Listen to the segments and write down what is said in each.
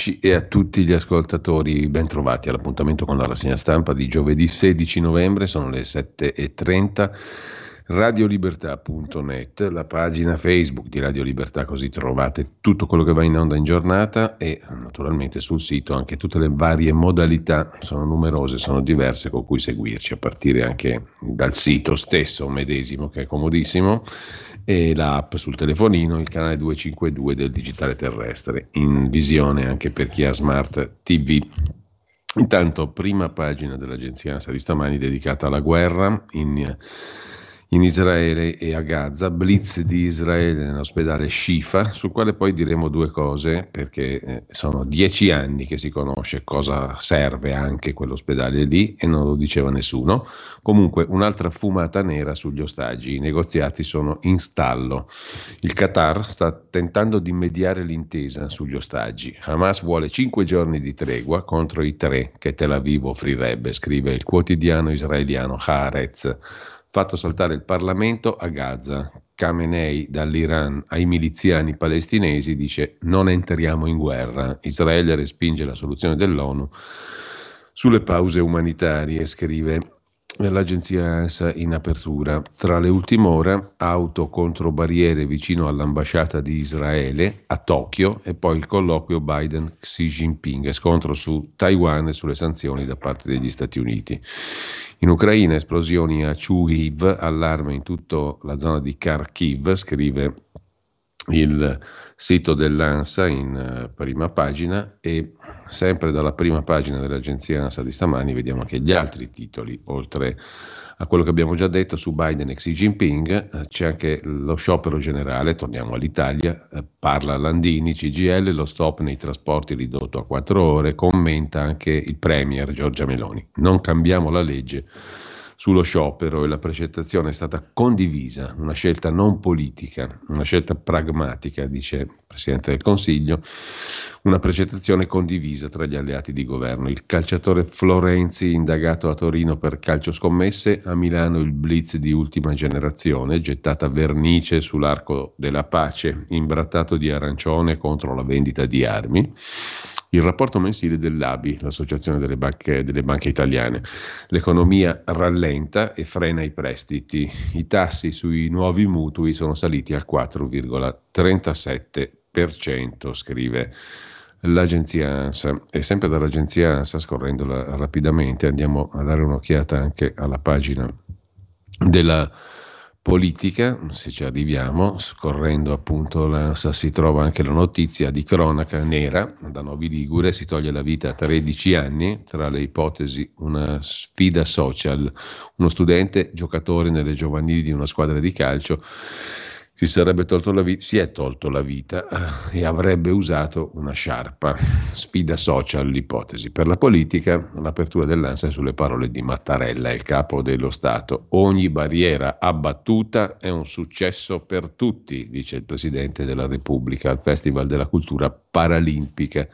amici e a tutti gli ascoltatori, ben trovati all'appuntamento con la rassegna stampa di giovedì 16 novembre, sono le 7.30 radiolibertà.net, la pagina Facebook di Radio Libertà, così trovate tutto quello che va in onda in giornata e naturalmente sul sito anche tutte le varie modalità, sono numerose, sono diverse con cui seguirci, a partire anche dal sito stesso medesimo che è comodissimo e l'app sul telefonino, il canale 252 del digitale terrestre, in visione anche per chi ha smart TV. Intanto, prima pagina dell'agenzia ANSA di stamani dedicata alla guerra in in Israele e a Gaza, blitz di Israele nell'ospedale Shifa, sul quale poi diremo due cose perché eh, sono dieci anni che si conosce cosa serve anche quell'ospedale lì e non lo diceva nessuno. Comunque un'altra fumata nera sugli ostaggi, i negoziati sono in stallo. Il Qatar sta tentando di mediare l'intesa sugli ostaggi. Hamas vuole cinque giorni di tregua contro i tre che Tel Aviv offrirebbe, scrive il quotidiano israeliano Haaretz fatto saltare il Parlamento a Gaza. Khamenei dall'Iran ai miliziani palestinesi dice non entriamo in guerra. Israele respinge la soluzione dell'ONU sulle pause umanitarie, scrive l'agenzia ANSA in apertura. Tra le ultime ore, auto contro barriere vicino all'ambasciata di Israele a Tokyo e poi il colloquio Biden-Xi Jinping, scontro su Taiwan e sulle sanzioni da parte degli Stati Uniti. In Ucraina esplosioni a Chuhiv, allarme in tutta la zona di Kharkiv, scrive il sito dell'ANSA in eh, prima pagina e sempre dalla prima pagina dell'agenzia ANSA di stamani vediamo anche gli altri titoli, oltre a quello che abbiamo già detto su Biden e Xi Jinping, eh, c'è anche lo sciopero generale, torniamo all'Italia, eh, parla Landini, CGL, lo stop nei trasporti ridotto a quattro ore, commenta anche il Premier Giorgia Meloni. Non cambiamo la legge sullo sciopero e la precettazione è stata condivisa, una scelta non politica, una scelta pragmatica, dice il Presidente del Consiglio, una precettazione condivisa tra gli alleati di governo. Il calciatore Florenzi, indagato a Torino per calcio scommesse, a Milano il blitz di ultima generazione, gettata vernice sull'arco della pace, imbrattato di arancione contro la vendita di armi il rapporto mensile dell'ABI, l'Associazione delle banche, delle banche italiane. L'economia rallenta e frena i prestiti. I tassi sui nuovi mutui sono saliti al 4,37%, scrive l'agenzia ANSA. E sempre dall'agenzia ANSA, scorrendola rapidamente, andiamo a dare un'occhiata anche alla pagina della politica, se ci arriviamo, scorrendo appunto l'ANSA si trova anche la notizia di cronaca nera da Novi Ligure, si toglie la vita a 13 anni, tra le ipotesi una sfida social, uno studente giocatore nelle giovanili di una squadra di calcio si sarebbe tolto la vita, si è tolto la vita eh, e avrebbe usato una sciarpa. Sfida social l'ipotesi. Per la politica, l'apertura dell'ANSA sulle parole di Mattarella, il capo dello Stato. Ogni barriera abbattuta è un successo per tutti, dice il Presidente della Repubblica al Festival della Cultura Paralimpica.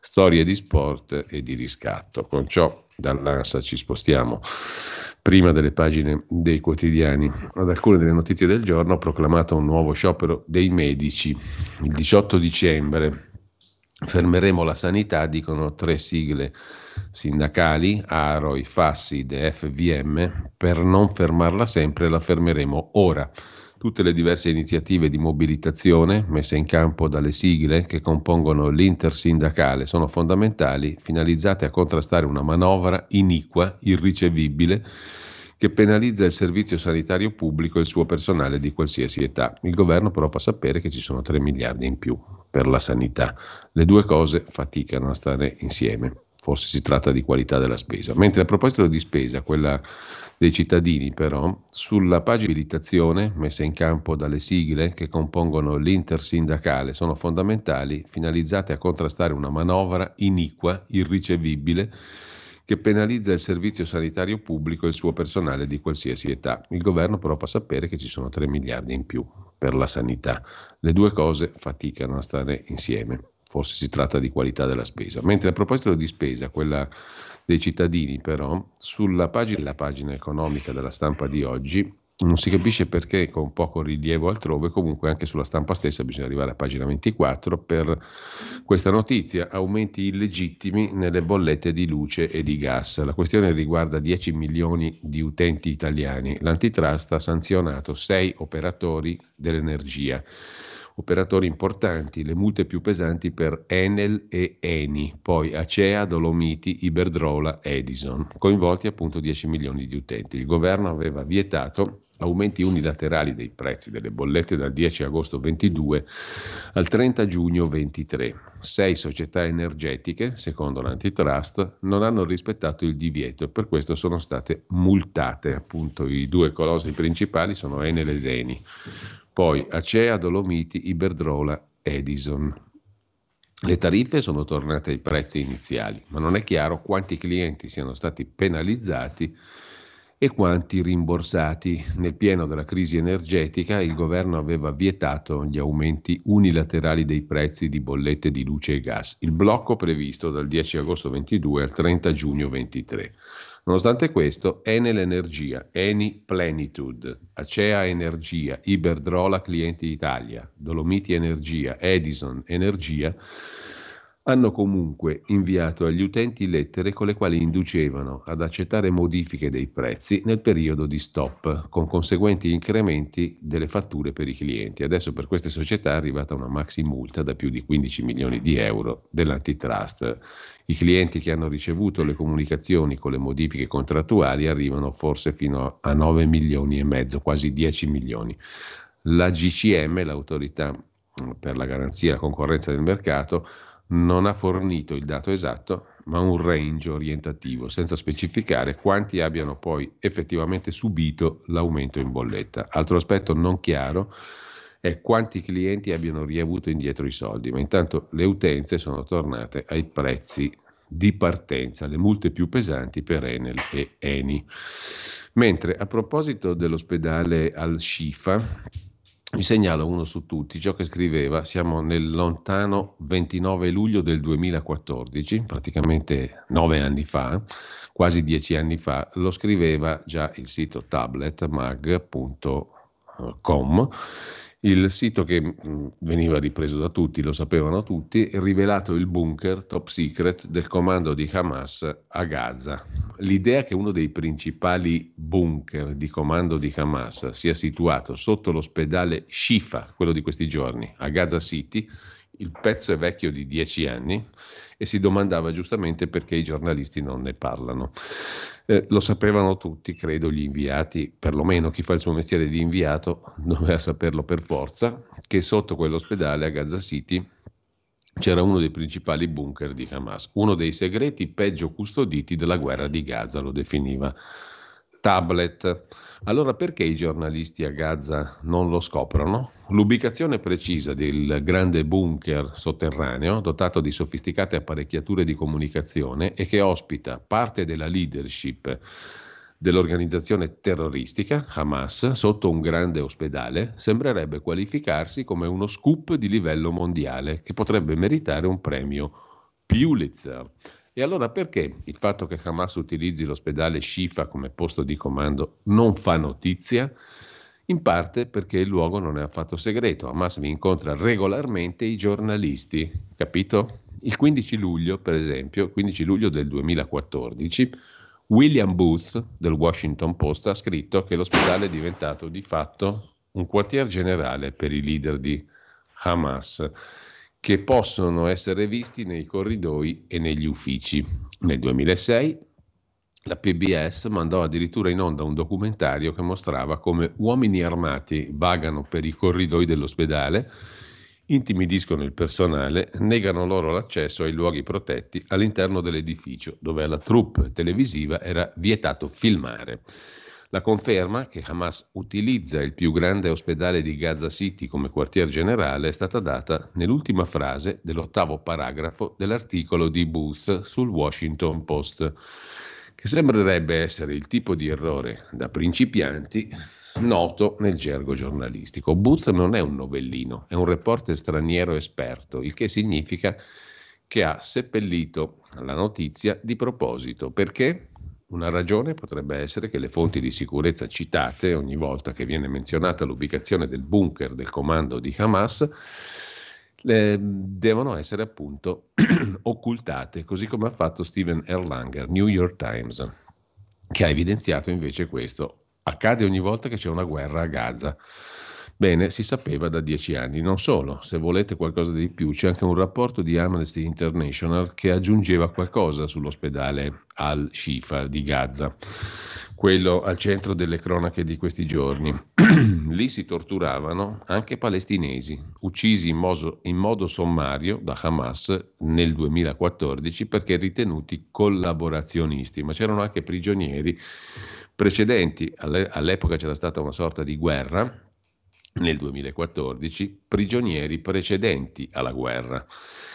Storie di sport e di riscatto. Con ciò dall'ANSA ci spostiamo prima delle pagine dei quotidiani. Ad alcune delle notizie del giorno ho proclamato un nuovo sciopero dei medici. Il 18 dicembre fermeremo la sanità, dicono tre sigle sindacali, AROI, FASSID e FVM, per non fermarla sempre la fermeremo ora. Tutte le diverse iniziative di mobilitazione messe in campo dalle sigle che compongono l'intersindacale sono fondamentali, finalizzate a contrastare una manovra iniqua, irricevibile, che penalizza il servizio sanitario pubblico e il suo personale di qualsiasi età. Il governo però fa sapere che ci sono 3 miliardi in più per la sanità. Le due cose faticano a stare insieme. Forse si tratta di qualità della spesa. Mentre a proposito di spesa, quella dei cittadini, però, sulla pagina di abilitazione messa in campo dalle sigle che compongono l'intersindacale sono fondamentali, finalizzate a contrastare una manovra iniqua, irricevibile, che penalizza il servizio sanitario pubblico e il suo personale di qualsiasi età. Il governo però fa sapere che ci sono 3 miliardi in più per la sanità. Le due cose faticano a stare insieme. Forse si tratta di qualità della spesa. Mentre a proposito di spesa, quella dei cittadini, però, sulla pagina, pagina economica della stampa di oggi, non si capisce perché con poco rilievo altrove, comunque anche sulla stampa stessa bisogna arrivare a pagina 24 per questa notizia, aumenti illegittimi nelle bollette di luce e di gas. La questione riguarda 10 milioni di utenti italiani. L'antitrust ha sanzionato 6 operatori dell'energia operatori importanti, le multe più pesanti per Enel e Eni, poi Acea, Dolomiti, Iberdrola, Edison, coinvolti appunto 10 milioni di utenti. Il governo aveva vietato aumenti unilaterali dei prezzi delle bollette dal 10 agosto 22 al 30 giugno 23. Sei società energetiche, secondo l'antitrust, non hanno rispettato il divieto e per questo sono state multate. Appunto i due colossi principali sono Enel ed Eni. Poi Acea, Dolomiti, Iberdrola, Edison. Le tariffe sono tornate ai prezzi iniziali, ma non è chiaro quanti clienti siano stati penalizzati e quanti rimborsati. Nel pieno della crisi energetica il governo aveva vietato gli aumenti unilaterali dei prezzi di bollette di luce e gas, il blocco previsto dal 10 agosto 22 al 30 giugno 23. Nonostante questo, Enel Energia, Eni Plenitude, Acea Energia, Iberdrola Clienti Italia, Dolomiti Energia, Edison Energia hanno comunque inviato agli utenti lettere con le quali inducevano ad accettare modifiche dei prezzi nel periodo di stop, con conseguenti incrementi delle fatture per i clienti. Adesso per queste società è arrivata una maxi multa da più di 15 milioni di euro dell'antitrust. I clienti che hanno ricevuto le comunicazioni con le modifiche contrattuali arrivano forse fino a 9 milioni e mezzo, quasi 10 milioni. La GCM, l'autorità per la garanzia e la concorrenza del mercato, non ha fornito il dato esatto, ma un range orientativo, senza specificare quanti abbiano poi effettivamente subito l'aumento in bolletta. Altro aspetto non chiaro è quanti clienti abbiano riavuto indietro i soldi, ma intanto le utenze sono tornate ai prezzi di partenza, le multe più pesanti per Enel e Eni. Mentre a proposito dell'ospedale al Shifa, vi segnalo uno su tutti, ciò che scriveva, siamo nel lontano 29 luglio del 2014, praticamente nove anni fa, quasi dieci anni fa, lo scriveva già il sito tabletmag.com il sito che mm, veniva ripreso da tutti, lo sapevano tutti, rivelato il bunker top secret del comando di Hamas a Gaza. L'idea che uno dei principali bunker di comando di Hamas sia situato sotto l'ospedale Shifa, quello di questi giorni, a Gaza City, il pezzo è vecchio di dieci anni e si domandava giustamente perché i giornalisti non ne parlano. Eh, lo sapevano tutti, credo, gli inviati, perlomeno chi fa il suo mestiere di inviato doveva saperlo per forza, che sotto quell'ospedale a Gaza City c'era uno dei principali bunker di Hamas, uno dei segreti peggio custoditi della guerra di Gaza, lo definiva tablet. Allora perché i giornalisti a Gaza non lo scoprono? L'ubicazione precisa del grande bunker sotterraneo, dotato di sofisticate apparecchiature di comunicazione e che ospita parte della leadership dell'organizzazione terroristica Hamas sotto un grande ospedale, sembrerebbe qualificarsi come uno scoop di livello mondiale che potrebbe meritare un premio Pulitzer. E allora perché il fatto che Hamas utilizzi l'ospedale Shifa come posto di comando non fa notizia? In parte perché il luogo non è affatto segreto. Hamas vi incontra regolarmente i giornalisti, capito? Il 15 luglio, per esempio, 15 luglio del 2014, William Booth del Washington Post ha scritto che l'ospedale è diventato di fatto un quartier generale per i leader di Hamas che possono essere visti nei corridoi e negli uffici. Nel 2006 la PBS mandò addirittura in onda un documentario che mostrava come uomini armati vagano per i corridoi dell'ospedale, intimidiscono il personale, negano loro l'accesso ai luoghi protetti all'interno dell'edificio, dove alla troupe televisiva era vietato filmare. La conferma che Hamas utilizza il più grande ospedale di Gaza City come quartier generale è stata data nell'ultima frase dell'ottavo paragrafo dell'articolo di Booth sul Washington Post, che sembrerebbe essere il tipo di errore da principianti noto nel gergo giornalistico. Booth non è un novellino, è un reporter straniero esperto, il che significa che ha seppellito la notizia di proposito. Perché? Una ragione potrebbe essere che le fonti di sicurezza citate ogni volta che viene menzionata l'ubicazione del bunker del comando di Hamas eh, devono essere appunto occultate, così come ha fatto Steven Erlanger, New York Times, che ha evidenziato invece questo. Accade ogni volta che c'è una guerra a Gaza. Bene, si sapeva da dieci anni, non solo, se volete qualcosa di più, c'è anche un rapporto di Amnesty International che aggiungeva qualcosa sull'ospedale al-Shifa di Gaza, quello al centro delle cronache di questi giorni. Lì si torturavano anche palestinesi, uccisi in modo, in modo sommario da Hamas nel 2014 perché ritenuti collaborazionisti, ma c'erano anche prigionieri precedenti, all'epoca c'era stata una sorta di guerra nel 2014 prigionieri precedenti alla guerra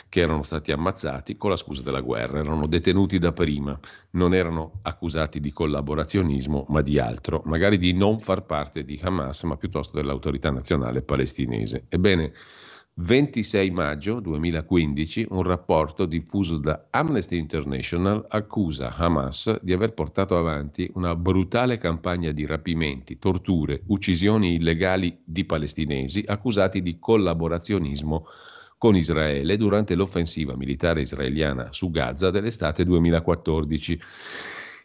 che erano stati ammazzati con la scusa della guerra, erano detenuti da prima, non erano accusati di collaborazionismo ma di altro, magari di non far parte di Hamas ma piuttosto dell'autorità nazionale palestinese. Ebbene, 26 maggio 2015 un rapporto diffuso da Amnesty International accusa Hamas di aver portato avanti una brutale campagna di rapimenti, torture, uccisioni illegali di palestinesi accusati di collaborazionismo con Israele durante l'offensiva militare israeliana su Gaza dell'estate 2014.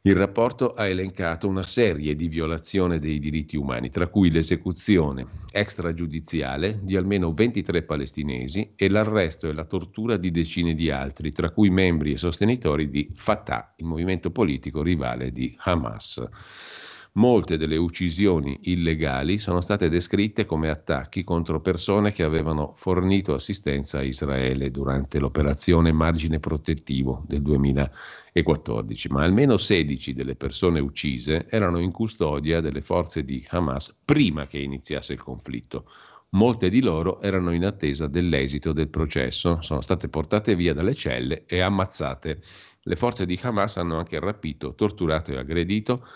Il rapporto ha elencato una serie di violazioni dei diritti umani, tra cui l'esecuzione extragiudiziale di almeno 23 palestinesi e l'arresto e la tortura di decine di altri, tra cui membri e sostenitori di Fatah, il movimento politico rivale di Hamas. Molte delle uccisioni illegali sono state descritte come attacchi contro persone che avevano fornito assistenza a Israele durante l'operazione Margine Protettivo del 2014, ma almeno 16 delle persone uccise erano in custodia delle forze di Hamas prima che iniziasse il conflitto. Molte di loro erano in attesa dell'esito del processo, sono state portate via dalle celle e ammazzate. Le forze di Hamas hanno anche rapito, torturato e aggredito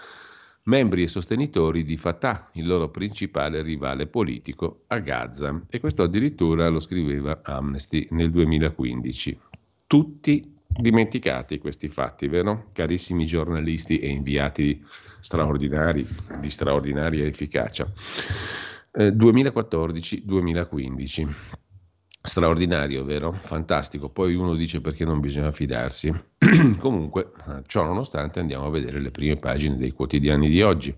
membri e sostenitori di Fatah, il loro principale rivale politico a Gaza. E questo addirittura lo scriveva Amnesty nel 2015. Tutti dimenticati questi fatti, vero? Carissimi giornalisti e inviati straordinari, di straordinaria efficacia. Eh, 2014-2015. Straordinario, vero? Fantastico. Poi uno dice perché non bisogna fidarsi. Comunque, ciò nonostante, andiamo a vedere le prime pagine dei quotidiani di oggi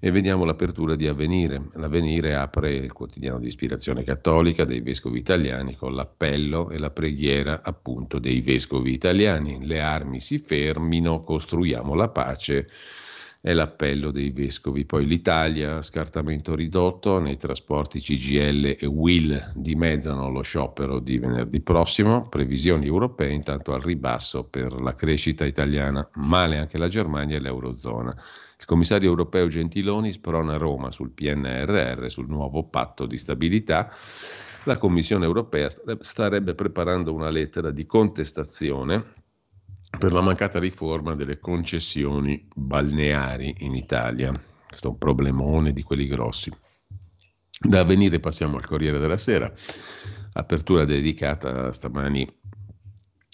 e vediamo l'apertura di Avvenire. L'Avvenire apre il quotidiano di ispirazione cattolica dei vescovi italiani con l'appello e la preghiera appunto dei vescovi italiani. Le armi si fermino, costruiamo la pace è l'appello dei vescovi. Poi l'Italia, scartamento ridotto, nei trasporti CGL e Will dimezzano lo sciopero di venerdì prossimo, previsioni europee intanto al ribasso per la crescita italiana, male anche la Germania e l'Eurozona. Il commissario europeo Gentiloni sprona Roma sul PNRR, sul nuovo patto di stabilità. La Commissione europea starebbe preparando una lettera di contestazione per la mancata riforma delle concessioni balneari in Italia. Questo è un problemone di quelli grossi. Da avvenire passiamo al Corriere della Sera, apertura dedicata stamani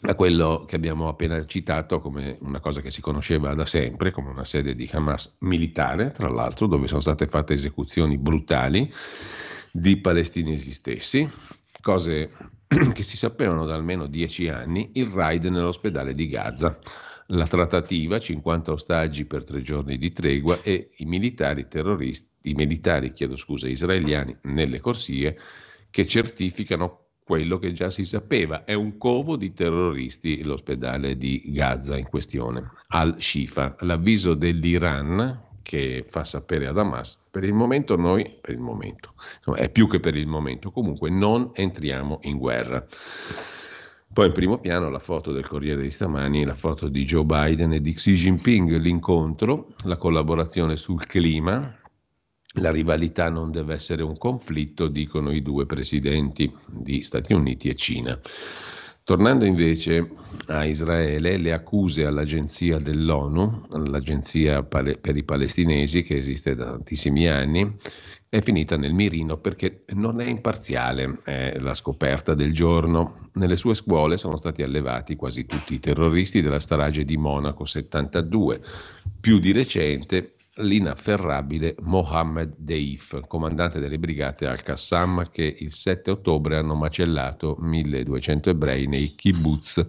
a quello che abbiamo appena citato come una cosa che si conosceva da sempre, come una sede di Hamas militare, tra l'altro, dove sono state fatte esecuzioni brutali di palestinesi stessi, cose che si sapevano da almeno dieci anni, il raid nell'ospedale di Gaza, la trattativa, 50 ostaggi per tre giorni di tregua e i militari i militari, scusa, israeliani nelle corsie che certificano quello che già si sapeva, è un covo di terroristi l'ospedale di Gaza in questione, al-Shifa. L'avviso dell'Iran, che fa sapere ad Hamas, per il momento noi, per il momento, insomma, è più che per il momento, comunque non entriamo in guerra. Poi in primo piano la foto del Corriere di stamani, la foto di Joe Biden e di Xi Jinping, l'incontro, la collaborazione sul clima, la rivalità non deve essere un conflitto, dicono i due presidenti di Stati Uniti e Cina. Tornando invece a Israele, le accuse all'agenzia dell'ONU, l'agenzia per i palestinesi che esiste da tantissimi anni, è finita nel mirino perché non è imparziale, è la scoperta del giorno. Nelle sue scuole sono stati allevati quasi tutti i terroristi della strage di Monaco 72. Più di recente l'inafferrabile Mohammed Deif, comandante delle brigate al-Qassam che il 7 ottobre hanno macellato 1200 ebrei nei kibbutz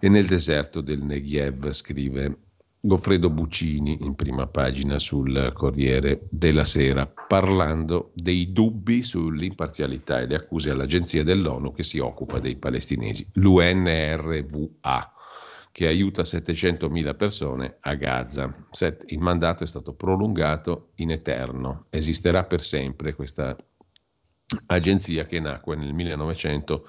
e nel deserto del Negev, scrive Goffredo Buccini in prima pagina sul Corriere della Sera, parlando dei dubbi sull'imparzialità e le accuse all'agenzia dell'ONU che si occupa dei palestinesi, l'UNRWA, che aiuta 700.000 persone a Gaza. Il mandato è stato prolungato in eterno, esisterà per sempre questa agenzia che nacque nel 1900.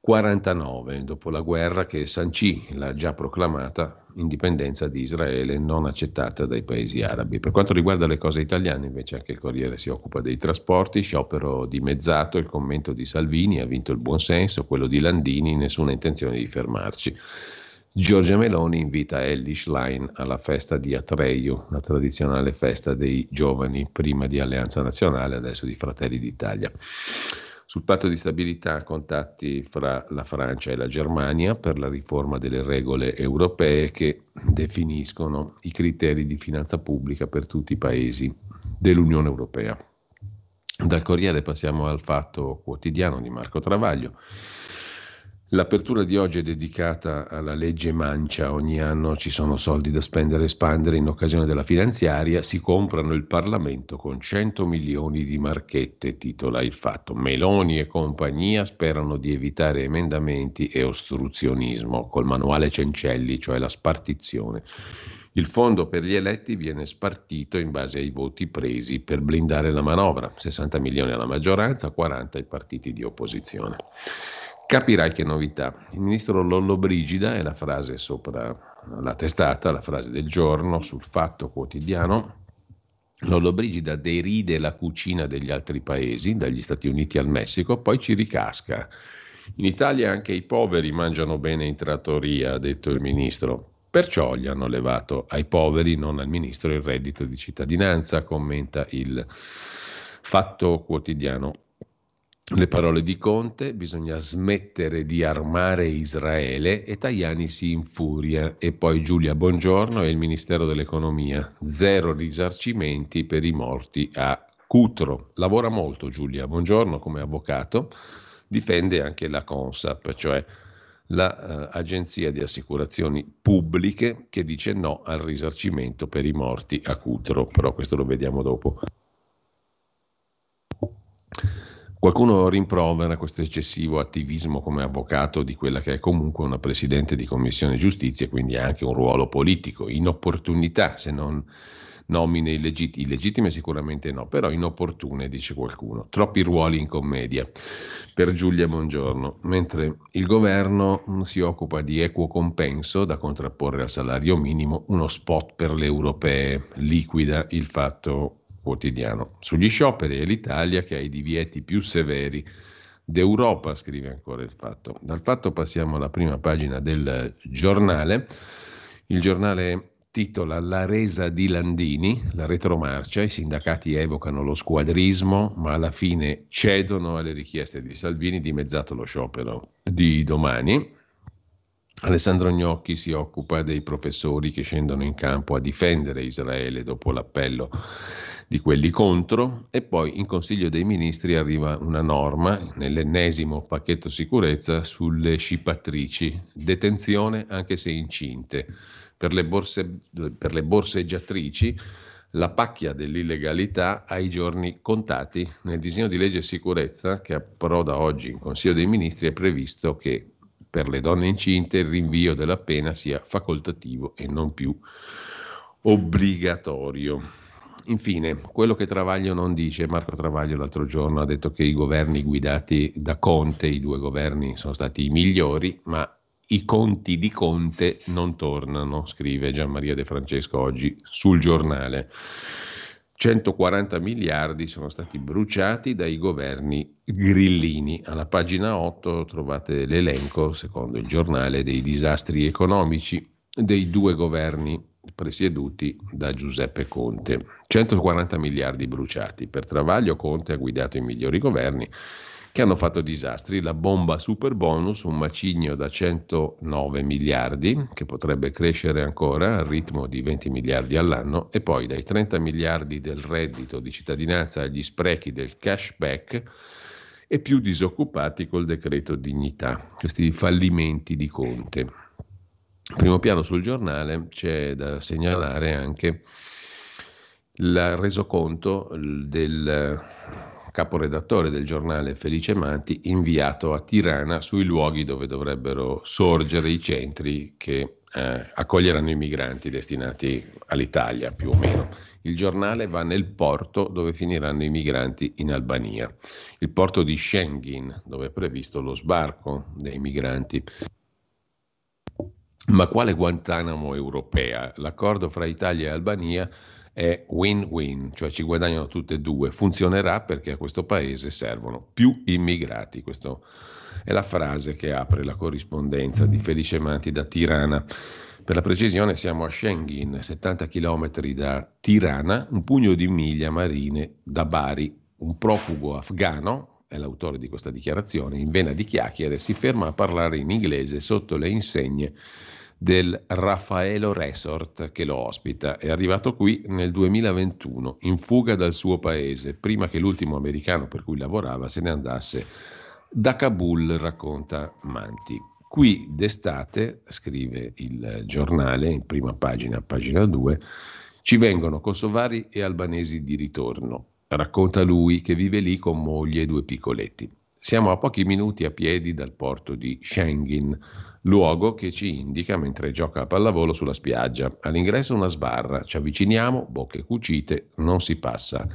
49, dopo la guerra che sancì la già proclamata indipendenza di Israele non accettata dai paesi arabi. Per quanto riguarda le cose italiane, invece, anche il Corriere si occupa dei trasporti, sciopero dimezzato, il commento di Salvini ha vinto il buonsenso, quello di Landini, nessuna intenzione di fermarci. Giorgia Meloni invita Ellie Schlein alla festa di Atreio, la tradizionale festa dei giovani, prima di Alleanza Nazionale, adesso di Fratelli d'Italia. Sul patto di stabilità contatti fra la Francia e la Germania per la riforma delle regole europee che definiscono i criteri di finanza pubblica per tutti i paesi dell'Unione Europea. Dal Corriere passiamo al fatto quotidiano di Marco Travaglio L'apertura di oggi è dedicata alla legge Mancia, ogni anno ci sono soldi da spendere e spandere in occasione della finanziaria, si comprano il Parlamento con 100 milioni di marchette, titola il fatto. Meloni e compagnia sperano di evitare emendamenti e ostruzionismo col manuale Cencelli, cioè la spartizione. Il fondo per gli eletti viene spartito in base ai voti presi per blindare la manovra, 60 milioni alla maggioranza, 40 ai partiti di opposizione. Capirai che novità. Il ministro Lollobrigida è la frase sopra la testata, la frase del giorno sul fatto quotidiano. Lollobrigida deride la cucina degli altri paesi, dagli Stati Uniti al Messico, poi ci ricasca. In Italia anche i poveri mangiano bene in trattoria, ha detto il ministro. Perciò gli hanno levato ai poveri, non al ministro, il reddito di cittadinanza, commenta il fatto quotidiano le parole di Conte, bisogna smettere di armare Israele e Tajani si infuria e poi Giulia Bongiorno e il Ministero dell'Economia, zero risarcimenti per i morti a Cutro. Lavora molto Giulia Bongiorno come avvocato, difende anche la Consap, cioè l'agenzia uh, di assicurazioni pubbliche che dice no al risarcimento per i morti a Cutro, però questo lo vediamo dopo. Qualcuno rimprovera questo eccessivo attivismo come avvocato di quella che è comunque una presidente di commissione giustizia, quindi ha anche un ruolo politico, inopportunità se non nomine illegittime, illegittime sicuramente no, però inopportune, dice qualcuno. Troppi ruoli in commedia per Giulia Buongiorno, mentre il governo si occupa di equo compenso da contrapporre al salario minimo, uno spot per le europee, liquida il fatto quotidiano. Sugli scioperi è l'Italia che ha i divieti più severi d'Europa, scrive ancora il fatto. Dal fatto passiamo alla prima pagina del giornale. Il giornale titola La resa di Landini, la retromarcia, i sindacati evocano lo squadrismo, ma alla fine cedono alle richieste di Salvini, dimezzato lo sciopero di domani. Alessandro Gnocchi si occupa dei professori che scendono in campo a difendere Israele dopo l'appello di quelli contro e poi in Consiglio dei Ministri arriva una norma nell'ennesimo pacchetto sicurezza sulle scipatrici, detenzione anche se incinte. Per le, borse, per le borseggiatrici la pacchia dell'illegalità ha i giorni contati. Nel disegno di legge sicurezza che approda oggi in Consiglio dei Ministri è previsto che per le donne incinte il rinvio della pena sia facoltativo e non più obbligatorio. Infine, quello che Travaglio non dice, Marco Travaglio l'altro giorno ha detto che i governi guidati da Conte, i due governi sono stati i migliori, ma i conti di Conte non tornano, scrive Gian Maria De Francesco oggi sul giornale. 140 miliardi sono stati bruciati dai governi grillini. Alla pagina 8 trovate l'elenco, secondo il giornale, dei disastri economici dei due governi presieduti da Giuseppe Conte. 140 miliardi bruciati. Per Travaglio Conte ha guidato i migliori governi che hanno fatto disastri. La bomba super bonus, un macigno da 109 miliardi, che potrebbe crescere ancora al ritmo di 20 miliardi all'anno, e poi dai 30 miliardi del reddito di cittadinanza agli sprechi del cashback e più disoccupati col decreto dignità, questi fallimenti di Conte. Primo piano sul giornale c'è da segnalare anche il resoconto del caporedattore del giornale Felice Manti inviato a Tirana sui luoghi dove dovrebbero sorgere i centri che eh, accoglieranno i migranti destinati all'Italia più o meno. Il giornale va nel porto dove finiranno i migranti in Albania, il porto di Schengen dove è previsto lo sbarco dei migranti. Ma quale Guantanamo europea? L'accordo fra Italia e Albania è win-win, cioè ci guadagnano tutte e due. Funzionerà perché a questo paese servono più immigrati. Questa è la frase che apre la corrispondenza di Felice Manti da Tirana. Per la precisione siamo a Schengen, 70 km da Tirana, un pugno di miglia marine da Bari. Un profugo afgano, è l'autore di questa dichiarazione, in vena di chiacchiere si ferma a parlare in inglese sotto le insegne del Raffaello Resort che lo ospita. È arrivato qui nel 2021, in fuga dal suo paese, prima che l'ultimo americano per cui lavorava se ne andasse da Kabul, racconta Manti. Qui d'estate, scrive il giornale in prima pagina, pagina 2, ci vengono kosovari e albanesi di ritorno. Racconta lui che vive lì con moglie e due piccoletti. Siamo a pochi minuti a piedi dal porto di Schengen, luogo che ci indica mentre gioca a pallavolo sulla spiaggia. All'ingresso una sbarra, ci avviciniamo, bocche cucite, non si passa.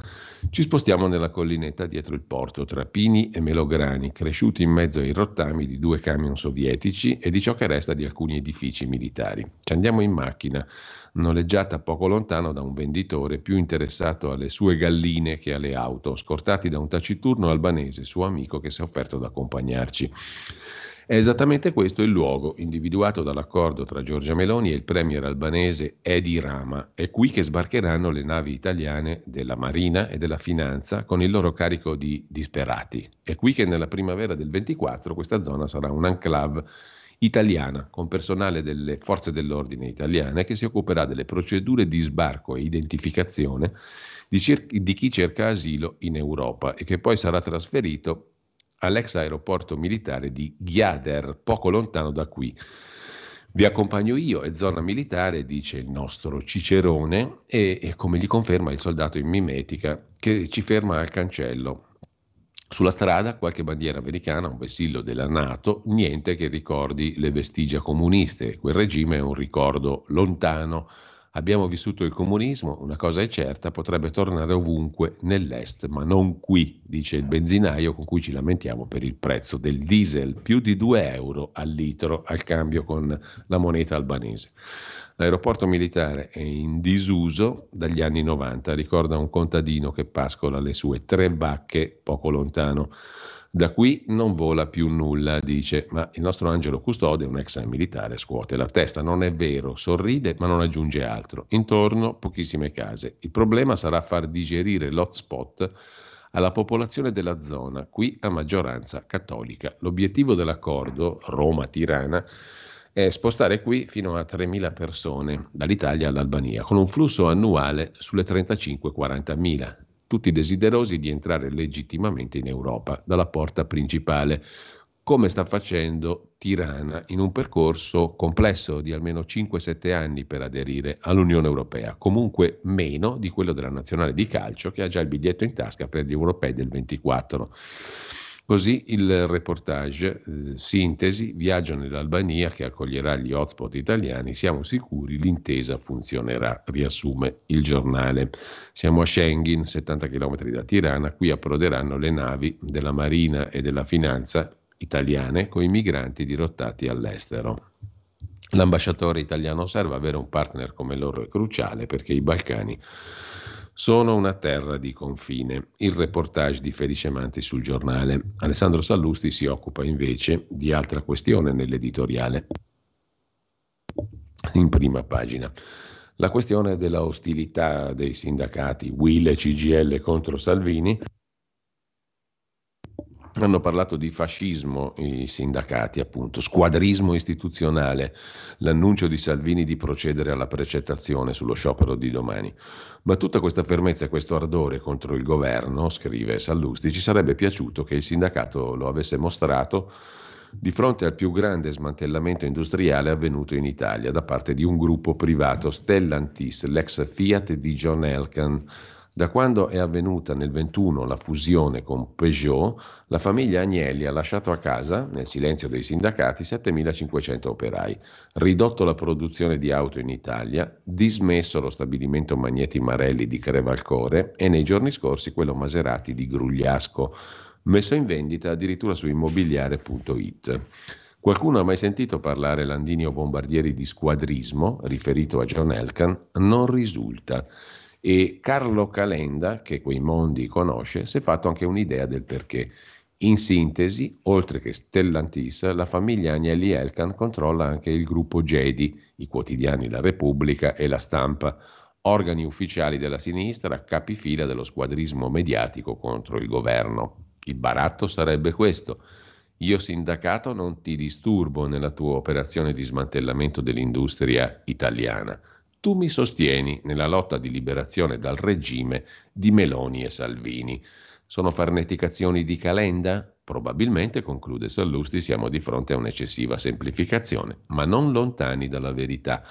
Ci spostiamo nella collinetta dietro il porto, tra pini e melograni, cresciuti in mezzo ai rottami di due camion sovietici e di ciò che resta di alcuni edifici militari. Ci andiamo in macchina, noleggiata poco lontano da un venditore più interessato alle sue galline che alle auto, scortati da un taciturno albanese, suo amico che si è offerto ad accompagnarci. È esattamente questo il luogo individuato dall'accordo tra Giorgia Meloni e il premier albanese Edi Rama. È qui che sbarcheranno le navi italiane della Marina e della Finanza con il loro carico di disperati. È qui che nella primavera del 24 questa zona sarà un enclave italiana con personale delle forze dell'ordine italiane che si occuperà delle procedure di sbarco e identificazione di, cer- di chi cerca asilo in Europa e che poi sarà trasferito all'ex aeroporto militare di Ghiader, poco lontano da qui. Vi accompagno io, è zona militare, dice il nostro Cicerone, e, e come gli conferma il soldato in mimetica che ci ferma al cancello. Sulla strada qualche bandiera americana, un vessillo della Nato, niente che ricordi le vestigia comuniste. Quel regime è un ricordo lontano Abbiamo vissuto il comunismo, una cosa è certa, potrebbe tornare ovunque nell'est, ma non qui, dice il benzinaio con cui ci lamentiamo per il prezzo del diesel, più di 2 euro al litro al cambio con la moneta albanese. L'aeroporto militare è in disuso dagli anni 90, ricorda un contadino che pascola le sue tre vacche poco lontano da qui non vola più nulla, dice, ma il nostro angelo custode, un ex militare, scuote la testa. Non è vero, sorride ma non aggiunge altro. Intorno pochissime case. Il problema sarà far digerire l'hotspot alla popolazione della zona, qui a maggioranza cattolica. L'obiettivo dell'accordo Roma-Tirana è spostare qui fino a 3.000 persone dall'Italia all'Albania, con un flusso annuale sulle 35-40.000 tutti desiderosi di entrare legittimamente in Europa dalla porta principale, come sta facendo Tirana in un percorso complesso di almeno 5-7 anni per aderire all'Unione Europea, comunque meno di quello della nazionale di calcio che ha già il biglietto in tasca per gli europei del 24. Così il reportage, eh, sintesi, viaggio nell'Albania che accoglierà gli hotspot italiani, siamo sicuri l'intesa funzionerà, riassume il giornale. Siamo a Schengen, 70 km da Tirana, qui approderanno le navi della Marina e della Finanza italiane con i migranti dirottati all'estero. L'ambasciatore italiano osserva avere un partner come loro è cruciale perché i Balcani sono una terra di confine. Il reportage di Felice Manti sul giornale. Alessandro Sallusti si occupa invece di altra questione nell'editoriale. In prima pagina. la questione della ostilità dei sindacati Will e CGL contro Salvini hanno parlato di fascismo i sindacati, appunto, squadrismo istituzionale, l'annuncio di Salvini di procedere alla precettazione sullo sciopero di domani. Ma tutta questa fermezza e questo ardore contro il governo, scrive Sallusti, ci sarebbe piaciuto che il sindacato lo avesse mostrato di fronte al più grande smantellamento industriale avvenuto in Italia da parte di un gruppo privato, Stellantis, l'ex Fiat di John Elkan da quando è avvenuta nel 21 la fusione con Peugeot, la famiglia Agnelli ha lasciato a casa, nel silenzio dei sindacati, 7.500 operai, ridotto la produzione di auto in Italia, dismesso lo stabilimento Magneti Marelli di Crevalcore e nei giorni scorsi quello Maserati di Grugliasco, messo in vendita addirittura su immobiliare.it. Qualcuno ha mai sentito parlare Landini o Bombardieri di squadrismo, riferito a John Elkan? Non risulta e Carlo Calenda, che quei mondi conosce, si è fatto anche un'idea del perché. In sintesi, oltre che Stellantis, la famiglia Agnelli Elkan controlla anche il gruppo Gedi, i quotidiani La Repubblica e La Stampa, organi ufficiali della sinistra, capifila dello squadrismo mediatico contro il governo. Il baratto sarebbe questo. Io sindacato non ti disturbo nella tua operazione di smantellamento dell'industria italiana tu mi sostieni nella lotta di liberazione dal regime di Meloni e Salvini. Sono farneticazioni di Calenda? Probabilmente, conclude Sallusti, siamo di fronte a un'eccessiva semplificazione, ma non lontani dalla verità.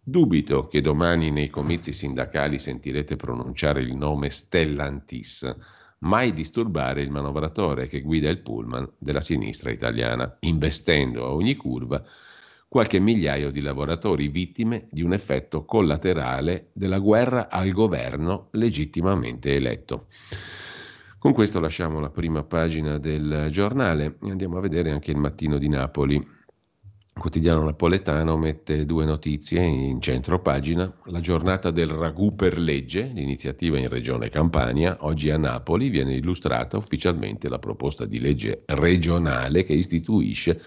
Dubito che domani nei comizi sindacali sentirete pronunciare il nome Stellantis, mai disturbare il manovratore che guida il pullman della sinistra italiana, investendo a ogni curva qualche migliaio di lavoratori vittime di un effetto collaterale della guerra al governo legittimamente eletto. Con questo lasciamo la prima pagina del giornale e andiamo a vedere anche il mattino di Napoli. Quotidiano napoletano mette due notizie in centro pagina. La giornata del ragù per legge, l'iniziativa in regione Campania. Oggi a Napoli viene illustrata ufficialmente la proposta di legge regionale che istituisce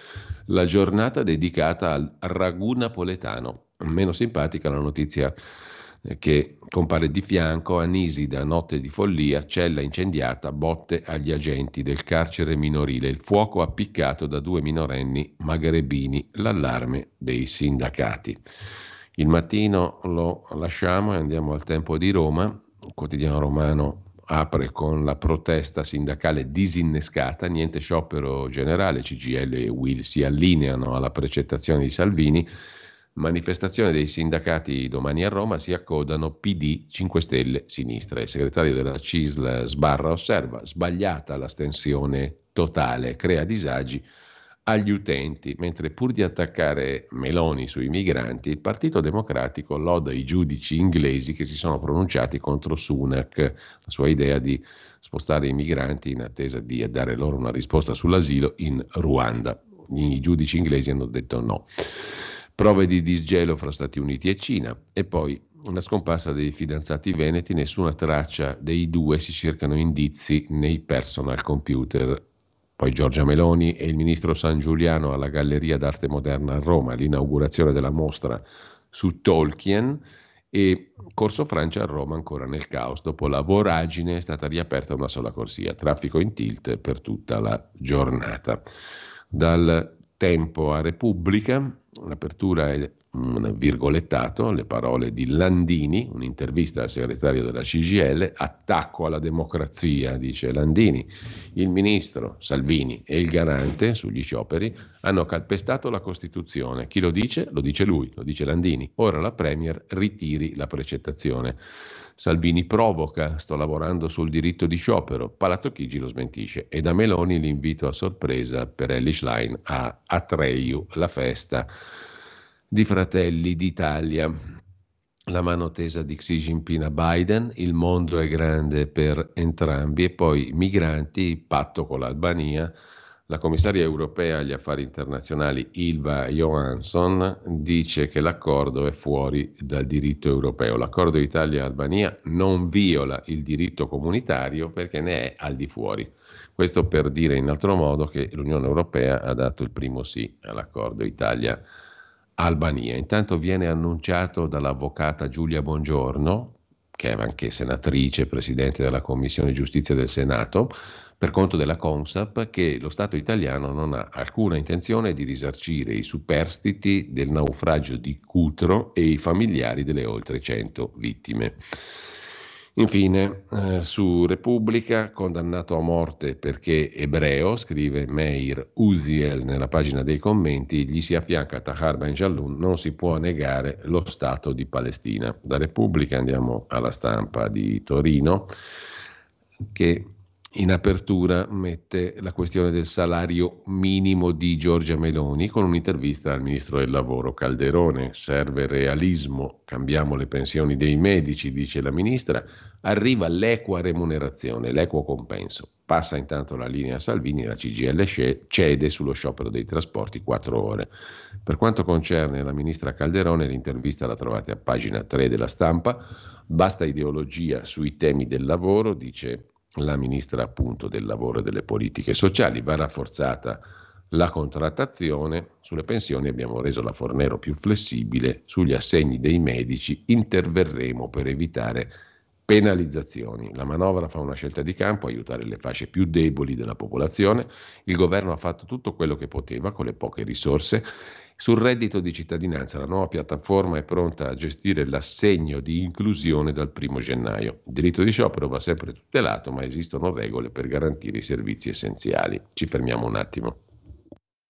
la giornata dedicata al ragù napoletano. Meno simpatica la notizia che compare di fianco a Nisida, notte di follia, cella incendiata, botte agli agenti del carcere minorile, il fuoco appiccato da due minorenni magrebini, l'allarme dei sindacati. Il mattino lo lasciamo e andiamo al tempo di Roma, il quotidiano romano apre con la protesta sindacale disinnescata, niente sciopero generale, CGL e Will si allineano alla precettazione di Salvini, Manifestazione dei sindacati domani a Roma si accodano PD 5 Stelle Sinistra. Il segretario della CISL Sbarra osserva sbagliata l'astensione totale, crea disagi agli utenti, mentre pur di attaccare Meloni sui migranti, il Partito Democratico loda i giudici inglesi che si sono pronunciati contro Sunak, la sua idea di spostare i migranti in attesa di dare loro una risposta sull'asilo in Ruanda. I giudici inglesi hanno detto no prove di disgelo fra Stati Uniti e Cina e poi una scomparsa dei fidanzati veneti, nessuna traccia dei due, si cercano indizi nei personal computer. Poi Giorgia Meloni e il ministro San Giuliano alla Galleria d'Arte Moderna a Roma, l'inaugurazione della mostra su Tolkien e Corso Francia a Roma ancora nel caos. Dopo la voragine è stata riaperta una sola corsia, traffico in tilt per tutta la giornata. Dal tempo a Repubblica L'apertura è un virgolettato, le parole di Landini, un'intervista al segretario della CGL, attacco alla democrazia, dice Landini. Il ministro Salvini e il garante sugli scioperi hanno calpestato la Costituzione. Chi lo dice? Lo dice lui, lo dice Landini. Ora la Premier ritiri la precettazione. Salvini provoca, sto lavorando sul diritto di sciopero, Palazzo Chigi lo smentisce e da Meloni l'invito a sorpresa per Ellie Schlein a Atreiu, la festa di Fratelli d'Italia. La mano tesa di Xi Jinping a Biden, il mondo è grande per entrambi e poi migranti, patto con l'Albania, la commissaria europea agli affari internazionali Ilva Johansson dice che l'accordo è fuori dal diritto europeo. L'accordo Italia-Albania non viola il diritto comunitario perché ne è al di fuori. Questo per dire in altro modo che l'Unione Europea ha dato il primo sì all'accordo Italia-Albania. Albania. Intanto viene annunciato dall'avvocata Giulia Bongiorno, che è anche senatrice, presidente della Commissione Giustizia del Senato, per conto della Consap, che lo Stato italiano non ha alcuna intenzione di risarcire i superstiti del naufragio di Cutro e i familiari delle oltre 100 vittime. Infine, eh, su Repubblica, condannato a morte perché ebreo, scrive Meir Uziel nella pagina dei commenti, gli si affianca Tahar Ben Jalloun, non si può negare lo Stato di Palestina. Da Repubblica andiamo alla stampa di Torino, che in apertura mette la questione del salario minimo di Giorgia Meloni con un'intervista al ministro del lavoro Calderone. Serve realismo, cambiamo le pensioni dei medici, dice la ministra, arriva l'equa remunerazione, l'equo compenso. Passa intanto la linea Salvini, la CGL cede sullo sciopero dei trasporti 4 ore. Per quanto concerne la ministra Calderone, l'intervista la trovate a pagina 3 della stampa. Basta ideologia sui temi del lavoro, dice la ministra appunto del lavoro e delle politiche sociali. Va rafforzata la contrattazione, sulle pensioni abbiamo reso la Fornero più flessibile, sugli assegni dei medici interverremo per evitare penalizzazioni. La manovra fa una scelta di campo, aiutare le fasce più deboli della popolazione. Il governo ha fatto tutto quello che poteva con le poche risorse sul reddito di cittadinanza la nuova piattaforma è pronta a gestire l'assegno di inclusione dal 1 gennaio. Il diritto di sciopero va sempre tutelato, ma esistono regole per garantire i servizi essenziali. Ci fermiamo un attimo.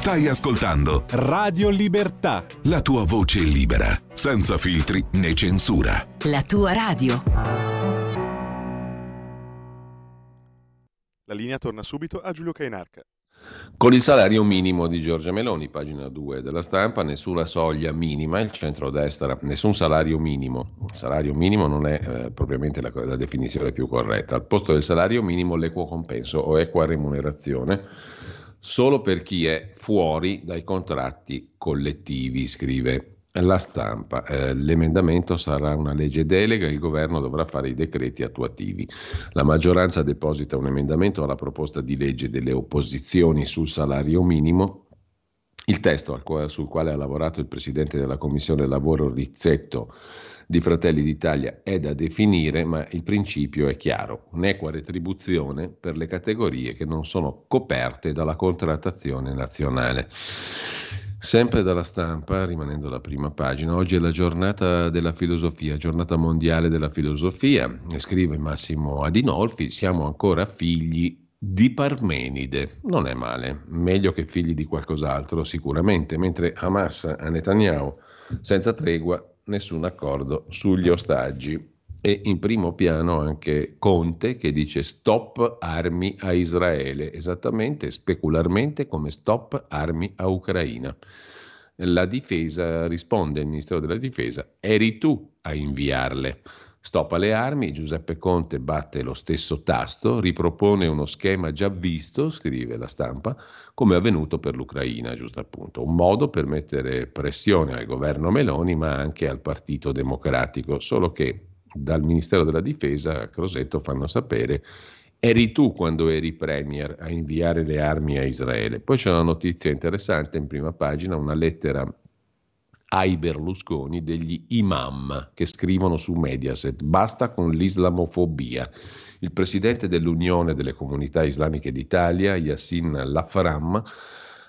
Stai ascoltando Radio Libertà. La tua voce libera, senza filtri né censura. La tua radio. La linea torna subito a Giulio Cainarca. Con il salario minimo di Giorgia Meloni, pagina 2 della stampa, nessuna soglia minima, il centrodestra, nessun salario minimo. Il salario minimo non è eh, propriamente la, la definizione più corretta. Al posto del salario minimo l'equo compenso o equa remunerazione solo per chi è fuori dai contratti collettivi, scrive la stampa. Eh, l'emendamento sarà una legge delega e il governo dovrà fare i decreti attuativi. La maggioranza deposita un emendamento alla proposta di legge delle opposizioni sul salario minimo. Il testo sul quale ha lavorato il presidente della Commissione Lavoro Rizzetto di Fratelli d'Italia è da definire, ma il principio è chiaro, un'equa retribuzione per le categorie che non sono coperte dalla contrattazione nazionale. Sempre dalla stampa, rimanendo alla prima pagina, oggi è la giornata della filosofia, giornata mondiale della filosofia, scrive Massimo Adinolfi, siamo ancora figli di Parmenide. Non è male, meglio che figli di qualcos'altro sicuramente, mentre Hamas a Netanyahu senza tregua nessun accordo sugli ostaggi. E in primo piano anche Conte che dice stop armi a Israele, esattamente specularmente come stop armi a Ucraina. La difesa risponde il Ministero della Difesa, eri tu a inviarle. Stop alle armi, Giuseppe Conte batte lo stesso tasto, ripropone uno schema già visto, scrive la stampa, come avvenuto per l'Ucraina, giusto appunto, un modo per mettere pressione al governo Meloni ma anche al Partito Democratico, solo che dal Ministero della Difesa a Crosetto fanno sapere eri tu quando eri premier a inviare le armi a Israele. Poi c'è una notizia interessante in prima pagina, una lettera ai Berlusconi degli imam che scrivono su Mediaset basta con l'islamofobia. Il presidente dell'Unione delle Comunità Islamiche d'Italia, Yassin Lafram,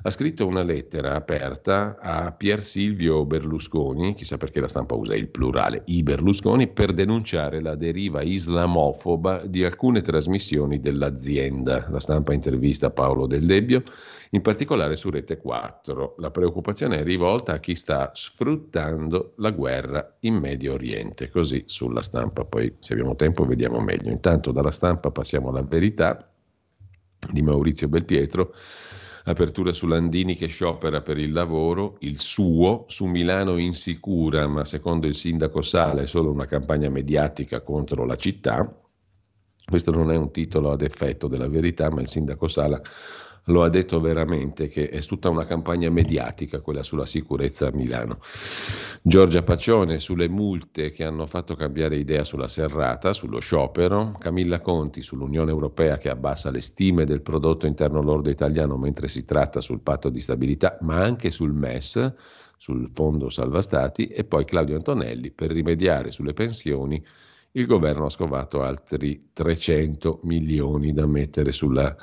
ha scritto una lettera aperta a Pier Silvio Berlusconi, chissà perché la stampa usa il plurale, i Berlusconi, per denunciare la deriva islamofoba di alcune trasmissioni dell'azienda. La stampa intervista Paolo Del Debbio, in particolare su Rete 4. La preoccupazione è rivolta a chi sta sfruttando la guerra in Medio Oriente, così sulla stampa. Poi se abbiamo tempo vediamo meglio. Intanto dalla stampa passiamo alla verità di Maurizio Belpietro Apertura su Landini che sciopera per il lavoro, il suo, su Milano insicura, ma secondo il sindaco Sala è solo una campagna mediatica contro la città. Questo non è un titolo ad effetto della verità, ma il sindaco Sala lo ha detto veramente che è tutta una campagna mediatica quella sulla sicurezza a Milano. Giorgia Paccione sulle multe che hanno fatto cambiare idea sulla serrata, sullo sciopero, Camilla Conti sull'Unione Europea che abbassa le stime del prodotto interno lordo italiano mentre si tratta sul patto di stabilità, ma anche sul MES, sul fondo salva stati e poi Claudio Antonelli per rimediare sulle pensioni il governo ha scovato altri 300 milioni da mettere sulla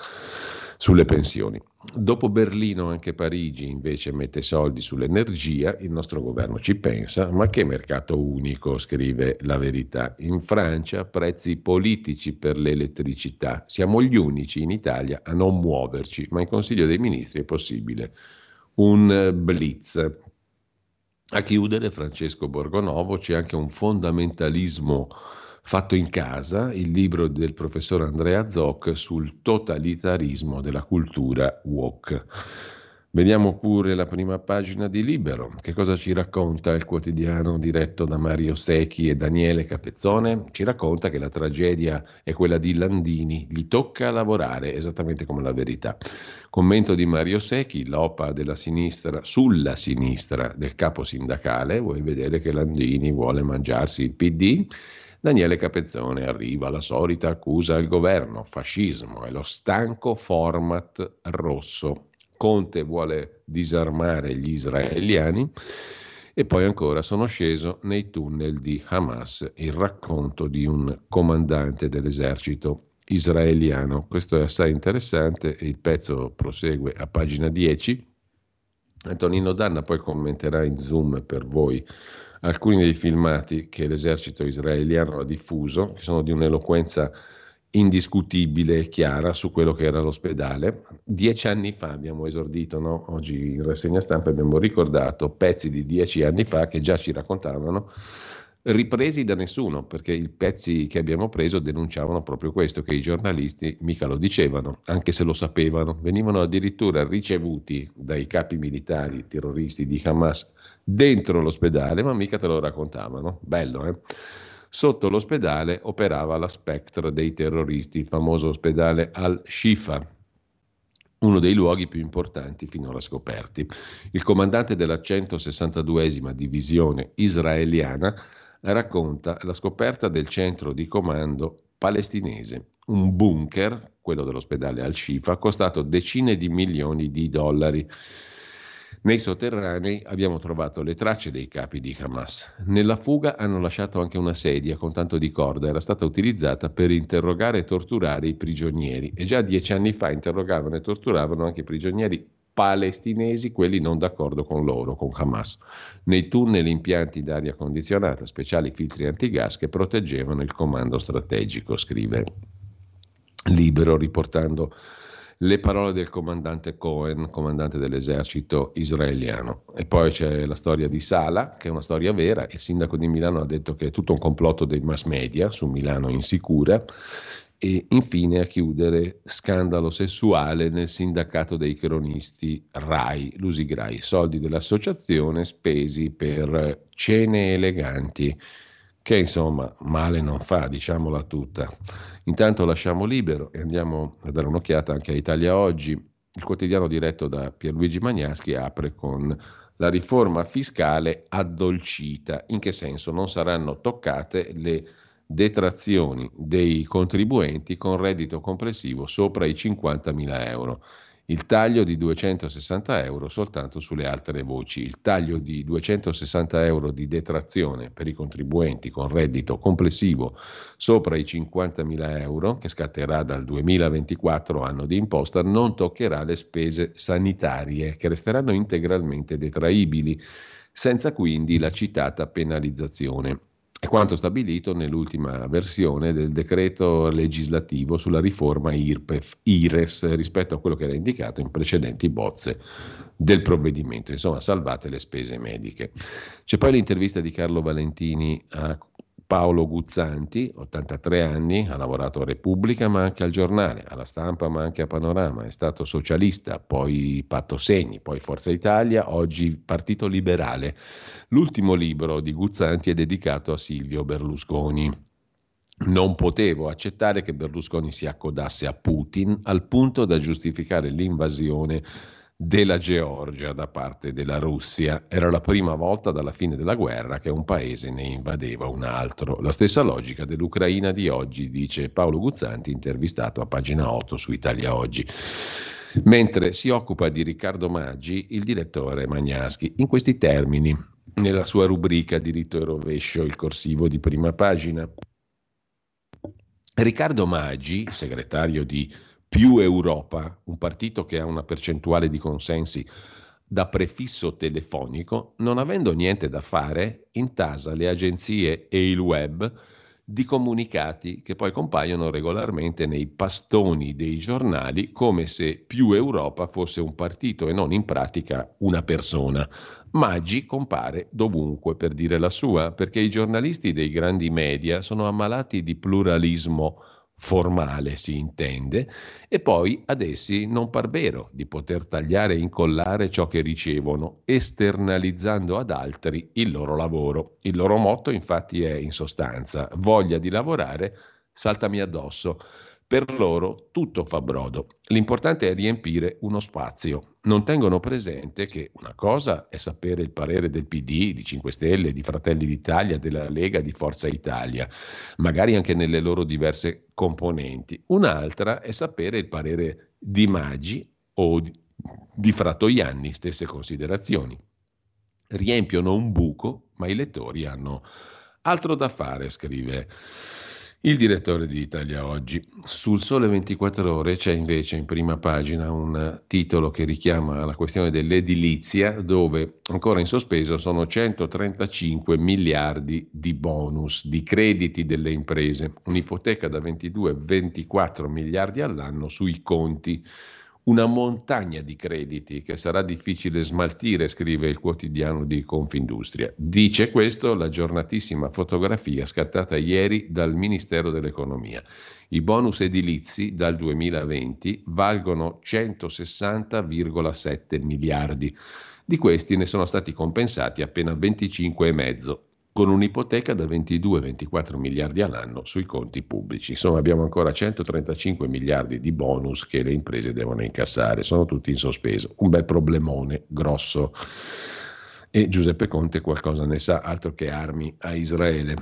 sulle pensioni. Dopo Berlino anche Parigi invece mette soldi sull'energia, il nostro governo ci pensa, ma che mercato unico, scrive la verità. In Francia prezzi politici per l'elettricità, siamo gli unici in Italia a non muoverci, ma in Consiglio dei Ministri è possibile un blitz. A chiudere Francesco Borgonovo c'è anche un fondamentalismo fatto in casa, il libro del professor Andrea Zoc sul totalitarismo della cultura woke. Vediamo pure la prima pagina di Libero. Che cosa ci racconta il quotidiano diretto da Mario Secchi e Daniele Capezzone? Ci racconta che la tragedia è quella di Landini, gli tocca lavorare esattamente come la verità. Commento di Mario Secchi, l'OPA della sinistra sulla sinistra del capo sindacale, vuoi vedere che Landini vuole mangiarsi il PD? Daniele Capezzone arriva la solita accusa al governo, fascismo, è lo stanco format rosso. Conte vuole disarmare gli israeliani e poi ancora sono sceso nei tunnel di Hamas, il racconto di un comandante dell'esercito israeliano. Questo è assai interessante e il pezzo prosegue a pagina 10. Antonino Danna poi commenterà in zoom per voi alcuni dei filmati che l'esercito israeliano ha diffuso, che sono di un'eloquenza indiscutibile e chiara su quello che era l'ospedale. Dieci anni fa abbiamo esordito, no? oggi in rassegna stampa abbiamo ricordato pezzi di dieci anni fa che già ci raccontavano ripresi da nessuno, perché i pezzi che abbiamo preso denunciavano proprio questo, che i giornalisti mica lo dicevano, anche se lo sapevano, venivano addirittura ricevuti dai capi militari terroristi di Hamas dentro l'ospedale, ma mica te lo raccontavano. Bello, eh? Sotto l'ospedale operava la Spectre dei terroristi, il famoso ospedale Al-Shifa, uno dei luoghi più importanti finora scoperti. Il comandante della 162esima divisione israeliana racconta la scoperta del centro di comando palestinese, un bunker, quello dell'ospedale Al-Shifa, costato decine di milioni di dollari. Nei sotterranei abbiamo trovato le tracce dei capi di Hamas. Nella fuga hanno lasciato anche una sedia con tanto di corda, era stata utilizzata per interrogare e torturare i prigionieri e già dieci anni fa interrogavano e torturavano anche i prigionieri palestinesi, quelli non d'accordo con loro, con Hamas. Nei tunnel impianti d'aria condizionata, speciali filtri antigas che proteggevano il comando strategico, scrive Libero riportando le parole del comandante Cohen, comandante dell'esercito israeliano. E poi c'è la storia di Sala, che è una storia vera. Il sindaco di Milano ha detto che è tutto un complotto dei mass media su Milano insicura e infine a chiudere scandalo sessuale nel sindacato dei cronisti RAI, Lusigrai, soldi dell'associazione spesi per cene eleganti, che insomma male non fa, diciamola tutta. Intanto lasciamo libero e andiamo a dare un'occhiata anche a Italia Oggi. Il quotidiano diretto da Pierluigi Magnaschi apre con la riforma fiscale addolcita. In che senso? Non saranno toccate le detrazioni dei contribuenti con reddito complessivo sopra i 50.000 euro. Il taglio di 260 euro soltanto sulle altre voci. Il taglio di 260 euro di detrazione per i contribuenti con reddito complessivo sopra i 50.000 euro, che scatterà dal 2024 anno di imposta, non toccherà le spese sanitarie, che resteranno integralmente detraibili, senza quindi la citata penalizzazione. È quanto stabilito nell'ultima versione del decreto legislativo sulla riforma IRPEF, IRES rispetto a quello che era indicato in precedenti bozze del provvedimento, insomma salvate le spese mediche. C'è poi l'intervista di Carlo Valentini a Paolo Guzzanti, 83 anni, ha lavorato a Repubblica ma anche al giornale, alla stampa ma anche a Panorama, è stato socialista, poi Patto Segni, poi Forza Italia, oggi Partito Liberale. L'ultimo libro di Guzzanti è dedicato a Silvio Berlusconi. Non potevo accettare che Berlusconi si accodasse a Putin al punto da giustificare l'invasione della Georgia da parte della Russia. Era la prima volta dalla fine della guerra che un paese ne invadeva un altro. La stessa logica dell'Ucraina di oggi, dice Paolo Guzzanti, intervistato a pagina 8 su Italia Oggi. Mentre si occupa di Riccardo Maggi il direttore Magnaschi. In questi termini, nella sua rubrica Diritto e rovescio, il corsivo di prima pagina. Riccardo Maggi, segretario di più Europa, un partito che ha una percentuale di consensi da prefisso telefonico, non avendo niente da fare, intasa le agenzie e il web di comunicati che poi compaiono regolarmente nei pastoni dei giornali come se più Europa fosse un partito e non in pratica una persona. Maggi compare dovunque per dire la sua, perché i giornalisti dei grandi media sono ammalati di pluralismo formale si intende, e poi ad essi non par vero di poter tagliare e incollare ciò che ricevono, esternalizzando ad altri il loro lavoro. Il loro motto infatti è in sostanza voglia di lavorare, saltami addosso. Per loro tutto fa brodo. L'importante è riempire uno spazio. Non tengono presente che una cosa è sapere il parere del PD, di 5 Stelle, di Fratelli d'Italia, della Lega, di Forza Italia, magari anche nelle loro diverse componenti. Un'altra è sapere il parere di Maggi o di, di Frattoianni, stesse considerazioni. Riempiono un buco, ma i lettori hanno altro da fare, scrive il direttore di Italia Oggi. Sul Sole 24 Ore c'è invece in prima pagina un titolo che richiama la questione dell'edilizia, dove ancora in sospeso sono 135 miliardi di bonus, di crediti delle imprese, un'ipoteca da 22-24 miliardi all'anno sui conti una montagna di crediti che sarà difficile smaltire, scrive il quotidiano di Confindustria. Dice questo la giornatissima fotografia scattata ieri dal Ministero dell'Economia. I bonus edilizi dal 2020 valgono 160,7 miliardi. Di questi ne sono stati compensati appena 25,5 con un'ipoteca da 22-24 miliardi all'anno sui conti pubblici. Insomma, abbiamo ancora 135 miliardi di bonus che le imprese devono incassare, sono tutti in sospeso. Un bel problemone grosso. E Giuseppe Conte qualcosa ne sa, altro che armi a Israele.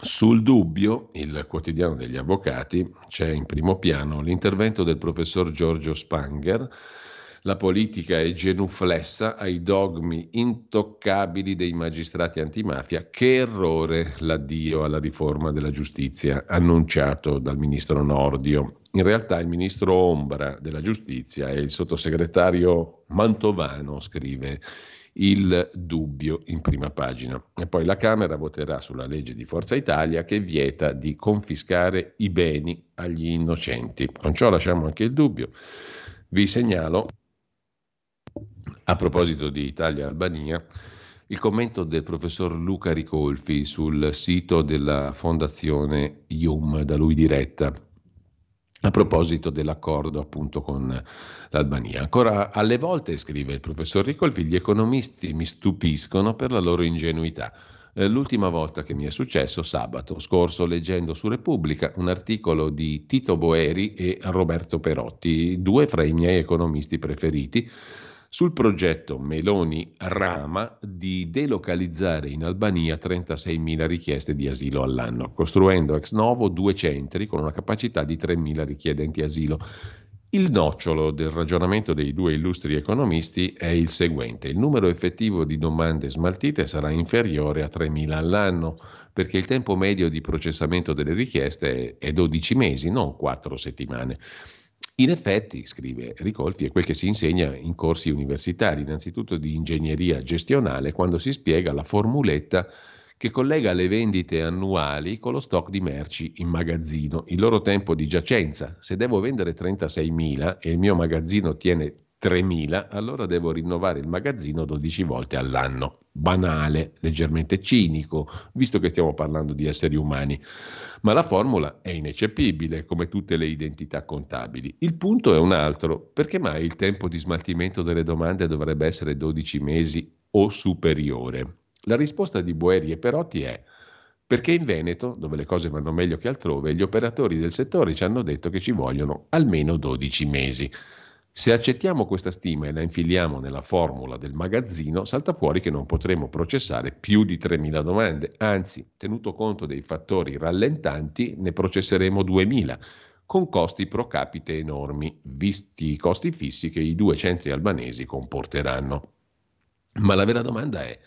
Sul dubbio, il quotidiano degli avvocati, c'è in primo piano l'intervento del professor Giorgio Spanger, la politica è genuflessa ai dogmi intoccabili dei magistrati antimafia. Che errore l'addio alla riforma della giustizia annunciato dal ministro Nordio. In realtà il ministro Ombra della giustizia è il sottosegretario Mantovano, scrive il dubbio in prima pagina. E poi la Camera voterà sulla legge di Forza Italia che vieta di confiscare i beni agli innocenti. Con ciò lasciamo anche il dubbio. Vi segnalo a proposito di Italia-Albania, il commento del professor Luca Ricolfi sul sito della fondazione IUM, da lui diretta, a proposito dell'accordo appunto con l'Albania. Ancora alle volte, scrive il professor Ricolfi, gli economisti mi stupiscono per la loro ingenuità. Eh, l'ultima volta che mi è successo, sabato scorso, leggendo su Repubblica un articolo di Tito Boeri e Roberto Perotti, due fra i miei economisti preferiti, sul progetto Meloni-Rama di delocalizzare in Albania 36.000 richieste di asilo all'anno, costruendo ex novo due centri con una capacità di 3.000 richiedenti asilo. Il nocciolo del ragionamento dei due illustri economisti è il seguente. Il numero effettivo di domande smaltite sarà inferiore a 3.000 all'anno, perché il tempo medio di processamento delle richieste è 12 mesi, non 4 settimane. In effetti, scrive Ricolfi, è quel che si insegna in corsi universitari, innanzitutto di ingegneria gestionale, quando si spiega la formuletta che collega le vendite annuali con lo stock di merci in magazzino, il loro tempo di giacenza. Se devo vendere 36.000 e il mio magazzino tiene 3.000, allora devo rinnovare il magazzino 12 volte all'anno. Banale, leggermente cinico, visto che stiamo parlando di esseri umani. Ma la formula è ineccepibile, come tutte le identità contabili. Il punto è un altro. Perché mai il tempo di smaltimento delle domande dovrebbe essere 12 mesi o superiore? La risposta di Boeri e Perotti è perché in Veneto, dove le cose vanno meglio che altrove, gli operatori del settore ci hanno detto che ci vogliono almeno 12 mesi. Se accettiamo questa stima e la infiliamo nella formula del magazzino, salta fuori che non potremo processare più di 3.000 domande, anzi, tenuto conto dei fattori rallentanti, ne processeremo 2.000, con costi pro capite enormi, visti i costi fissi che i due centri albanesi comporteranno. Ma la vera domanda è,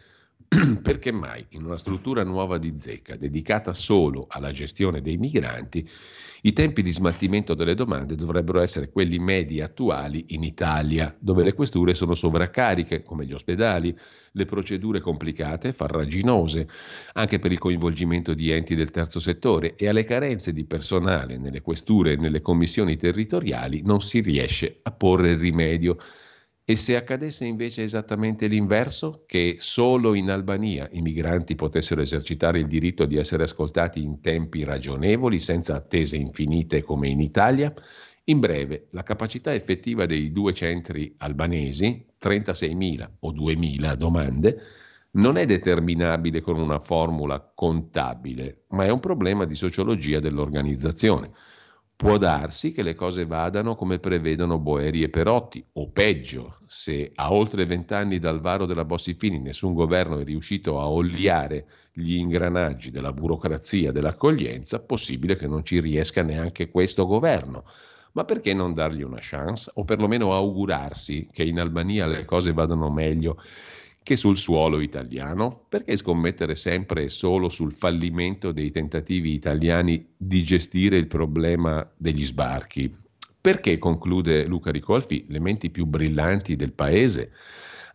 perché mai in una struttura nuova di zecca dedicata solo alla gestione dei migranti i tempi di smaltimento delle domande dovrebbero essere quelli medi attuali in Italia, dove le questure sono sovraccariche, come gli ospedali, le procedure complicate farraginose, anche per il coinvolgimento di enti del terzo settore e alle carenze di personale nelle questure e nelle commissioni territoriali non si riesce a porre rimedio. E se accadesse invece esattamente l'inverso, che solo in Albania i migranti potessero esercitare il diritto di essere ascoltati in tempi ragionevoli, senza attese infinite come in Italia? In breve, la capacità effettiva dei due centri albanesi, 36.000 o 2.000 domande, non è determinabile con una formula contabile, ma è un problema di sociologia dell'organizzazione. Può darsi che le cose vadano come prevedono Boeri e Perotti, o peggio, se a oltre vent'anni dal varo della Bossi-Fini nessun governo è riuscito a oliare gli ingranaggi della burocrazia dell'accoglienza, possibile che non ci riesca neanche questo governo. Ma perché non dargli una chance? O perlomeno augurarsi che in Albania le cose vadano meglio che sul suolo italiano? Perché scommettere sempre e solo sul fallimento dei tentativi italiani di gestire il problema degli sbarchi? Perché, conclude Luca Ricolfi, le menti più brillanti del paese,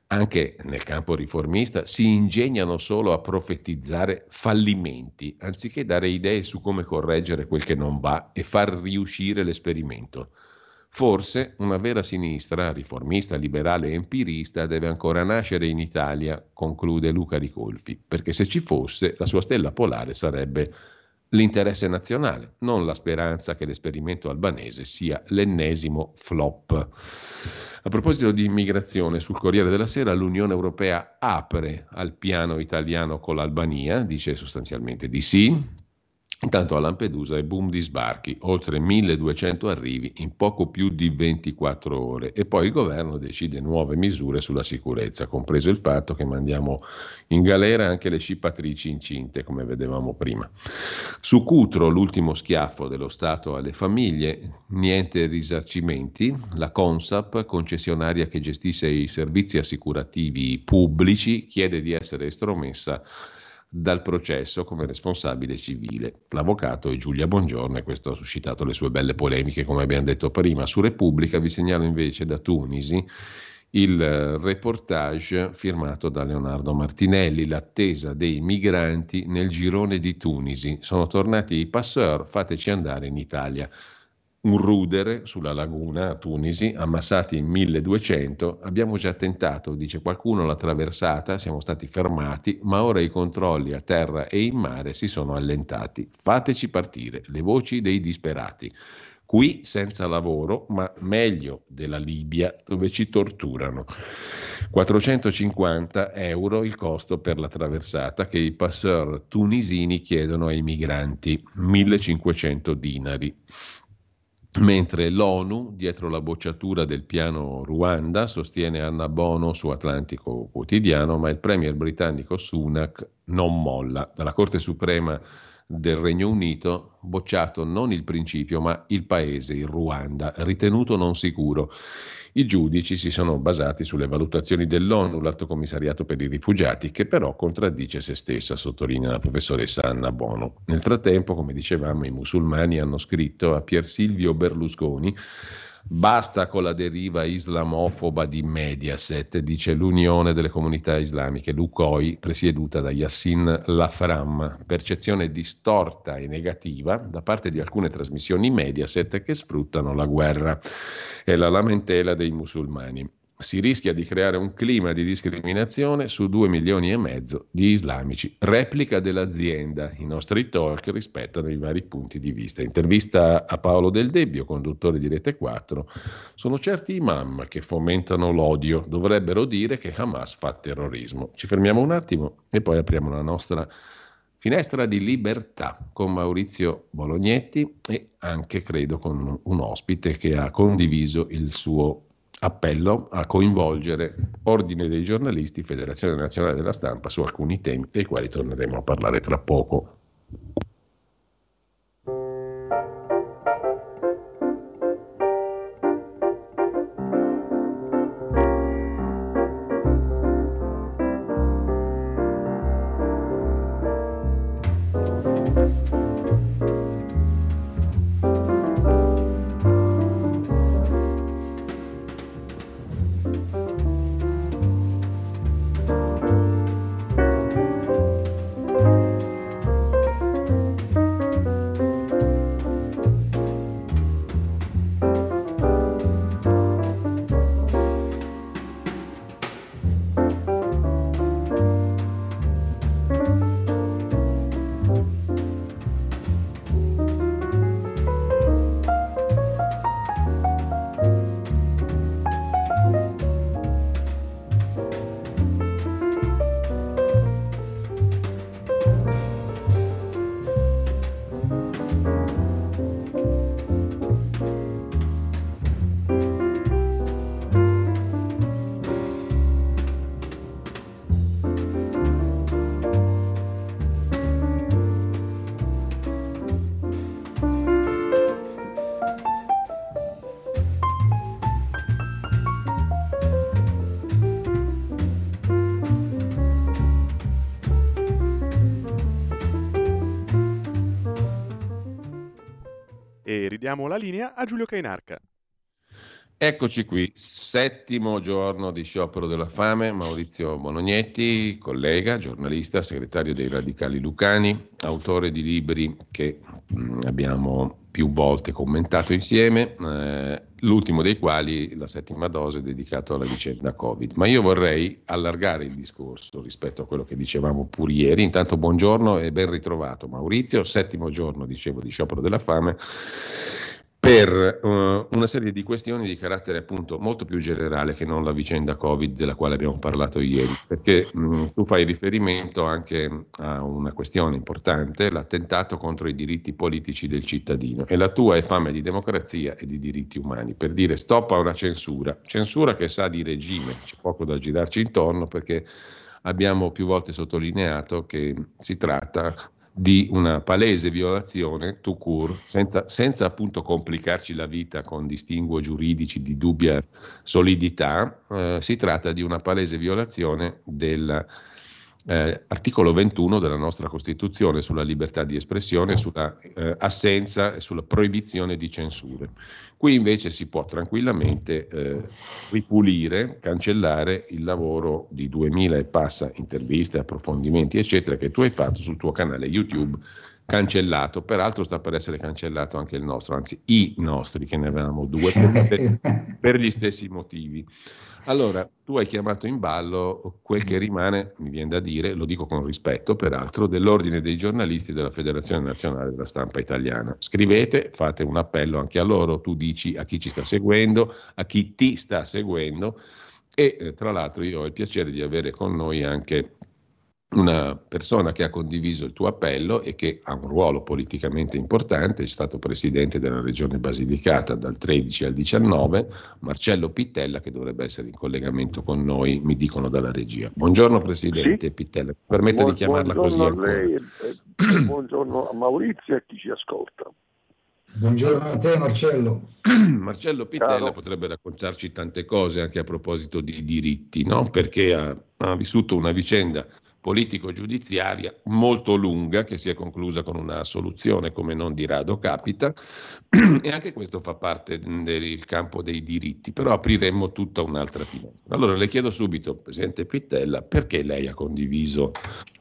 anche nel campo riformista, si ingegnano solo a profetizzare fallimenti, anziché dare idee su come correggere quel che non va e far riuscire l'esperimento? Forse una vera sinistra, riformista, liberale e empirista, deve ancora nascere in Italia, conclude Luca Ricolfi, perché se ci fosse la sua stella polare sarebbe l'interesse nazionale, non la speranza che l'esperimento albanese sia l'ennesimo flop. A proposito di immigrazione, sul Corriere della Sera l'Unione Europea apre al piano italiano con l'Albania, dice sostanzialmente di sì, Intanto a Lampedusa è boom di sbarchi, oltre 1200 arrivi in poco più di 24 ore e poi il governo decide nuove misure sulla sicurezza, compreso il fatto che mandiamo in galera anche le scippatrici incinte, come vedevamo prima. Su Cutro, l'ultimo schiaffo dello Stato alle famiglie, niente risarcimenti, la Consap, concessionaria che gestisce i servizi assicurativi pubblici, chiede di essere estromessa dal processo come responsabile civile. L'avvocato è Giulia Bongiorno e questo ha suscitato le sue belle polemiche, come abbiamo detto prima. Su Repubblica vi segnalo invece da Tunisi il reportage firmato da Leonardo Martinelli, l'attesa dei migranti nel girone di Tunisi. Sono tornati i passeur, fateci andare in Italia un rudere sulla laguna a Tunisi, ammassati in 1200. Abbiamo già tentato, dice qualcuno, la traversata, siamo stati fermati, ma ora i controlli a terra e in mare si sono allentati. Fateci partire, le voci dei disperati. Qui senza lavoro, ma meglio della Libia, dove ci torturano. 450 euro il costo per la traversata che i passeur tunisini chiedono ai migranti, 1500 dinari mentre l'ONU, dietro la bocciatura del piano Ruanda, sostiene Anna Bono su Atlantico Quotidiano, ma il premier britannico Sunak non molla. Dalla Corte Suprema del Regno Unito, bocciato non il principio, ma il paese, il Ruanda, ritenuto non sicuro. I giudici si sono basati sulle valutazioni dell'ONU, l'Alto Commissariato per i Rifugiati, che però contraddice se stessa, sottolinea la professoressa Anna Bono. Nel frattempo, come dicevamo, i musulmani hanno scritto a Pier Silvio Berlusconi Basta con la deriva islamofoba di Mediaset, dice l'Unione delle Comunità Islamiche, l'UCOI, presieduta da Yassin Lafram. Percezione distorta e negativa da parte di alcune trasmissioni Mediaset che sfruttano la guerra. E la lamentela dei musulmani si rischia di creare un clima di discriminazione su due milioni e mezzo di islamici. Replica dell'azienda. I nostri talk rispettano i vari punti di vista. Intervista a Paolo Del Debbio, conduttore di Rete 4. Sono certi imam che fomentano l'odio. Dovrebbero dire che Hamas fa terrorismo. Ci fermiamo un attimo e poi apriamo la nostra finestra di libertà con Maurizio Bolognetti e anche credo con un ospite che ha condiviso il suo appello a coinvolgere Ordine dei giornalisti, Federazione Nazionale della Stampa su alcuni temi dei quali torneremo a parlare tra poco. Diamo la linea a Giulio Cainarca. Eccoci qui, settimo giorno di sciopero della fame, Maurizio Bonognetti, collega, giornalista, segretario dei Radicali Lucani, autore di libri che mm, abbiamo più volte commentato insieme, eh, l'ultimo dei quali, la settima dose, dedicato alla vicenda Covid. Ma io vorrei allargare il discorso rispetto a quello che dicevamo pure ieri. Intanto buongiorno e ben ritrovato Maurizio, settimo giorno, dicevo, di sciopero della fame per uh, una serie di questioni di carattere appunto molto più generale che non la vicenda Covid della quale abbiamo parlato ieri, perché mh, mm, tu fai riferimento anche a una questione importante, l'attentato contro i diritti politici del cittadino. E la tua è fame di democrazia e di diritti umani, per dire stop a una censura, censura che sa di regime, c'è poco da girarci intorno perché abbiamo più volte sottolineato che si tratta di una palese violazione tout court, senza, senza, appunto complicarci la vita con distinguo giuridici di dubbia solidità, eh, si tratta di una palese violazione del eh, articolo 21 della nostra Costituzione sulla libertà di espressione, sulla eh, assenza e sulla proibizione di censure. Qui invece si può tranquillamente eh, ripulire, cancellare il lavoro di 2000 e passa interviste, approfondimenti, eccetera, che tu hai fatto sul tuo canale YouTube cancellato, peraltro sta per essere cancellato anche il nostro, anzi i nostri, che ne avevamo due per gli stessi, per gli stessi motivi. Allora, tu hai chiamato in ballo quel che rimane, mi viene da dire, lo dico con rispetto peraltro, dell'ordine dei giornalisti della Federazione Nazionale della Stampa Italiana. Scrivete, fate un appello anche a loro, tu dici a chi ci sta seguendo, a chi ti sta seguendo e eh, tra l'altro io ho il piacere di avere con noi anche una persona che ha condiviso il tuo appello e che ha un ruolo politicamente importante, è stato presidente della regione Basilicata dal 13 al 19, Marcello Pittella che dovrebbe essere in collegamento con noi, mi dicono dalla regia. Buongiorno Presidente sì. Pittella, permetta Buon, di chiamarla così. Buongiorno a lei, buongiorno a Maurizio e a chi ci ascolta. Buongiorno a te Marcello. Marcello Pittella Ciao. potrebbe raccontarci tante cose anche a proposito di diritti, no? perché ha, ha vissuto una vicenda politico-giudiziaria molto lunga che si è conclusa con una soluzione come non di rado capita e anche questo fa parte del campo dei diritti, però apriremmo tutta un'altra finestra. Allora le chiedo subito, Presidente Pittella, perché lei ha condiviso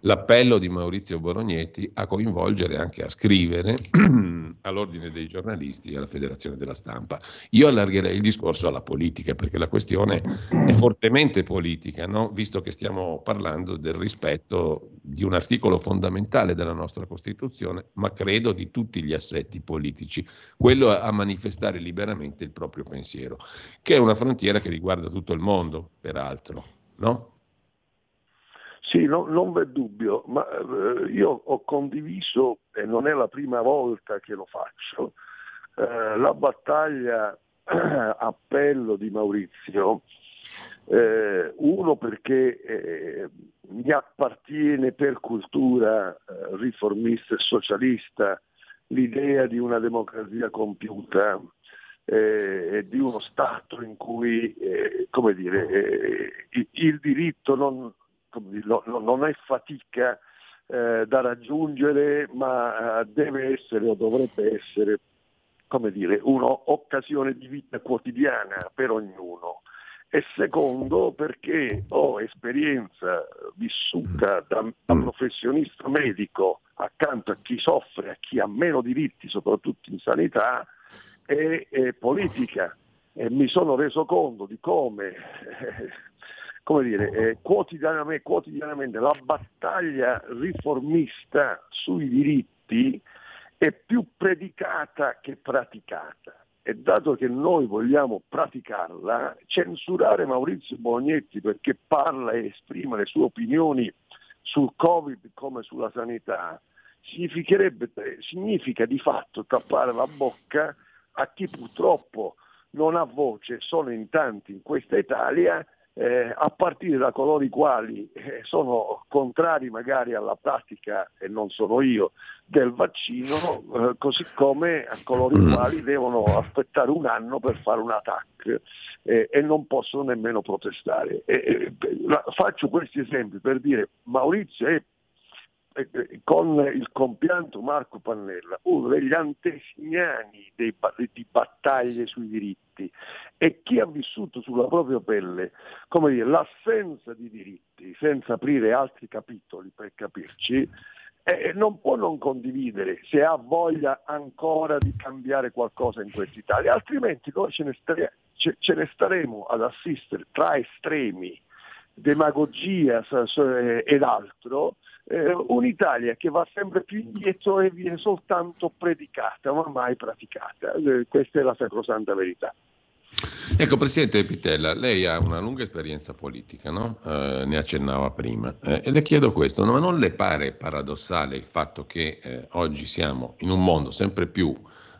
l'appello di Maurizio Borognetti a coinvolgere anche a scrivere all'ordine dei giornalisti e alla Federazione della Stampa. Io allargherei il discorso alla politica perché la questione è fortemente politica, no? visto che stiamo parlando del rispetto di un articolo fondamentale della nostra Costituzione, ma credo di tutti gli assetti politici, quello a manifestare liberamente il proprio pensiero, che è una frontiera che riguarda tutto il mondo, peraltro. No? Sì, no, non v'è dubbio, ma eh, io ho condiviso, e non è la prima volta che lo faccio, eh, la battaglia appello di Maurizio, eh, uno perché eh, mi appartiene per cultura eh, riformista e socialista l'idea di una democrazia compiuta eh, e di uno Stato in cui come dire, il diritto non, non è fatica eh, da raggiungere, ma eh, deve essere o dovrebbe essere dire, un'occasione di vita quotidiana per ognuno. E secondo perché ho esperienza vissuta da, da mm. professionista medico accanto a chi soffre, a chi ha meno diritti, soprattutto in sanità, e, e politica. E mi sono reso conto di come eh, come dire, eh, quotidianamente, quotidianamente la battaglia riformista sui diritti è più predicata che praticata. E dato che noi vogliamo praticarla, censurare Maurizio Bolognetti perché parla e esprime le sue opinioni sul Covid come sulla sanità, significa di fatto tappare la bocca a chi purtroppo non ha voce, sono in tanti in questa Italia eh, a partire da coloro i quali eh, sono contrari magari alla pratica, e non sono io, del vaccino, eh, così come a coloro i mm. quali devono aspettare un anno per fare un attack eh, e non possono nemmeno protestare. faccio questi esempi per dire Maurizio è con il compianto Marco Pannella, uno degli antesignani dei, di battaglie sui diritti. E chi ha vissuto sulla propria pelle dire, l'assenza di diritti, senza aprire altri capitoli per capirci, eh, non può non condividere se ha voglia ancora di cambiare qualcosa in quest'Italia, altrimenti noi ce ne, stare, ce, ce ne staremo ad assistere tra estremi, demagogia ed altro, eh, un'Italia che va sempre più indietro e viene soltanto predicata, ma mai praticata. Eh, questa è la sacrosanta verità. Ecco, Presidente Pitella, lei ha una lunga esperienza politica, no? eh, ne accennava prima, eh, e le chiedo questo, ma non le pare paradossale il fatto che eh, oggi siamo in un mondo sempre più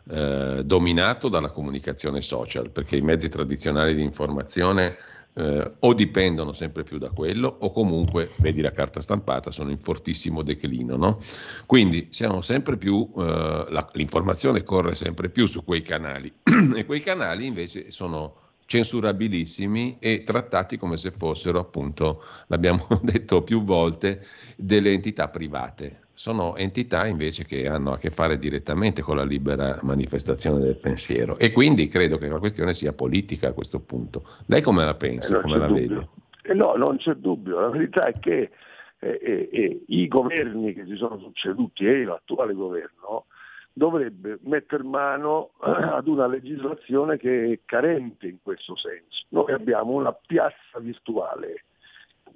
eh, dominato dalla comunicazione social, perché i mezzi tradizionali di informazione eh, o dipendono sempre più da quello o comunque, vedi la carta stampata, sono in fortissimo declino. No? Quindi siamo sempre più, eh, la, l'informazione corre sempre più su quei canali e quei canali invece sono censurabilissimi e trattati come se fossero appunto, l'abbiamo detto più volte, delle entità private sono entità invece che hanno a che fare direttamente con la libera manifestazione del pensiero e quindi credo che la questione sia politica a questo punto. Lei come la pensa, eh, come la dubbio. vede? Eh no, non c'è dubbio, la verità è che eh, eh, eh i governi che si sono succeduti e l'attuale governo dovrebbe mettere mano ad una legislazione che è carente in questo senso. Noi abbiamo una piazza virtuale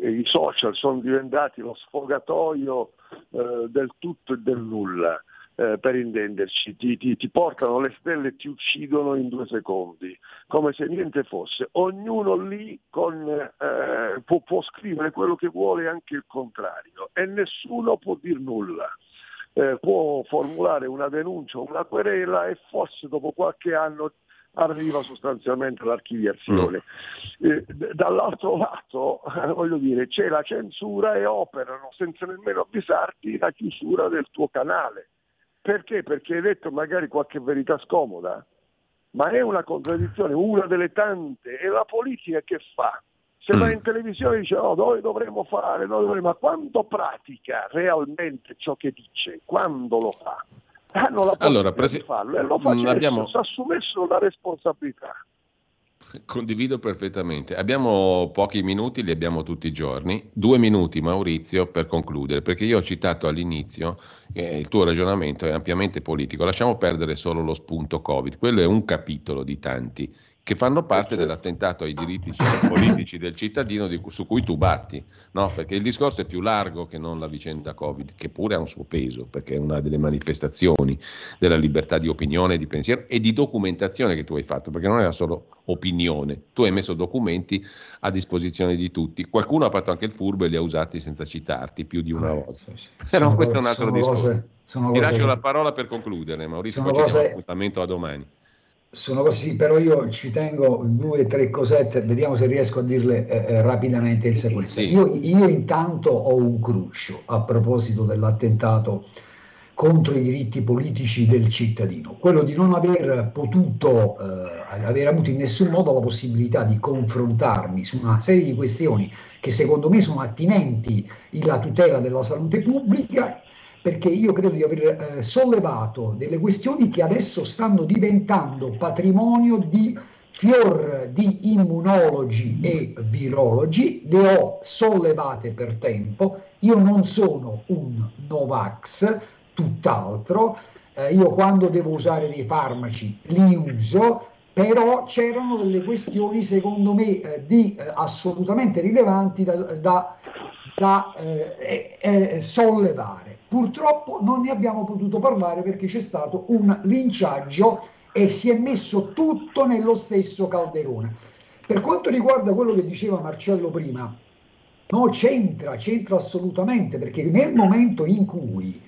i social sono diventati lo sfogatoio eh, del tutto e del nulla. Eh, per intenderci, ti, ti, ti, portano le stelle e ti uccidono in due secondi, come se niente fosse. Ognuno lì con, eh, può, può, scrivere quello che vuole e anche il contrario e nessuno può dire nulla. Eh, può formulare una denuncia una querela e forse dopo qualche anno arriva sostanzialmente l'archiviazione. Mm. Eh, dall'altro lato, voglio dire, c'è la censura e operano senza nemmeno avvisarti la chiusura del tuo canale. Perché? Perché hai detto magari qualche verità scomoda, ma è una contraddizione, una delle tante. E la politica che fa? Se Mm. va in televisione dice no, noi dovremmo fare, noi dovremmo, ma quando pratica realmente ciò che dice, quando lo fa? Hanno la Allora, presi- di farlo e lo Mm, facesse, abbiamo- si assumessero la responsabilità. Condivido perfettamente. Abbiamo pochi minuti, li abbiamo tutti i giorni. Due minuti, Maurizio, per concludere, perché io ho citato all'inizio che il tuo ragionamento è ampiamente politico. Lasciamo perdere solo lo spunto Covid. Quello è un capitolo di tanti che fanno parte dell'attentato ai diritti politici del cittadino di su cui tu batti, no? perché il discorso è più largo che non la vicenda Covid, che pure ha un suo peso, perché è una delle manifestazioni della libertà di opinione, di pensiero e di documentazione che tu hai fatto, perché non era solo opinione, tu hai messo documenti a disposizione di tutti, qualcuno ha fatto anche il furbo e li ha usati senza citarti più di una Eh, volta. sì, sì. Però Sono questo è un altro discorso. cose- Ti lascio che- la parola per concludere, Maurizio, Sono poi diamo cose- appuntamento a domani. Sono così, però io ci tengo due o tre cosette, vediamo se riesco a dirle eh, eh, rapidamente in sequenza. Sì. Io, io intanto ho un cruccio a proposito dell'attentato contro i diritti politici del cittadino, quello di non aver potuto, eh, aver avuto in nessun modo la possibilità di confrontarmi su una serie di questioni che secondo me sono attinenti alla tutela della salute pubblica perché io credo di aver eh, sollevato delle questioni che adesso stanno diventando patrimonio di fior di immunologi e virologi, le ho sollevate per tempo, io non sono un Novax, tutt'altro, eh, io quando devo usare dei farmaci li uso, però c'erano delle questioni secondo me eh, di, eh, assolutamente rilevanti da, da- da eh, eh, sollevare. Purtroppo non ne abbiamo potuto parlare perché c'è stato un linciaggio e si è messo tutto nello stesso calderone. Per quanto riguarda quello che diceva Marcello prima, no, c'entra, c'entra assolutamente, perché nel momento in cui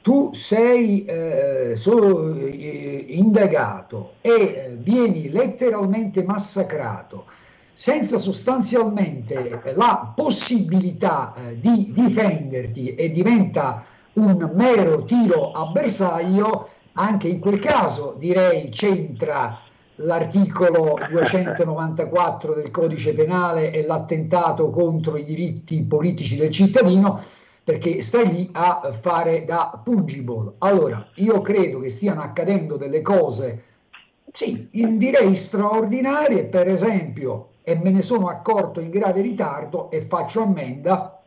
tu sei eh, so- eh, indagato e eh, vieni letteralmente massacrato senza sostanzialmente la possibilità eh, di difenderti e diventa un mero tiro a bersaglio, anche in quel caso direi c'entra l'articolo 294 del codice penale e l'attentato contro i diritti politici del cittadino perché stai lì a fare da pungible. Allora, io credo che stiano accadendo delle cose, sì, direi straordinarie, per esempio, e me ne sono accorto in grave ritardo e faccio ammenda,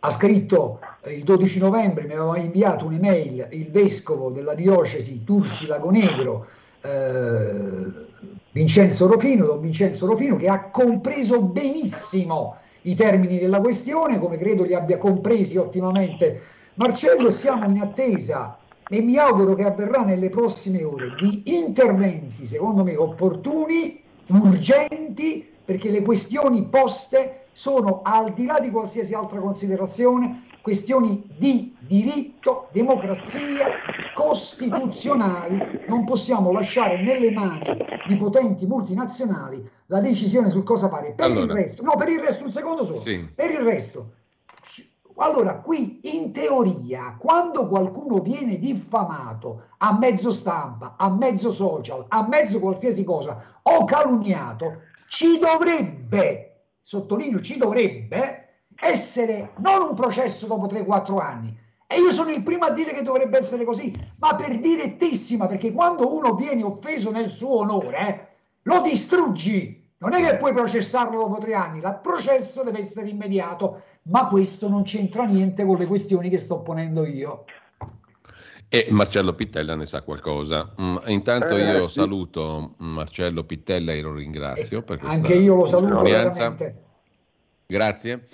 ha scritto eh, il 12 novembre, mi aveva inviato un'email il vescovo della diocesi Tursi Lagonegro, eh, Vincenzo Rofino, don Vincenzo Rofino, che ha compreso benissimo i termini della questione, come credo li abbia compresi ottimamente Marcello, siamo in attesa e mi auguro che avverrà nelle prossime ore di interventi, secondo me, opportuni, urgenti, perché le questioni poste sono al di là di qualsiasi altra considerazione questioni di diritto, democrazia, costituzionali. Non possiamo lasciare nelle mani di potenti multinazionali la decisione su cosa fare. Per il Allora. resto, no, per il resto, un secondo solo. Sì. Per il resto, allora qui in teoria, quando qualcuno viene diffamato a mezzo stampa, a mezzo social, a mezzo qualsiasi cosa o calunniato, ci dovrebbe, sottolineo, ci dovrebbe essere non un processo dopo 3-4 anni. E io sono il primo a dire che dovrebbe essere così, ma per direttissima, perché quando uno viene offeso nel suo onore, eh, lo distruggi. Non è che puoi processarlo dopo tre anni, il processo deve essere immediato, ma questo non c'entra niente con le questioni che sto ponendo io. E Marcello Pittella ne sa qualcosa. Mm, intanto Eh, io sì. saluto Marcello Pittella e lo ringrazio per questa Anche io lo saluto. Grazie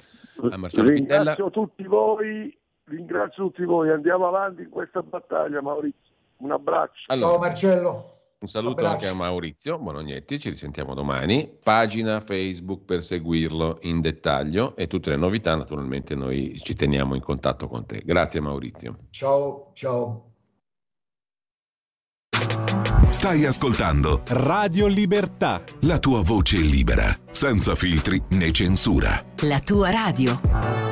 a Marcello Pittella. Ringrazio tutti voi, ringrazio tutti voi, andiamo avanti in questa battaglia Maurizio. Un abbraccio. Ciao Allora, Marcello. Un saluto anche a Maurizio Bonognetti, ci risentiamo domani. Pagina Facebook per seguirlo in dettaglio e tutte le novità naturalmente noi ci teniamo in contatto con te. Grazie Maurizio. Ciao, ciao. Stai ascoltando Radio Libertà. la tua voce libera, senza filtri né censura. La tua radio.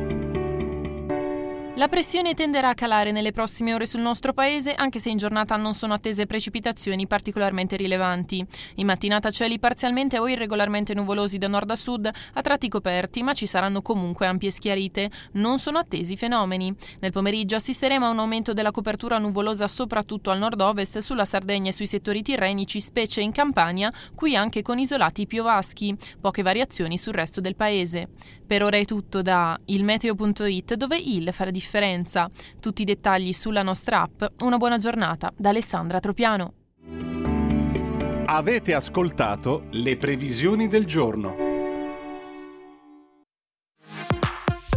La pressione tenderà a calare nelle prossime ore sul nostro paese, anche se in giornata non sono attese precipitazioni particolarmente rilevanti. In mattinata cieli parzialmente o irregolarmente nuvolosi da nord a sud, a tratti coperti, ma ci saranno comunque ampie schiarite. Non sono attesi fenomeni. Nel pomeriggio assisteremo a un aumento della copertura nuvolosa soprattutto al nord-ovest, sulla Sardegna e sui settori tirrenici, specie in Campania, qui anche con isolati piovaschi. Poche variazioni sul resto del paese. Per ora è tutto da ilmeteo.it, dove il farà differenza differenza. Tutti i dettagli sulla nostra app. Una buona giornata da Alessandra Tropiano. Avete ascoltato le previsioni del giorno.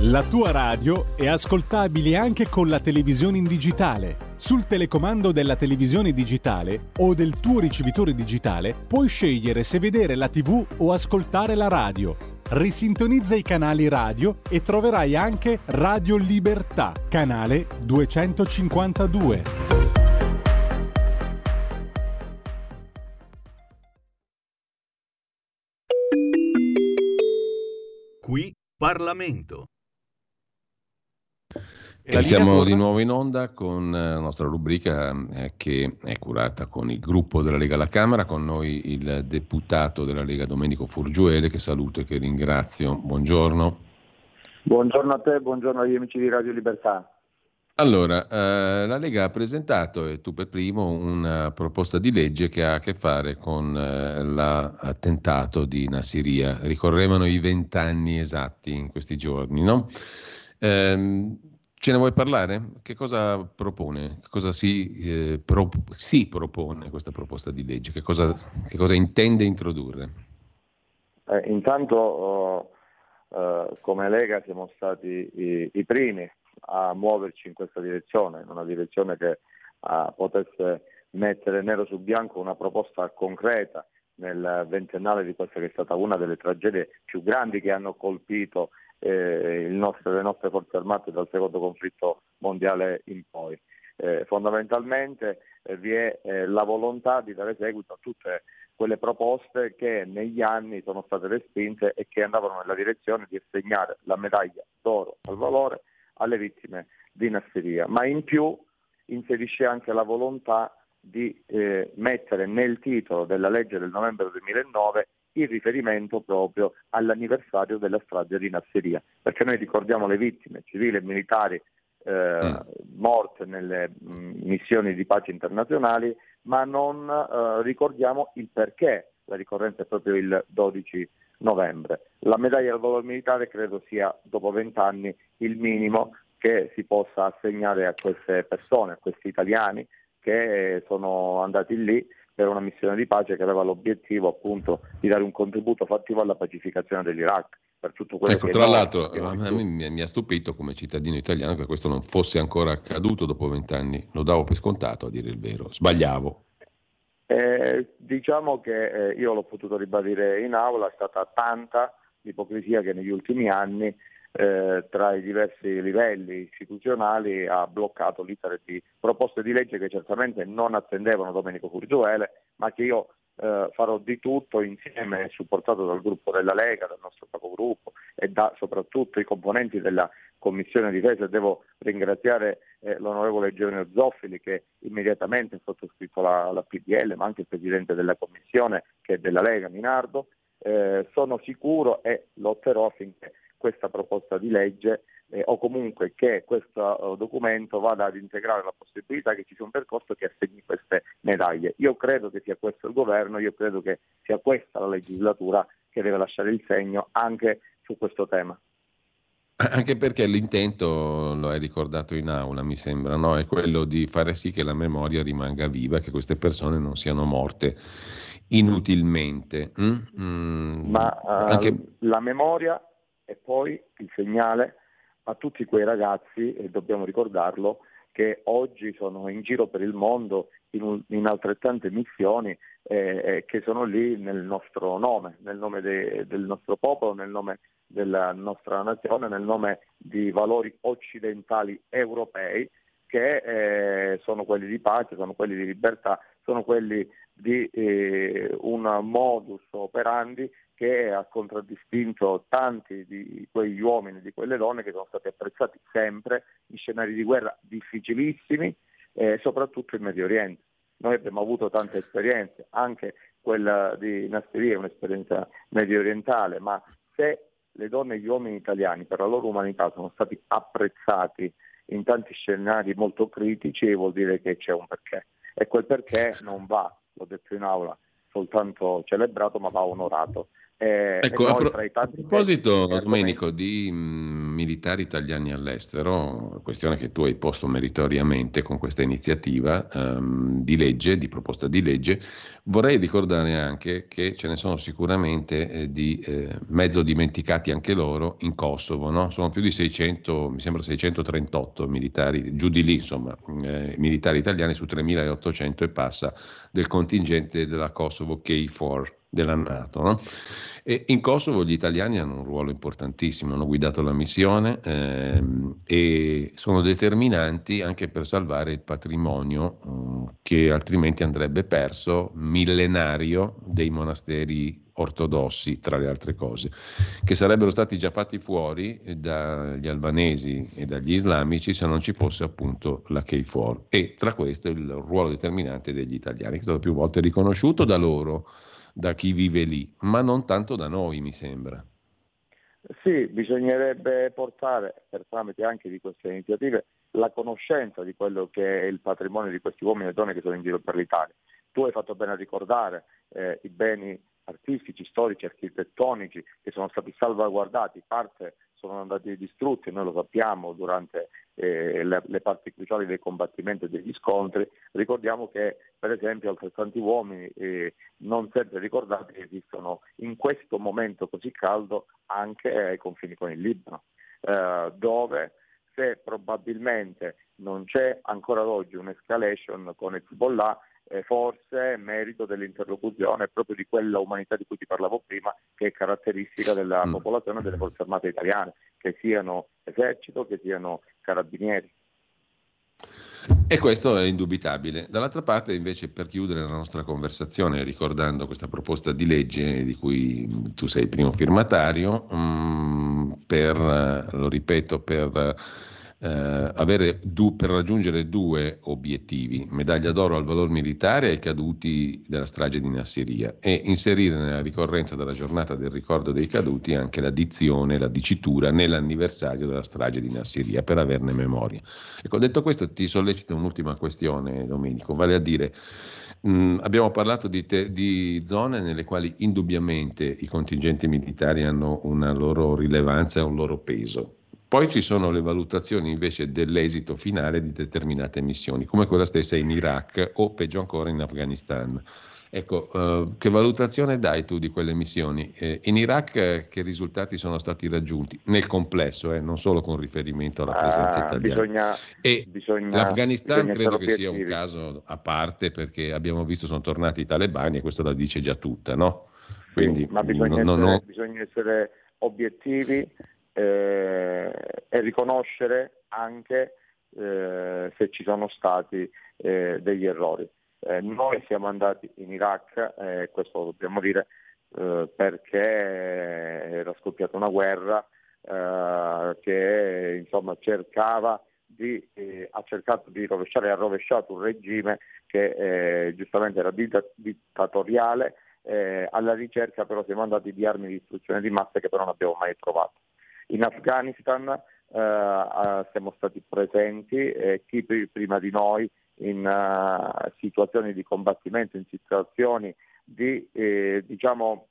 La tua radio è ascoltabile anche con la televisione in digitale. Sul telecomando della televisione digitale o del tuo ricevitore digitale puoi scegliere se vedere la TV o ascoltare la radio risintonizza i canali radio e troverai anche Radio Libertà, canale 252. Qui Parlamento. E siamo di nuovo in onda con eh, la nostra rubrica eh, che è curata con il gruppo della Lega alla Camera, con noi il deputato della Lega Domenico Furgiuele, che saluto e che ringrazio. Buongiorno. Buongiorno a te, buongiorno agli amici di Radio Libertà. Allora, eh, la Lega ha presentato, e tu per primo, una proposta di legge che ha a che fare con eh, l'attentato di Nassiria. Ricorrevano i vent'anni esatti in questi giorni, no? Eh, Ce ne vuoi parlare? Che cosa propone? Che cosa si, eh, pro- si propone questa proposta di legge? Che cosa, che cosa intende introdurre? Eh, intanto oh, eh, come Lega siamo stati i, i, primi a muoverci in questa direzione, in una direzione che uh, potesse mettere nero su bianco una proposta concreta nel ventennale di questa che è stata una delle tragedie più grandi che hanno colpito eh, nostro, le nostre forze armate dal secondo conflitto mondiale in poi. Eh, fondamentalmente eh, vi è eh, la volontà di dare seguito a tutte quelle proposte che negli anni sono state respinte e che andavano nella direzione di assegnare la medaglia d'oro al valore alle vittime di Nasseria, ma in più inserisce anche la volontà di eh, mettere nel titolo della legge del novembre 2009 il riferimento proprio all'anniversario della strage di Nasseria, perché noi ricordiamo le vittime civili e militari eh, mm. morte nelle mh, mm, missioni di pace internazionali, ma non eh, ricordiamo il perché la ricorrenza è proprio il 12 novembre. La medaglia al valore militare credo sia dopo vent'anni il minimo che si possa assegnare a queste persone, a questi italiani che sono andati lì per una missione di pace che aveva l'obiettivo appunto di dare un contributo fattivo alla pacificazione dell'Iraq. Per tutto quello ecco, che tra l'altro a me mi, mi, ha stupito come cittadino italiano che questo non fosse ancora accaduto dopo vent'anni, lo davo per scontato a dire il vero, sbagliavo. Eh, diciamo che eh, io l'ho potuto ribadire in aula, è stata tanta l'ipocrisia che negli ultimi anni eh, tra i diversi livelli istituzionali ha bloccato l'iter di proposte di legge che certamente non attendevano Domenico Furgiuele, ma che io eh, farò di tutto insieme, supportato dal gruppo della Lega, dal nostro capogruppo e da soprattutto i componenti della Commissione Difesa. Devo ringraziare eh, l'onorevole Eugenio Zoffili che immediatamente ha sottoscritto la, la, PDL, ma anche il Presidente della Commissione che è della Lega, Minardo. Eh, sono sicuro e lotterò affinché questa proposta di legge eh, o comunque che questo uh, documento vada ad integrare la possibilità che ci sia un percorso che assegni queste medaglie. Io credo che sia questo il governo, io credo che sia questa la legislatura che deve lasciare il segno anche su questo tema. Anche perché l'intento, lo hai ricordato in aula, mi sembra, no? è quello di fare sì che la memoria rimanga viva, che queste persone non siano morte inutilmente. Mm? Mm, Ma uh, anche... la memoria è poi il segnale a tutti quei ragazzi, e dobbiamo ricordarlo, che oggi sono in giro per il mondo in, in altrettante missioni eh, eh, che sono lì nel nostro nome, nel nome de, del nostro popolo, nel nome della nostra nazione, nel nome di valori occidentali europei che eh, sono quelli di pace, sono quelli di libertà, sono quelli di eh, un modus operandi che ha contraddistinto tanti di quegli uomini, di quelle donne che sono stati apprezzati sempre in scenari di guerra difficilissimi, eh, soprattutto in Medio Oriente. Noi abbiamo avuto tante esperienze, anche quella di Nasseria è un'esperienza medio orientale, ma se le donne e gli uomini italiani per la loro umanità sono stati apprezzati in tanti scenari molto critici, vuol dire che c'è un perché. E quel perché non va, l'ho detto in aula, soltanto celebrato, ma va onorato. Eh, ecco, a, pro- a, proposito, Domenico, di mh, mm, militari italiani all'estero, questione che tu hai posto meritoriamente con questa iniziativa um, di legge, di proposta di legge, vorrei ricordare anche che ce ne sono sicuramente eh, di eh, mezzo dimenticati anche loro in Kosovo, no? sono più di 600, mi sembra 638 militari, giù di lì insomma, eh, militari italiani su 3800 e passa del contingente della Kosovo K4 della Nato. No? In Kosovo gli italiani hanno un ruolo importantissimo, hanno guidato la missione ehm, e sono determinanti anche per salvare il patrimonio eh, che altrimenti andrebbe perso, millenario dei monasteri ortodossi, tra le altre cose, che sarebbero stati già fatti fuori dagli albanesi e dagli islamici se non ci fosse appunto la K4 e tra questo il ruolo determinante degli italiani, che è stato più volte riconosciuto da loro da chi vive lì, ma non tanto da noi, mi sembra. Sì, bisognerebbe portare, per tramite anche di queste iniziative, la conoscenza di quello che è il patrimonio di questi uomini e donne che sono in giro per l'Italia. Tu hai fatto bene a ricordare eh, i beni artistici, storici, architettonici che sono stati salvaguardati, parte sono andati distrutti, noi lo sappiamo durante eh, le, le, parti cruciali dei combattimenti e degli scontri. Ricordiamo che per esempio altrettanti uomini eh, non sempre ricordati esistono in questo momento così caldo anche ai confini con il Libano, eh, dove se probabilmente non c'è ancora oggi un'escalation con Hezbollah, eh, forse merito dell'interlocuzione proprio di quella umanità di cui ti parlavo prima, che è caratteristica della mm. popolazione delle forze armate italiane, che siano esercito, che siano carabinieri. E questo è indubitabile. Dall'altra parte, invece, per chiudere la nostra conversazione, ricordando questa proposta di legge di cui tu sei primo firmatario, um, per, lo ripeto, per eh, du- per raggiungere due obiettivi, medaglia d'oro al valor militare ai caduti della strage di Nassiria e inserire nella ricorrenza della giornata del ricordo dei caduti anche la dizione, la dicitura nell'anniversario della strage di Nassiria per averne memoria. Ecco, detto questo ti sollecito un'ultima questione Domenico, vale a dire mm, abbiamo parlato di, te- di zone nelle quali indubbiamente i contingenti militari hanno una loro rilevanza e un loro peso poi ci sono le valutazioni invece dell'esito finale di determinate missioni, come quella stessa in Iraq o peggio ancora in Afghanistan. Ecco, uh, che valutazione dai tu di quelle missioni? Eh, in Iraq eh, che risultati sono stati raggiunti nel complesso, eh, non solo con riferimento alla presenza ah, italiana? Bisogna, e bisogna, l'Afghanistan bisogna credo che sia un caso a parte perché abbiamo visto sono tornati i talebani e questo la dice già tutta, no? Quindi, sì, ma bisogna, non, essere, non... bisogna essere obiettivi eh, e riconoscere anche eh, se ci sono stati eh, degli errori. Eh, noi siamo andati in Iraq, eh, questo lo dobbiamo dire, eh, perché era scoppiata una guerra che insomma, cercava di, ha cercato di rovesciare e ha rovesciato un regime che giustamente era dittatoriale, alla ricerca però siamo andati di armi di distruzione di massa che però non abbiamo mai trovato. In Afghanistan eh, eh, siamo stati presenti e chi prima di noi in uh, situazioni di combattimento, in situazioni di eh, diciamo,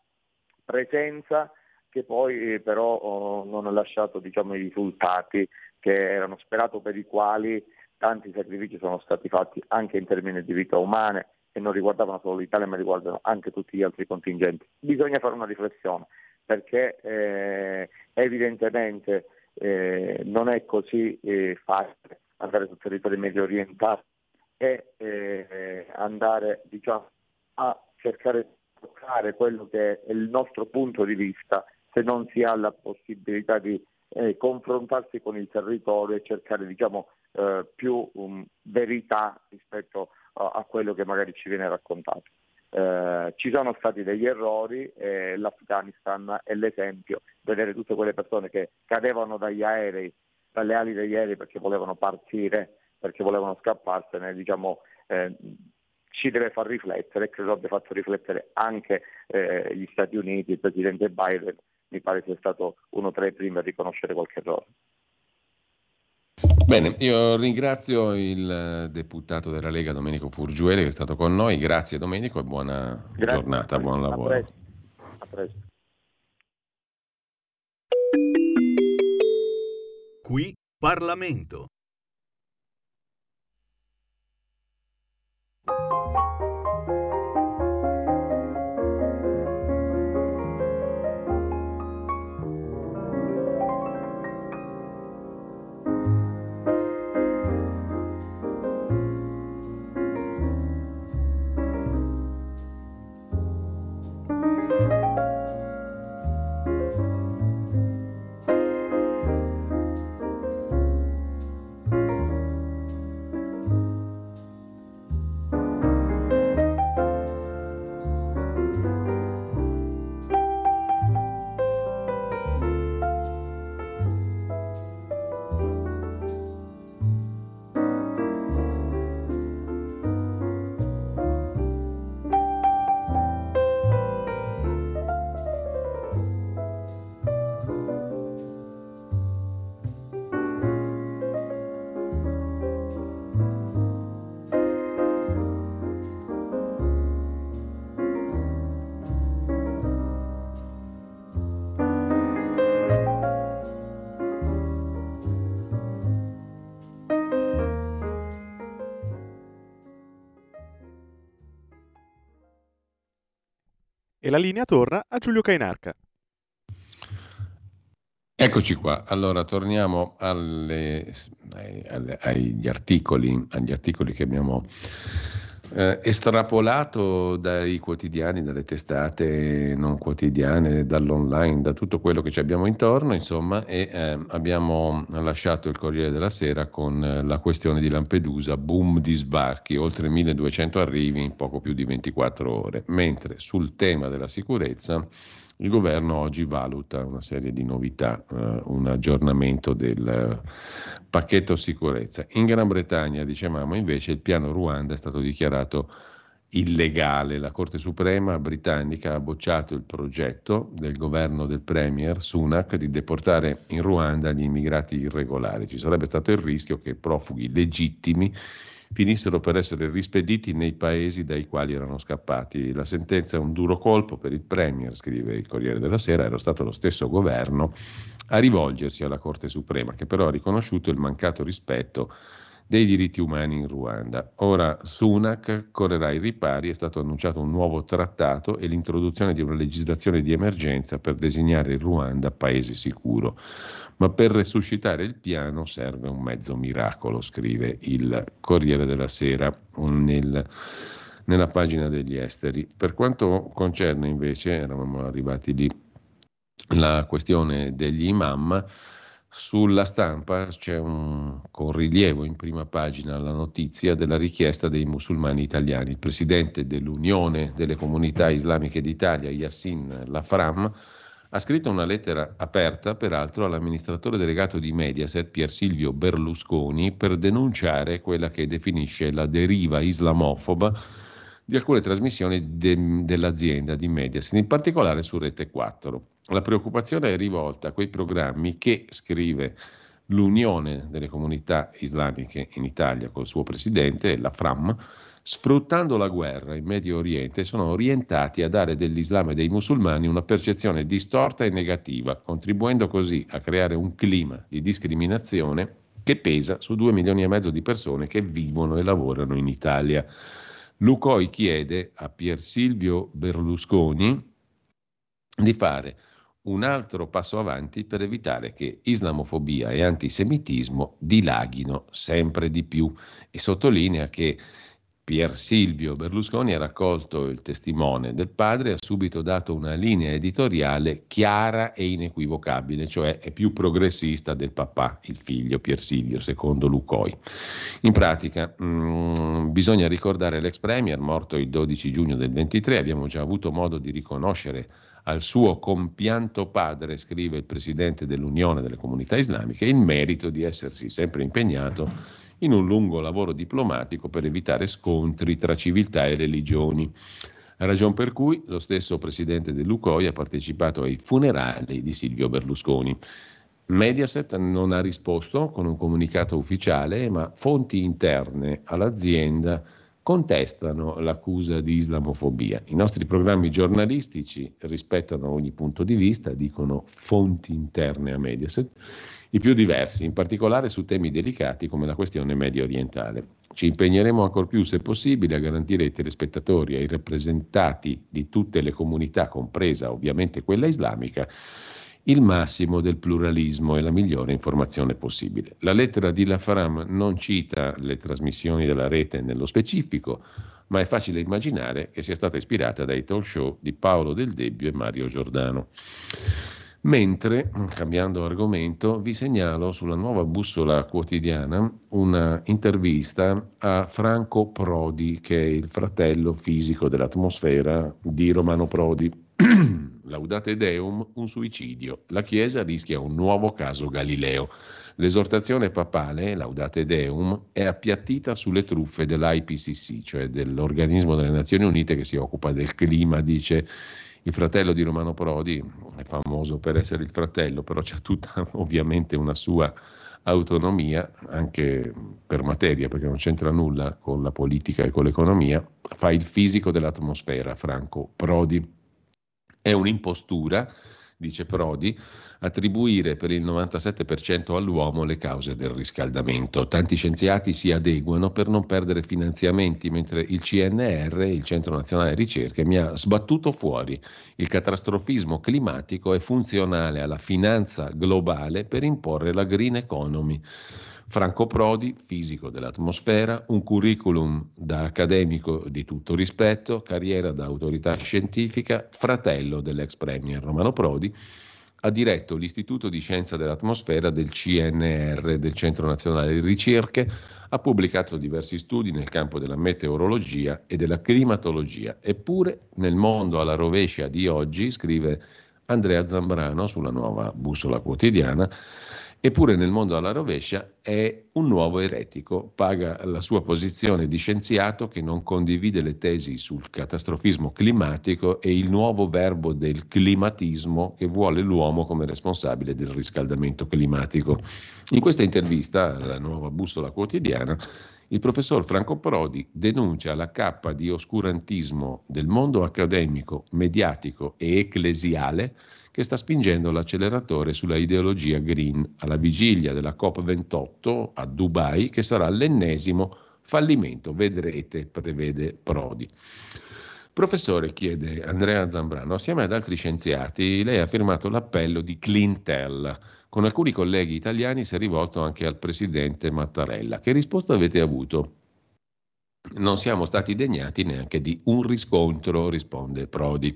presenza che poi eh, però oh, non ha lasciato diciamo, i risultati che erano sperati per i quali tanti sacrifici sono stati fatti anche in termini di vita umane e non riguardavano solo l'Italia ma riguardano anche tutti gli altri contingenti. Bisogna fare una riflessione perché eh, evidentemente eh, non è così eh, facile andare sul territorio medio orientale e eh, andare diciamo, a cercare di toccare quello che è il nostro punto di vista se non si ha la possibilità di eh, confrontarsi con il territorio e cercare diciamo, eh, più um, verità rispetto a, a, quello che magari ci viene raccontato. Eh, ci sono stati degli errori e l'Afghanistan è l'esempio, vedere tutte quelle persone che cadevano dagli aerei, dalle ali degli aerei perché volevano partire, perché volevano scapparsene, diciamo, eh, ci deve far riflettere e credo abbia fatto riflettere anche eh, gli Stati Uniti, il Presidente Biden mi pare sia stato uno tra i primi a riconoscere qualche errore. Bene, io ringrazio il deputato della Lega Domenico Furgiuele che è stato con noi, grazie Domenico e buona Grazie. giornata, buon lavoro. A presto. A presto. Qui Parlamento. E la linea torna a Giulio Cainarca. Eccoci qua, allora torniamo alle, alle, agli, articoli, agli articoli che abbiamo eh, estrapolato dai quotidiani, dalle testate non quotidiane, dall'online, da tutto quello che ci abbiamo intorno, insomma, e eh, abbiamo lasciato il Corriere della Sera con eh, la questione di Lampedusa, boom di sbarchi, oltre 1200 arrivi in poco più di 24 ore, mentre sul tema della sicurezza il governo oggi valuta una serie di novità, eh, un aggiornamento del eh, pacchetto sicurezza. In Gran Bretagna, dicevamo, invece il piano Ruanda è stato dichiarato illegale. La Corte Suprema britannica ha bocciato il progetto del governo del Premier Sunak di deportare in Ruanda gli immigrati irregolari. Ci sarebbe stato il rischio che profughi legittimi finissero per essere rispediti nei paesi dai quali erano scappati. La sentenza è un duro colpo per il Premier, scrive il Corriere della Sera, era stato lo stesso governo a rivolgersi alla Corte Suprema, che però ha riconosciuto il mancato rispetto dei diritti umani in Ruanda. Ora Sunak correrà ai ripari, è stato annunciato un nuovo trattato e l'introduzione di una legislazione di emergenza per designare il Ruanda paese sicuro ma per resuscitare il piano serve un mezzo miracolo, scrive il Corriere della Sera nel, nella pagina degli esteri. Per quanto concerne invece, eravamo arrivati lì, la questione degli imam, sulla stampa c'è un, con rilievo in prima pagina la notizia della richiesta dei musulmani italiani. Il presidente dell'Unione delle Comunità Islamiche d'Italia, Yassin Lafram, ha scritto una lettera aperta, peraltro, all'amministratore delegato di Mediaset, Pier Silvio Berlusconi, per denunciare quella che definisce la deriva islamofoba di alcune trasmissioni de- dell'azienda di Mediaset, in particolare su Rete 4. La preoccupazione è rivolta a quei programmi che, scrive l'Unione delle Comunità Islamiche in Italia col suo presidente, la FRAM, sfruttando la guerra in Medio Oriente, sono orientati a dare dell'Islam e dei musulmani una percezione distorta e negativa, contribuendo così a creare un clima di discriminazione che pesa su 2 milioni e mezzo di persone che vivono e lavorano in Italia. Lucoi chiede a Pier Silvio Berlusconi di fare un altro passo avanti per evitare che islamofobia e antisemitismo dilaghino sempre di più e sottolinea che Pier Silvio Berlusconi ha raccolto il testimone del padre e ha subito dato una linea editoriale chiara e inequivocabile, cioè è più progressista del papà, il figlio Pier Silvio, secondo Lucoi. In pratica mh, mm, bisogna ricordare l'ex premier morto il 12 giugno del 23, abbiamo già avuto modo di riconoscere al suo compianto padre, scrive il presidente dell'Unione delle Comunità Islamiche, il merito di essersi sempre impegnato in un lungo lavoro diplomatico per evitare scontri tra civiltà e religioni. Ragion per cui lo stesso presidente dell'UCOI ha partecipato ai funerali di Silvio Berlusconi. Mediaset non ha risposto con un comunicato ufficiale, ma fonti interne all'azienda contestano l'accusa di islamofobia. I nostri programmi giornalistici rispettano ogni punto di vista, dicono fonti interne a Mediaset, i più diversi, in particolare su temi delicati come la questione medio orientale. Ci impegneremo ancor più, se possibile, a garantire ai telespettatori e ai rappresentati di tutte le comunità, compresa ovviamente quella islamica, il massimo del pluralismo e la migliore informazione possibile. La lettera di Lafaram non cita le trasmissioni della rete nello specifico, ma è facile immaginare che sia stata ispirata dai talk show di Paolo Del Debbio e Mario Giordano. Mentre, cambiando argomento, vi segnalo sulla nuova bussola quotidiana una intervista a Franco Prodi, che è il fratello fisico dell'atmosfera di Romano Prodi. Laudate Deum, un suicidio. La Chiesa rischia un nuovo caso Galileo. L'esortazione papale, Laudate Deum, è appiattita sulle truffe dell'IPCC, cioè dell'organismo delle Nazioni Unite che si occupa del clima, dice il fratello di Romano Prodi è famoso per essere il fratello, però c'è tutta ovviamente una sua autonomia anche per materia, perché non c'entra nulla con la politica e con l'economia, fa il fisico dell'atmosfera, Franco Prodi. È un'impostura dice Prodi, attribuire per il 97% all'uomo le cause del riscaldamento. Tanti scienziati si adeguano per non perdere finanziamenti, mentre il CNR, il Centro Nazionale Ricerche, mi ha sbattuto fuori. Il catastrofismo climatico è funzionale alla finanza globale per imporre la green economy. Franco Prodi, fisico dell'atmosfera, un curriculum da accademico di tutto rispetto, carriera da autorità scientifica, fratello dell'ex premier Romano Prodi, ha diretto l'Istituto di Scienza dell'Atmosfera del CNR, del Centro Nazionale di Ricerche, ha pubblicato diversi studi nel campo della meteorologia e della climatologia. Eppure nel mondo alla rovescia di oggi, scrive Andrea Zambrano sulla nuova bussola quotidiana, Eppure nel mondo alla rovescia è un nuovo eretico, paga la sua posizione di scienziato che non condivide le tesi sul catastrofismo climatico e il nuovo verbo del climatismo che vuole l'uomo come responsabile del riscaldamento climatico. In questa intervista alla nuova bussola quotidiana, il professor Franco Prodi denuncia la cappa di oscurantismo del mondo accademico, mediatico e ecclesiale che sta spingendo l'acceleratore sulla ideologia green alla vigilia della COP28 a Dubai, che sarà l'ennesimo fallimento. Vedrete, prevede Prodi. Professore, chiede Andrea Zambrano, assieme ad altri scienziati, lei ha firmato l'appello di Clintel. Con alcuni colleghi italiani si è rivolto anche al presidente Mattarella. Che risposta avete avuto? Non siamo stati degnati neanche di un riscontro, risponde Prodi.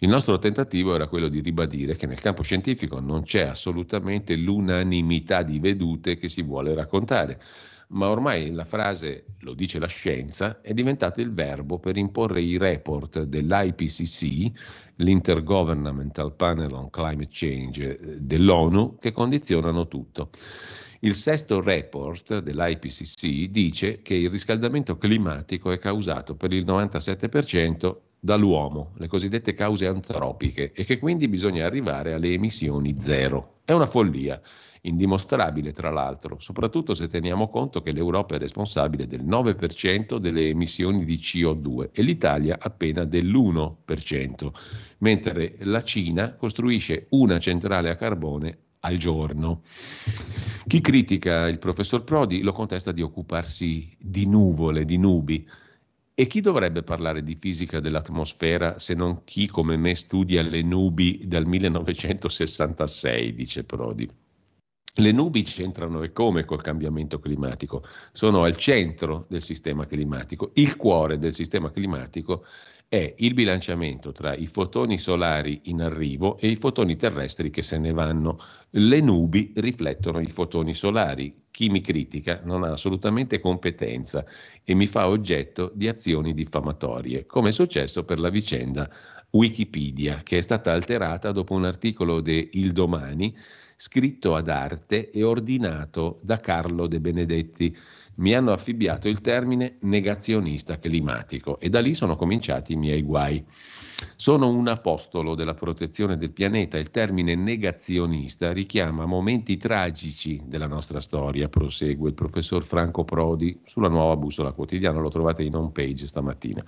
Il nostro tentativo era quello di ribadire che nel campo scientifico non c'è assolutamente l'unanimità di vedute che si vuole raccontare, ma ormai la frase lo dice la scienza è diventata il verbo per imporre i report dell'IPCC, l'Intergovernmental Panel on Climate Change eh, dell'ONU, che condizionano tutto. Il sesto report dell'IPCC dice che il riscaldamento climatico è causato per il 97% dall'uomo, le cosiddette cause antropiche, e che quindi bisogna arrivare alle emissioni zero. È una follia indimostrabile tra l'altro, soprattutto se teniamo conto che l'Europa è responsabile del 9% delle emissioni di CO2 e l'Italia appena dell'1%, mentre la Cina costruisce una centrale a carbone al giorno. Chi critica il professor Prodi lo contesta di occuparsi di nuvole, di nubi. E chi dovrebbe parlare di fisica dell'atmosfera se non chi come me studia le nubi dal 1966, dice Prodi. Le nubi c'entrano e come col cambiamento climatico? Sono al centro del sistema climatico. Il cuore del sistema climatico è il bilanciamento tra i fotoni solari in arrivo e i fotoni terrestri che se ne vanno. Le nubi riflettono i fotoni solari. Chi mi critica non ha assolutamente competenza e mi fa oggetto di azioni diffamatorie, come è successo per la vicenda Wikipedia, che è stata alterata dopo un articolo de Il Domani scritto ad arte e ordinato da Carlo De Benedetti mi hanno affibbiato il termine negazionista climatico e da lì sono cominciati i miei guai. Sono un apostolo della protezione del pianeta. Il termine negazionista richiama momenti tragici della nostra storia, prosegue il professor Franco Prodi sulla nuova bussola quotidiana, lo trovate in home page stamattina.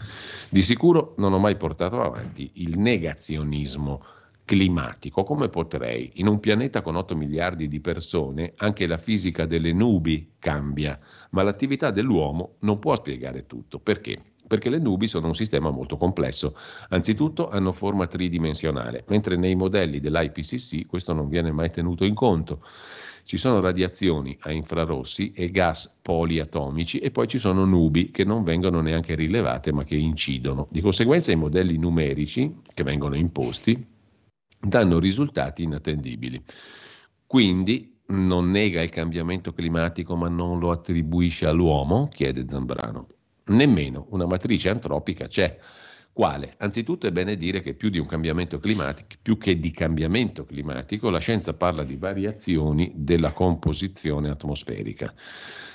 Di sicuro non ho mai portato avanti il negazionismo climatico, come potrei? In un pianeta con 8 miliardi di persone anche la fisica delle nubi cambia, ma l'attività dell'uomo non può spiegare tutto. Perché? Perché le nubi sono un sistema molto complesso. Anzitutto hanno forma tridimensionale, mentre nei modelli dell'IPCC questo non viene mai tenuto in conto. Ci sono radiazioni a infrarossi e gas poliatomici e poi ci sono nubi che non vengono neanche rilevate ma che incidono. Di conseguenza i modelli numerici che vengono imposti danno risultati inattendibili. Quindi non nega il cambiamento climatico ma non lo attribuisce all'uomo? chiede Zambrano. Nemmeno una matrice antropica c'è. Quale? Anzitutto è bene dire che più più che di cambiamento climatico, la scienza parla di variazioni della composizione atmosferica.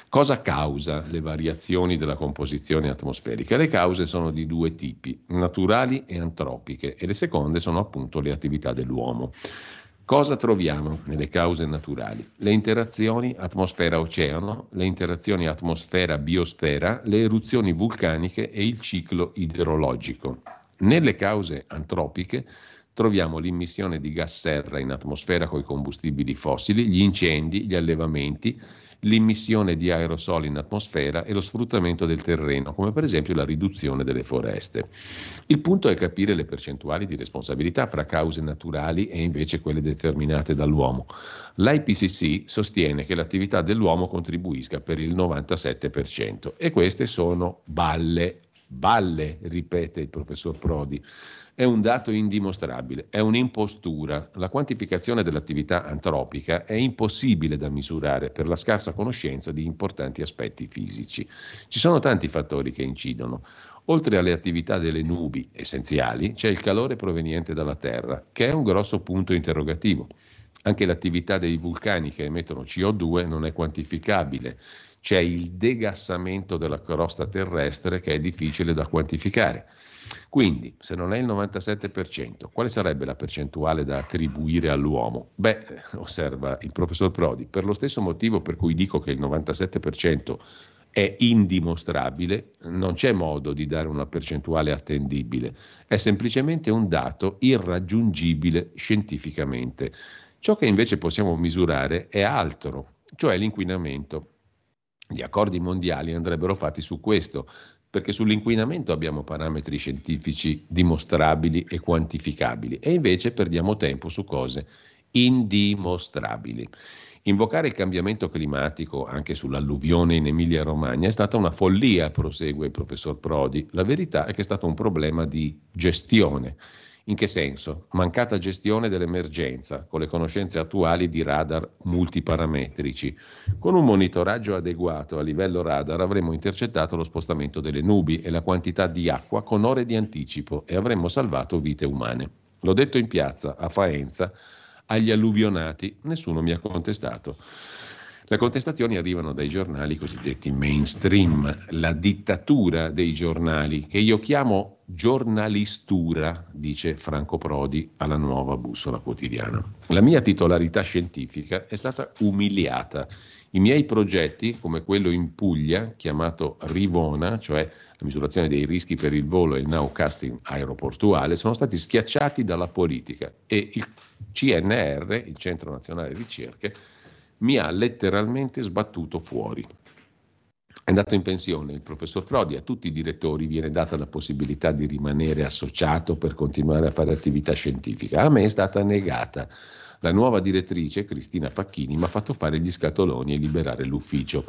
Cosa causa le variazioni della composizione atmosferica? Le cause sono di due tipi, naturali e antropiche, e le seconde sono appunto le attività dell'uomo. Cosa troviamo nelle cause naturali? Le interazioni atmosfera-oceano, le interazioni atmosfera-biosfera, le eruzioni vulcaniche e il ciclo idrologico. Nelle cause antropiche troviamo l'immissione di gas serra in atmosfera con i combustibili fossili, gli incendi, gli allevamenti, l'immissione di aerosoli in atmosfera e lo sfruttamento del terreno, come per esempio la riduzione delle foreste. Il punto è capire le percentuali di responsabilità fra cause naturali e invece quelle determinate dall'uomo. L'IPCC sostiene che l'attività dell'uomo contribuisca per il 97% e queste sono balle, balle, ripete il professor Prodi è un dato indimostrabile, è un'impostura. La quantificazione dell'attività antropica è impossibile da misurare per la scarsa conoscenza di importanti aspetti fisici. Ci sono tanti fattori che incidono. Oltre alle attività delle nubi essenziali, c'è il calore proveniente dalla Terra, che è un grosso punto interrogativo. Anche l'attività dei vulcani che emettono CO2 non è quantificabile. C'è il degassamento della crosta terrestre che è difficile da quantificare. Quindi, se non è il 97%, quale sarebbe la percentuale da attribuire all'uomo? Beh, osserva il professor Prodi, per lo stesso motivo per cui dico che il 97% è indimostrabile, non c'è modo di dare una percentuale attendibile, è semplicemente un dato irraggiungibile scientificamente. Ciò che invece possiamo misurare è altro, cioè l'inquinamento. Gli accordi mondiali andrebbero fatti su questo, perché sull'inquinamento abbiamo parametri scientifici dimostrabili e quantificabili e invece perdiamo tempo su cose indimostrabili. Invocare il cambiamento climatico anche sull'alluvione in Emilia-Romagna è stata una follia, prosegue il professor Prodi. La verità è che è stato un problema di gestione. In che senso? Mancata gestione dell'emergenza con le conoscenze attuali di radar multiparametrici. Con un monitoraggio adeguato a livello radar avremmo intercettato lo spostamento delle nubi e la quantità di acqua con ore di anticipo e avremmo salvato vite umane. L'ho detto in piazza a Faenza agli alluvionati, nessuno mi ha contestato. Le contestazioni arrivano dai giornali cosiddetti mainstream, la dittatura dei giornali, che io chiamo giornalistura, dice Franco Prodi alla nuova bussola quotidiana. La mia titolarità scientifica è stata umiliata. I miei progetti, come quello in Puglia, chiamato Rivona, cioè la misurazione dei rischi per il volo e il nowcasting aeroportuale, sono stati schiacciati dalla politica e il CNR, il Centro Nazionale Ricerche, mi ha letteralmente sbattuto fuori. È andato in pensione il professor Prodi, a tutti i direttori viene data la possibilità di rimanere associato per continuare a fare attività scientifica. A me è stata negata. La nuova direttrice, Cristina Facchini, mi ha fatto fare gli scatoloni e liberare l'ufficio.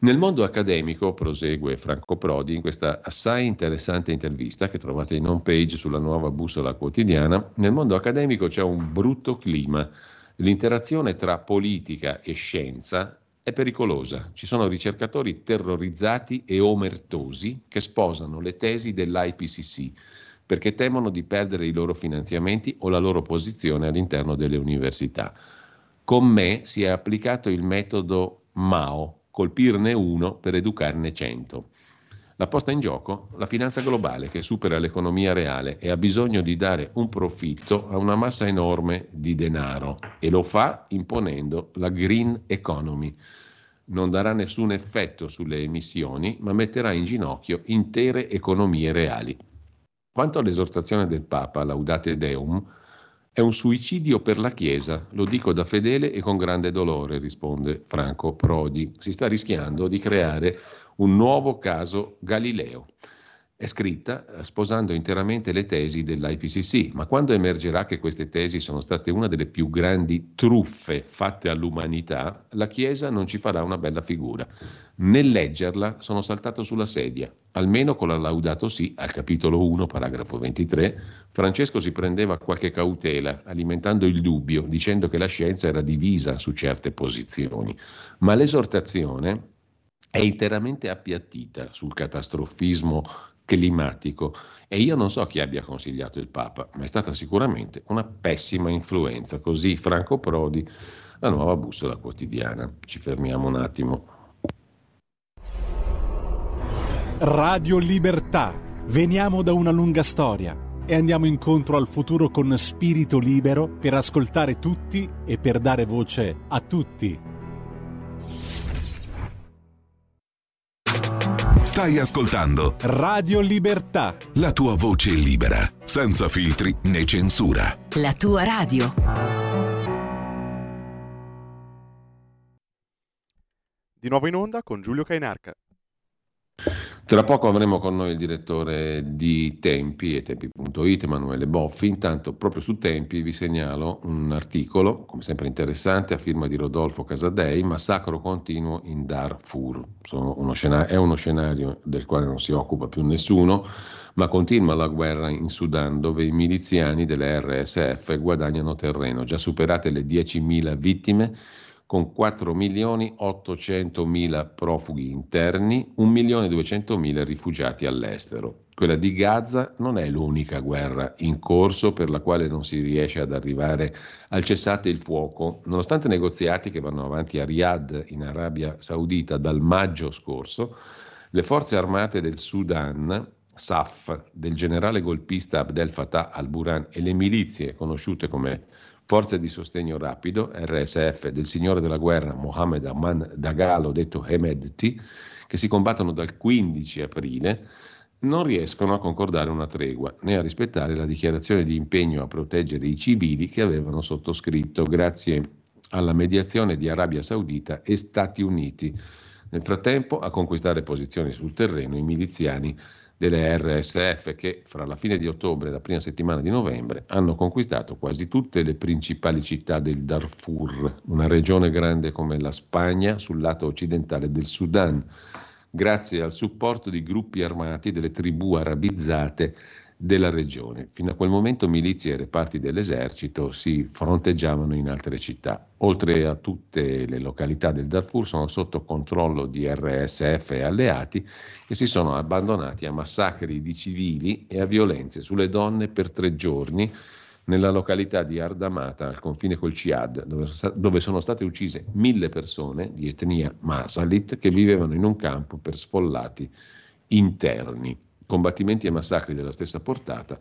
Nel mondo accademico, prosegue Franco Prodi in questa assai interessante intervista che trovate in home page sulla nuova bussola quotidiana, nel mondo accademico c'è un brutto clima L'interazione tra politica e scienza è pericolosa. Ci sono ricercatori terrorizzati e omertosi che sposano le tesi dell'IPCC perché temono di perdere i loro finanziamenti o la loro posizione all'interno delle università. Con me si è applicato il metodo Mao, colpirne uno per educarne cento. La posta in gioco? La finanza globale che supera l'economia reale e ha bisogno di dare un profitto a una massa enorme di denaro e lo fa imponendo la green economy. Non darà nessun effetto sulle emissioni, ma metterà in ginocchio intere economie reali. Quanto all'esortazione del Papa, Laudate Deum, è un suicidio per la Chiesa, lo dico da fedele e con grande dolore, risponde Franco Prodi. Si sta rischiando di creare un nuovo caso Galileo. È scritta eh, sposando interamente le tesi dell'IPCC, ma quando emergerà che queste tesi sono state una delle più grandi truffe fatte all'umanità, la Chiesa non ci farà una bella figura. Nel leggerla sono saltato sulla sedia, almeno con la Laudato Si, al capitolo 1, paragrafo 23, Francesco si prendeva qualche cautela, alimentando il dubbio, dicendo che la scienza era divisa su certe posizioni. Ma l'esortazione è interamente appiattita sul catastrofismo climatico e io non so chi abbia consigliato il Papa, ma è stata sicuramente una pessima influenza. Così Franco Prodi, la nuova bussola quotidiana. Ci fermiamo un attimo. Radio Libertà. Veniamo da una lunga storia e andiamo incontro al futuro con spirito libero per ascoltare tutti e per dare voce a tutti. Stai ascoltando Radio Libertà. La tua voce libera, senza filtri né censura. La tua radio. Di nuovo in onda con Giulio Cainarca. Tra poco avremo con noi il direttore di Tempi e Tempi.it, Emanuele Boffi. Intanto, proprio su Tempi, vi segnalo un articolo, come sempre interessante, a firma di Rodolfo Casadei, Massacro continuo in Darfur. Uno scenario, è uno scenario del quale non si occupa più nessuno, ma continua la guerra in Sudan, dove i miliziani delle RSF guadagnano terreno. Già superate le 10.000 vittime con 4 milioni 800 mila profughi interni, 1 milione 200 mila rifugiati all'estero. Quella di Gaza non è l'unica guerra in corso per la quale non si riesce ad arrivare al cessate il fuoco, nonostante negoziati che vanno avanti a Riyadh in Arabia Saudita dal maggio scorso, le forze armate del Sudan SAF del generale golpista Abdel Fattah al-Burhan e le milizie conosciute come Forze di sostegno rapido, RSF, del signore della guerra Mohammed Aman Dagalo, detto Hemedti, che si combattono dal 15 aprile, non riescono a concordare una tregua né a rispettare la dichiarazione di impegno a proteggere i civili che avevano sottoscritto grazie alla mediazione di Arabia Saudita e Stati Uniti. Nel frattempo, a conquistare posizioni sul terreno i miliziani delle RSF che fra la fine di ottobre e la prima settimana di novembre hanno conquistato quasi tutte le principali città del Darfur, una regione grande come la Spagna sul lato occidentale del Sudan, grazie al supporto di gruppi armati delle tribù arabizzate della regione. Fino a quel momento milizie e reparti dell'esercito si fronteggiavano in altre città. Oltre a tutte le località del Darfur sono sotto controllo di RSF e alleati che si sono abbandonati a massacri di civili e a violenze sulle donne per tre giorni nella località di Ardamata, al confine col Ciad, dove, sono state uccise mille persone di etnia Masalit che vivevano in un campo per sfollati interni. Combattimenti e massacri della stessa portata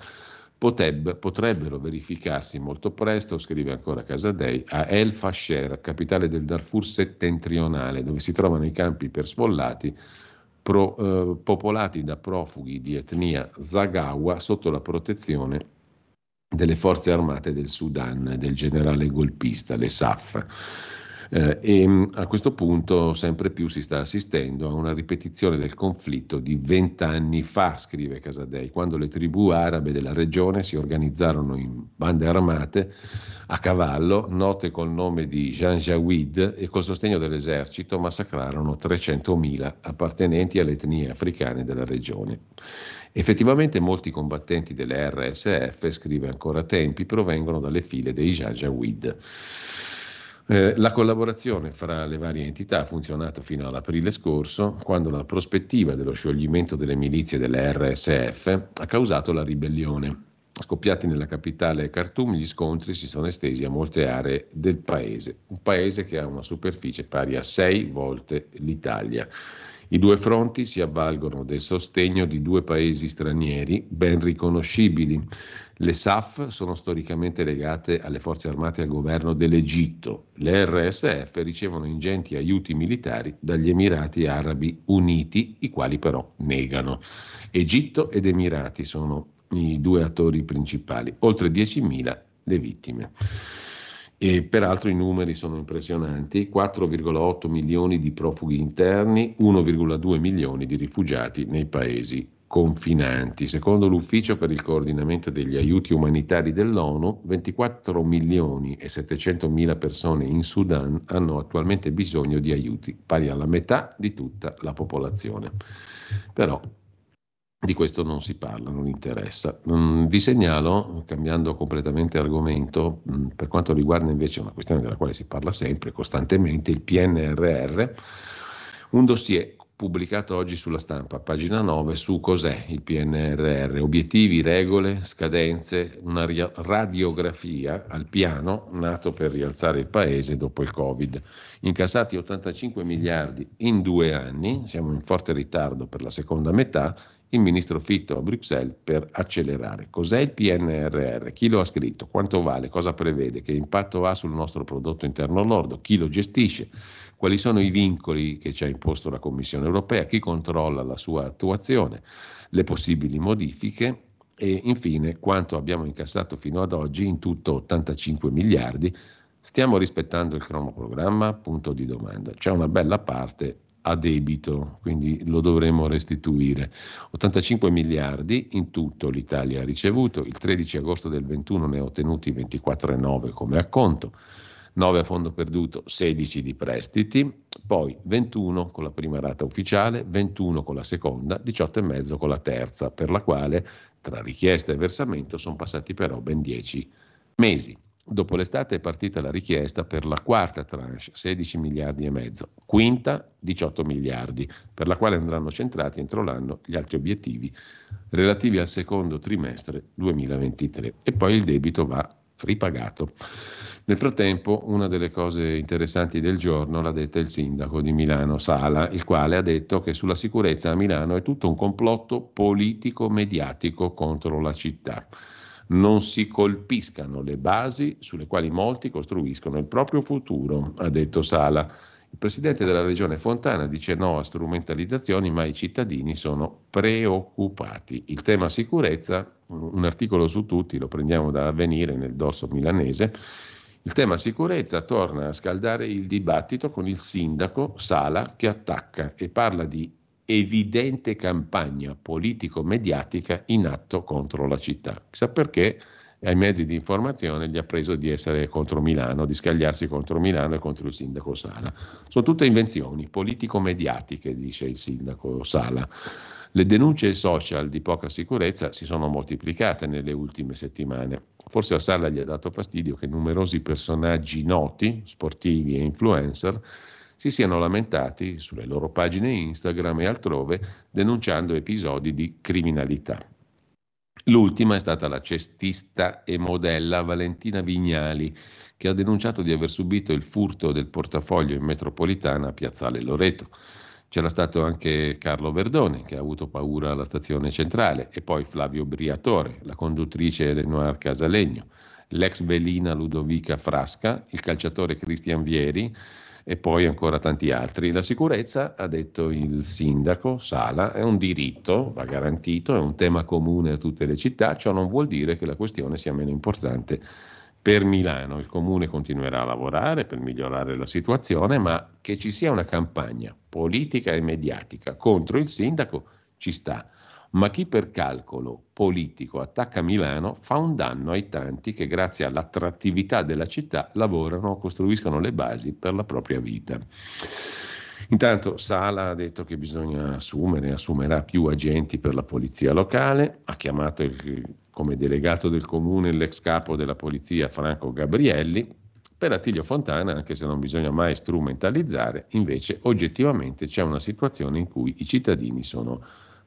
poteb, potrebbero verificarsi molto presto, scrive ancora Casadei, a El Fasher, capitale del Darfur settentrionale, dove si trovano i campi per sfollati pro, eh, popolati da profughi di etnia Zagawa sotto la protezione delle forze armate del Sudan, del generale golpista, le SAF. Eh, e mm, a questo punto sempre più si sta assistendo a una ripetizione del conflitto di vent'anni fa, scrive Casadei, quando le tribù arabe della regione si organizzarono in bande armate a cavallo, note col nome di Jean Jawid, e col sostegno dell'esercito massacrarono 300.000 appartenenti alle etnie africane della regione. Effettivamente molti combattenti delle RSF, scrive ancora Tempi, provengono dalle file dei Jean Jawid. Eh, la collaborazione fra le varie entità ha funzionato fino all'aprile scorso, quando la prospettiva dello scioglimento delle milizie delle RSF ha causato la ribellione. Scoppiati nella capitale Khartoum, gli scontri si sono estesi a molte aree del paese, un paese che ha una superficie pari a sei volte l'Italia. I due fronti si avvalgono del sostegno di due paesi stranieri ben riconoscibili. Le SAF sono storicamente legate alle forze armate e al governo dell'Egitto. Le RSF ricevono ingenti aiuti militari dagli Emirati Arabi Uniti, i quali però negano. Egitto ed Emirati sono i due attori principali, oltre 10.000 le vittime. E peraltro i numeri sono impressionanti, 4,8 milioni di profughi interni, 1,2 milioni di rifugiati nei paesi confinanti. Secondo l'Ufficio per il coordinamento degli aiuti umanitari dell'ONU, 24 milioni e 700 mila persone in Sudan hanno attualmente bisogno di aiuti, pari alla metà di tutta la popolazione. Però di questo non si parla, non interessa. Mm, vi segnalo, cambiando completamente argomento, mm, per quanto riguarda invece una questione della quale si parla sempre, costantemente, il PNRR, un dossier pubblicato oggi sulla stampa, pagina 9, su cos'è il PNRR, obiettivi, regole, scadenze, una radiografia al piano nato per rialzare il paese dopo il Covid. Incassati 85 miliardi in due anni, siamo in forte ritardo per la seconda metà, il ministro Fitto a Bruxelles per accelerare. Cos'è il PNRR? Chi lo ha scritto? Quanto vale? Cosa prevede? Che impatto ha sul nostro prodotto interno lordo? Chi lo gestisce? Quali sono i vincoli che ci ha imposto la Commissione europea? Chi controlla la sua attuazione? Le possibili modifiche? E infine quanto abbiamo incassato fino ad oggi, in tutto 85 miliardi. Stiamo rispettando il cronoprogramma? Punto di domanda. C'è una bella parte a debito, quindi lo dovremo restituire. 85 miliardi in tutto l'Italia ha ricevuto, il 13 agosto del 21 ne ha ottenuti 24,9 come acconto, 9 a fondo perduto, 16 di prestiti, poi 21 con la prima rata ufficiale, 21 con la seconda, 18,5 con la terza, per la quale tra richiesta e versamento sono passati però ben 10 mesi. Dopo l'estate è partita la richiesta per la quarta tranche, 16 miliardi e mezzo, quinta 18 miliardi, per la quale andranno centrati entro l'anno gli altri obiettivi relativi al secondo trimestre 2023 e poi il debito va ripagato. Nel frattempo, una delle cose interessanti del giorno l'ha detta il sindaco di Milano, Sala, il quale ha detto che sulla sicurezza a Milano è tutto un complotto politico-mediatico contro la città non si colpiscano le basi sulle quali molti costruiscono il proprio futuro, ha detto Sala. Il presidente della regione Fontana dice no a strumentalizzazioni, ma i cittadini sono preoccupati. Il tema sicurezza, un articolo su tutti, lo prendiamo da avvenire nel dorso milanese. Il tema sicurezza torna a scaldare il dibattito con il sindaco Sala che attacca e parla di evidente campagna politico-mediatica in atto contro la città. Chissà perché ai mezzi di informazione gli ha preso di essere contro Milano, di scagliarsi contro Milano e contro il sindaco Sala. Sono tutte invenzioni politico-mediatiche, dice il sindaco Sala. Le denunce social di poca sicurezza si sono moltiplicate nelle ultime settimane. Forse a Sala gli ha dato fastidio che numerosi personaggi noti, sportivi e influencer, si siano lamentati sulle loro pagine Instagram e altrove denunciando episodi di criminalità. L'ultima è stata la cestista e modella Valentina Vignali, che ha denunciato di aver subito il furto del portafoglio in metropolitana a Piazzale Loreto. C'era stato anche Carlo Verdone, che ha avuto paura alla stazione centrale, e poi Flavio Briatore, la conduttrice Eleonora Casalegno, l'ex velina Ludovica Frasca, il calciatore Cristian Vieri, e poi ancora tanti altri. La sicurezza, ha detto il sindaco Sala, è un diritto, va garantito, è un tema comune a tutte le città, ciò non vuol dire che la questione sia meno importante per Milano. Il comune continuerà a lavorare per migliorare la situazione, ma che ci sia una campagna politica e mediatica contro il sindaco ci sta ma chi per calcolo politico attacca Milano fa un danno ai tanti che grazie all'attrattività della città lavorano o costruiscono le basi per la propria vita. Intanto Sala ha detto che bisogna assumere, assumerà più agenti per la polizia locale, ha chiamato il, come delegato del comune l'ex capo della polizia Franco Gabrielli. Per Attilio Fontana, anche se non bisogna mai strumentalizzare, invece oggettivamente c'è una situazione in cui i cittadini sono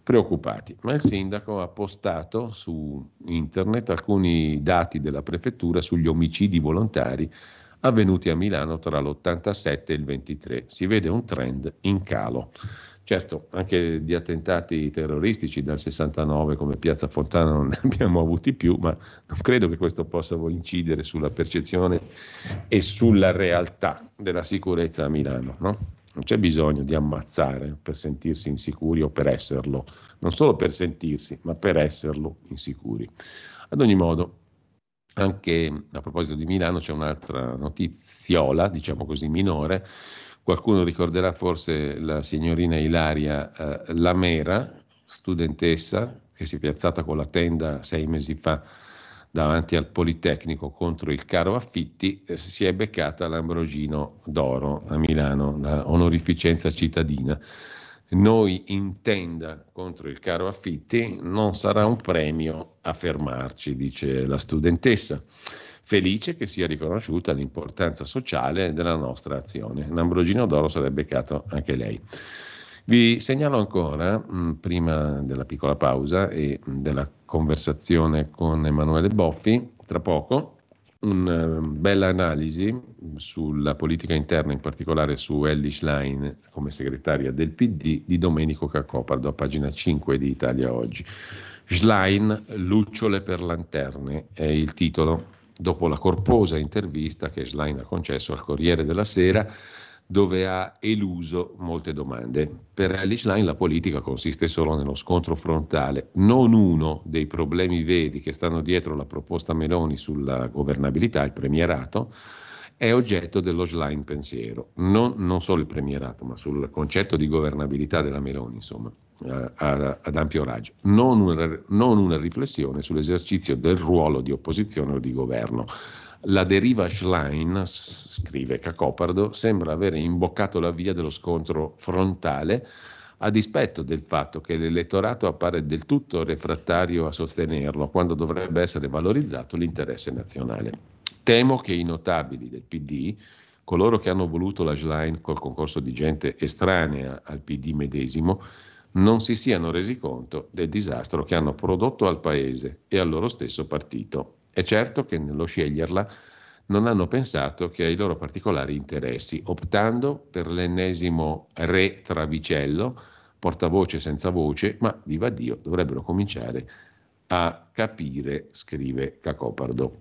preoccupati, ma il sindaco ha postato su internet alcuni dati della prefettura sugli omicidi volontari avvenuti a Milano tra l'87 e il 23. Si vede un trend in calo. Certo, anche di attentati terroristici dal 69 come Piazza Fontana non ne abbiamo avuti più, ma non credo che questo possa incidere sulla percezione e sulla realtà della sicurezza a Milano. No? Non c'è bisogno di ammazzare per sentirsi insicuri o per esserlo, non solo per sentirsi, ma per esserlo insicuri. Ad ogni modo, anche a proposito di Milano c'è un'altra notiziola, diciamo così, minore. Qualcuno ricorderà forse la signorina Ilaria eh, Lamera, studentessa che si è piazzata con la tenda sei mesi fa davanti al Politecnico contro il caro affitti, eh, si è beccata l'Ambrogino d'Oro a Milano, la onorificenza cittadina. Noi in tenda contro il caro affitti non sarà un premio a fermarci, dice la studentessa. Felice che sia riconosciuta l'importanza sociale della nostra azione. L'Ambrogino d'Oro sarebbe beccato anche lei. Vi segnalo ancora, mh, mm, prima della piccola pausa e mh, della conversazione con Emanuele Boffi, tra poco, una uh, bella analisi sulla politica interna, in particolare su Ellie Schlein come segretaria del PD di Domenico Cacopardo, a pagina 5 di Italia Oggi. Schlein, lucciole per lanterne è il titolo, dopo la corposa intervista che Schlein ha concesso al Corriere della Sera dove ha eluso molte domande. Per Alice Line la politica consiste solo nello scontro frontale, non uno dei problemi veri che stanno dietro la proposta Meloni sulla governabilità, il premierato, è oggetto dello Schlein pensiero, non, non, solo il premierato, ma sul concetto di governabilità della Meloni, insomma, eh, ad ampio raggio, non una, non una riflessione sull'esercizio del ruolo di opposizione o di governo. La deriva Schlein, scrive Cacopardo, sembra avere imboccato la via dello scontro frontale a dispetto del fatto che l'elettorato appare del tutto refrattario a sostenerlo quando dovrebbe essere valorizzato l'interesse nazionale. Temo che i notabili del PD, coloro che hanno voluto la Schlein col concorso di gente estranea al PD medesimo, non si siano resi conto del disastro che hanno prodotto al Paese e al loro stesso partito. È certo che nello sceglierla non hanno pensato che ai loro particolari interessi, optando per l'ennesimo re travicello, portavoce senza voce, ma viva Dio, dovrebbero cominciare a capire, scrive Cacopardo.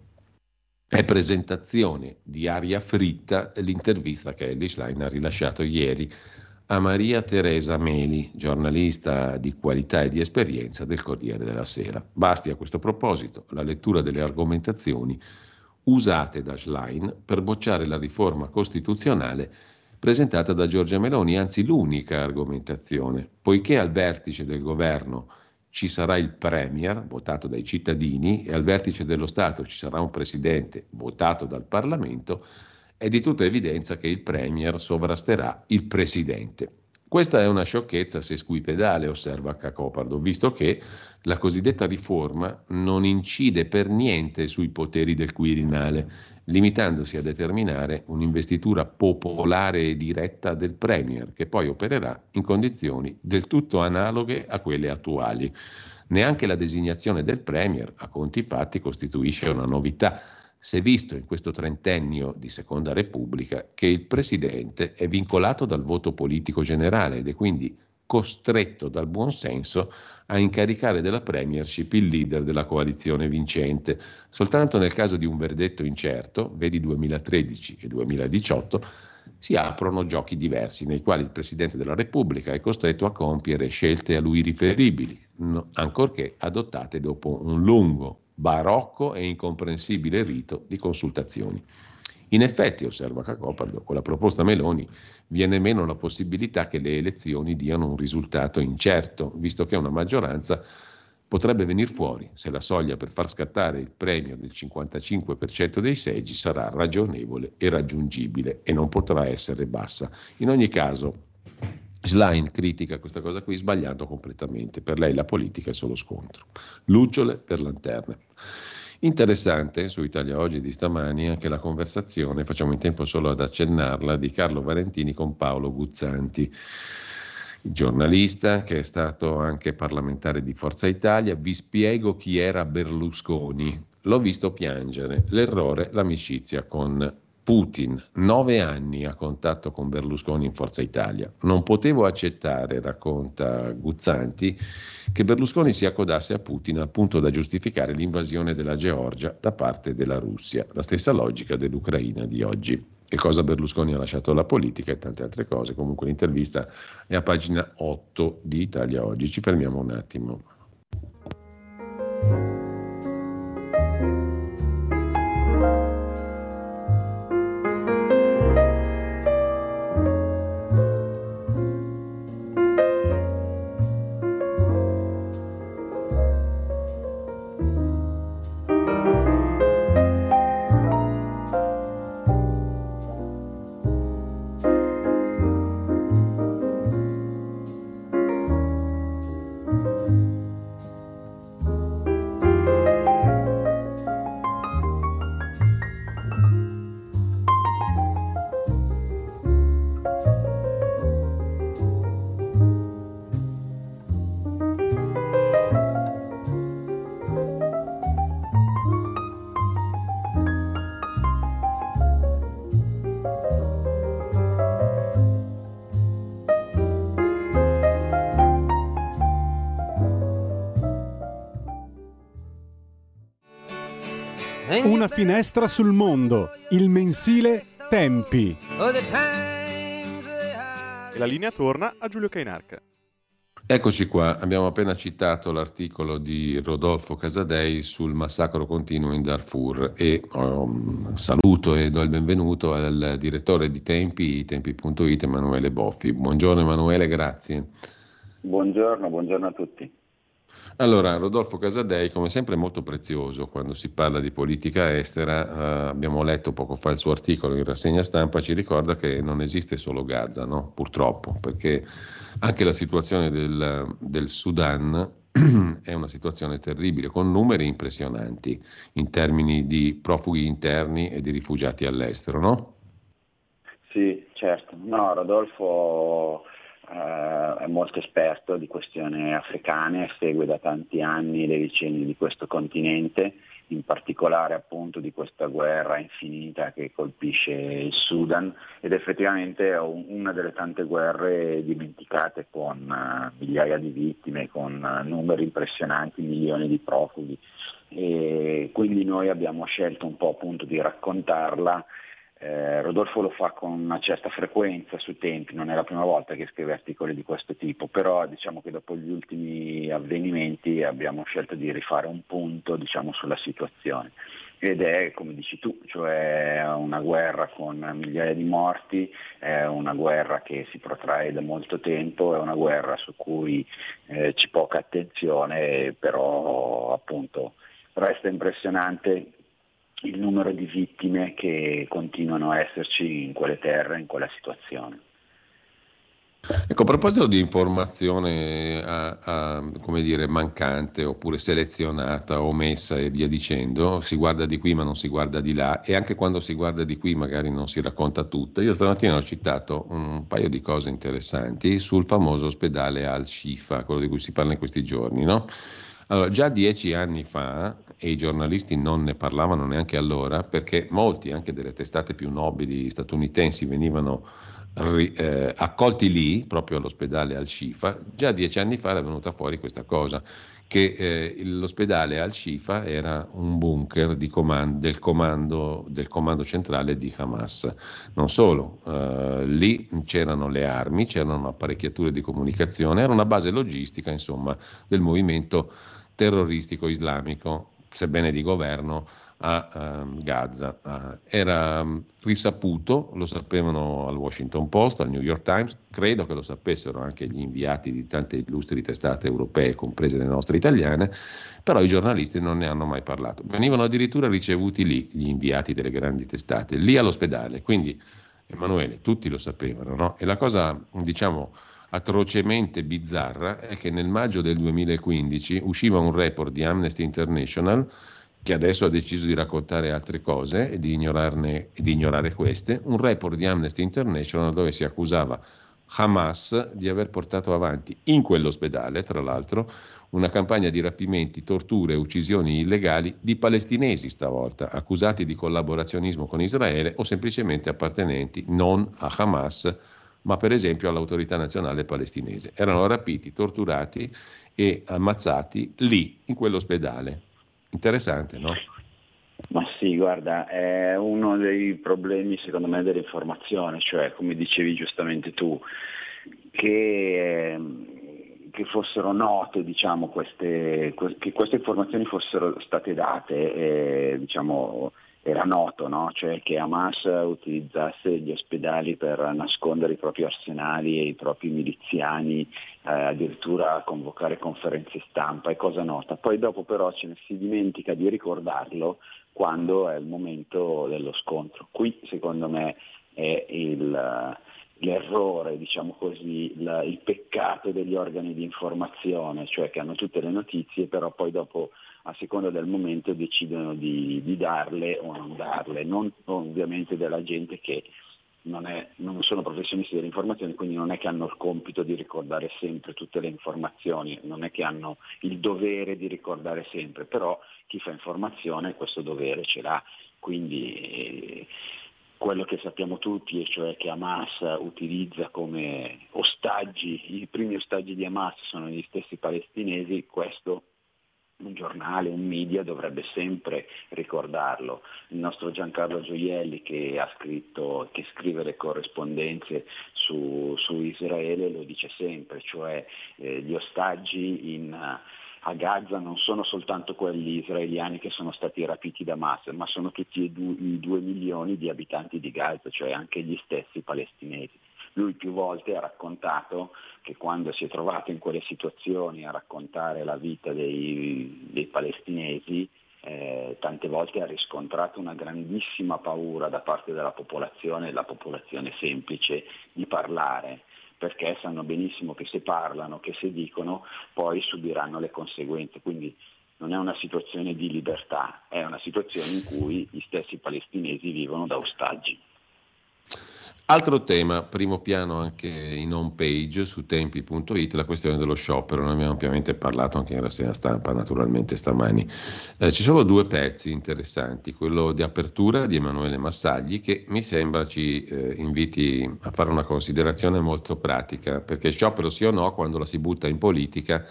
È presentazione di aria fritta l'intervista che Ellie Schlein ha rilasciato ieri a Maria Teresa Meli, giornalista di qualità e di esperienza del Corriere della Sera. Basti a questo proposito la lettura delle argomentazioni usate da Schlein per bocciare la riforma costituzionale presentata da Giorgia Meloni, anzi l'unica argomentazione, poiché al vertice del governo ci sarà il Premier, votato dai cittadini, e al vertice dello Stato ci sarà un Presidente, votato dal Parlamento, è di tutta evidenza che il Premier sovrasterà il Presidente. Questa è una sciocchezza se squipedale, osserva Cacopardo, visto che la cosiddetta riforma non incide per niente sui poteri del Quirinale, limitandosi a determinare un'investitura popolare e diretta del Premier, che poi opererà in condizioni del tutto analoghe a quelle attuali. Neanche la designazione del Premier a conti fatti costituisce una novità. Si è visto in questo trentennio di Seconda Repubblica che il Presidente è vincolato dal voto politico generale ed è quindi costretto dal buonsenso a incaricare della premiership il leader della coalizione vincente. Soltanto nel caso di un verdetto incerto, vedi 2013 e 2018, si aprono giochi diversi nei quali il Presidente della Repubblica è costretto a compiere scelte a lui riferibili, ancorché adottate dopo un lungo, barocco e incomprensibile rito di consultazioni. In effetti, osserva Cacopardo, con la proposta Meloni viene meno la possibilità che le elezioni diano un risultato incerto, visto che una maggioranza potrebbe venire fuori se la soglia per far scattare il premio del 55% dei seggi sarà ragionevole e raggiungibile e non potrà essere bassa. In ogni caso, Schlein critica questa cosa qui sbagliando completamente. Per lei la politica è solo scontro. Lucciole per lanterne. Interessante su Italia Oggi di stamani anche la conversazione, facciamo in tempo solo ad accennarla, di Carlo Valentini con Paolo Guzzanti giornalista che è stato anche parlamentare di Forza Italia. Vi spiego chi era Berlusconi. L'ho visto piangere. L'errore, l'amicizia con Putin, nove anni a contatto con Berlusconi in Forza Italia. Non potevo accettare, racconta Guzzanti, che Berlusconi si accodasse a Putin al punto da giustificare l'invasione della Georgia da parte della Russia, la stessa logica dell'Ucraina di oggi. Che cosa Berlusconi ha lasciato la politica e tante altre cose. Comunque l'intervista è a pagina 8 di Italia Oggi. Ci fermiamo un attimo. Una finestra sul mondo, il mensile Tempi. E la linea torna a Giulio Cainarca. Eccoci qua, abbiamo appena citato l'articolo di Rodolfo Casadei sul massacro continuo in Darfur e um, saluto e do il benvenuto al direttore di Tempi, tempi.it, Emanuele Boffi. Buongiorno Emanuele, grazie. Buongiorno, buongiorno a tutti. Allora, Rodolfo Casadei, come sempre, è molto prezioso quando si parla di politica estera. Eh, abbiamo letto poco fa il suo articolo in rassegna stampa, ci ricorda che non esiste solo Gaza, no? purtroppo, perché anche la situazione del, del Sudan è una situazione terribile, con numeri impressionanti in termini di profughi interni e di rifugiati all'estero, no? Sì, certo. No, Rodolfo eh, è molto esperto di questioni africane, segue da tanti anni le vicende di questo continente, in particolare appunto di questa guerra infinita che colpisce il Sudan ed effettivamente è una delle tante guerre dimenticate con uh, migliaia di vittime, con uh, numeri impressionanti, milioni di profughi. E quindi noi abbiamo scelto un po' appunto di raccontarla eh, Rodolfo lo fa con una certa frequenza su tempi, non è la prima volta che scrive articoli di questo tipo, però diciamo che dopo gli ultimi avvenimenti abbiamo scelto di rifare un punto diciamo, sulla situazione. Ed è, come dici tu, cioè una guerra con migliaia di morti, è una guerra che si protrae da molto tempo, è una guerra su cui eh, c'è poca attenzione, però appunto resta impressionante il numero di vittime che continuano a esserci in quelle terre, in quella situazione. Ecco, a proposito di informazione a, a, dire, mancante oppure selezionata, omessa e via dicendo, si guarda di qui ma non si guarda di là e anche quando si guarda di qui magari non si racconta tutto. Io stamattina ho citato un paio di cose interessanti sul famoso ospedale Al-Shifa, quello di cui si parla in questi giorni, no? Allora, già dieci anni fa, e i giornalisti non ne parlavano neanche allora, perché molti anche delle testate più nobili statunitensi venivano eh, accolti lì, proprio all'ospedale Al-Shifa, già dieci anni fa era venuta fuori questa cosa, che eh, l'ospedale Al-Shifa era un bunker comando, del, comando, del, comando, centrale di Hamas. Non solo, eh, lì c'erano le armi, c'erano apparecchiature di comunicazione, era una base logistica insomma, del movimento terroristico islamico, sebbene di governo a um, Gaza. Uh, era um, risaputo, lo sapevano al Washington Post, al New York Times, credo che lo sapessero anche gli inviati di tante illustri testate europee, comprese le nostre italiane, però i giornalisti non ne hanno mai parlato. Venivano addirittura ricevuti lì gli inviati delle grandi testate, lì all'ospedale. Quindi, Emanuele, tutti lo sapevano, no? E la cosa, diciamo, atrocemente bizzarra è che nel maggio del 2015 usciva un report di Amnesty International che adesso ha deciso di raccontare altre cose e di, ignorarne, e di ignorare queste, un report di Amnesty International dove si accusava Hamas di aver portato avanti in quell'ospedale, tra l'altro, una campagna di rapimenti, torture e uccisioni illegali di palestinesi stavolta, accusati di collaborazionismo con Israele o semplicemente appartenenti non a Hamas, ma per esempio all'autorità nazionale palestinese. Erano rapiti, torturati e ammazzati lì, in quell'ospedale. Interessante, no? Ma sì, guarda, è uno dei problemi secondo me dell'informazione, cioè come dicevi giustamente tu, che, che fossero note, diciamo, queste, che queste informazioni fossero state date, eh, diciamo, era noto, no? cioè che Hamas utilizzasse gli ospedali per nascondere i propri arsenali e i propri miliziani, eh, addirittura convocare conferenze stampa, è cosa nota. Poi dopo però ce ne si dimentica di ricordarlo quando è il momento dello scontro. Qui secondo me è il, l'errore, diciamo così, il, il peccato degli organi di informazione, cioè che hanno tutte le notizie, però poi dopo a seconda del momento decidono di, di darle o non darle, non ovviamente della gente che non, è, non, sono professionisti dell'informazione, quindi non è che hanno il compito di ricordare sempre tutte le informazioni, non è che hanno il dovere di ricordare sempre, però chi fa informazione questo dovere ce l'ha. Quindi eh, quello che sappiamo tutti, e cioè che Hamas utilizza come ostaggi, i primi ostaggi di Hamas sono gli stessi palestinesi, questo un giornale, un media dovrebbe sempre ricordarlo. Il nostro Giancarlo Gioielli che ha scritto, che scrive le corrispondenze su, su Israele lo dice sempre, cioè eh, gli ostaggi in, a Gaza non sono soltanto quelli israeliani che sono stati rapiti da Hamas, ma sono tutti i due, milioni di abitanti di Gaza, cioè anche gli stessi palestinesi. Lui più volte ha raccontato che quando si è trovato in quelle situazioni a raccontare la vita dei, dei palestinesi, eh, tante volte ha riscontrato una grandissima paura da parte della popolazione, la popolazione semplice, di parlare perché sanno benissimo che se parlano, che se dicono, poi subiranno le conseguenze. Quindi non è una situazione di libertà, è una situazione in cui gli stessi palestinesi vivono da ostaggi. Altro tema, primo piano anche in home page su tempi.it, la questione dello sciopero, ne abbiamo ampiamente parlato anche in rassegna stampa naturalmente stamani. Eh, ci sono due pezzi interessanti, quello di apertura di Emanuele Massagli che mi sembra ci eh, inviti a fare una considerazione molto pratica, perché sciopero sì o no quando la si butta in politica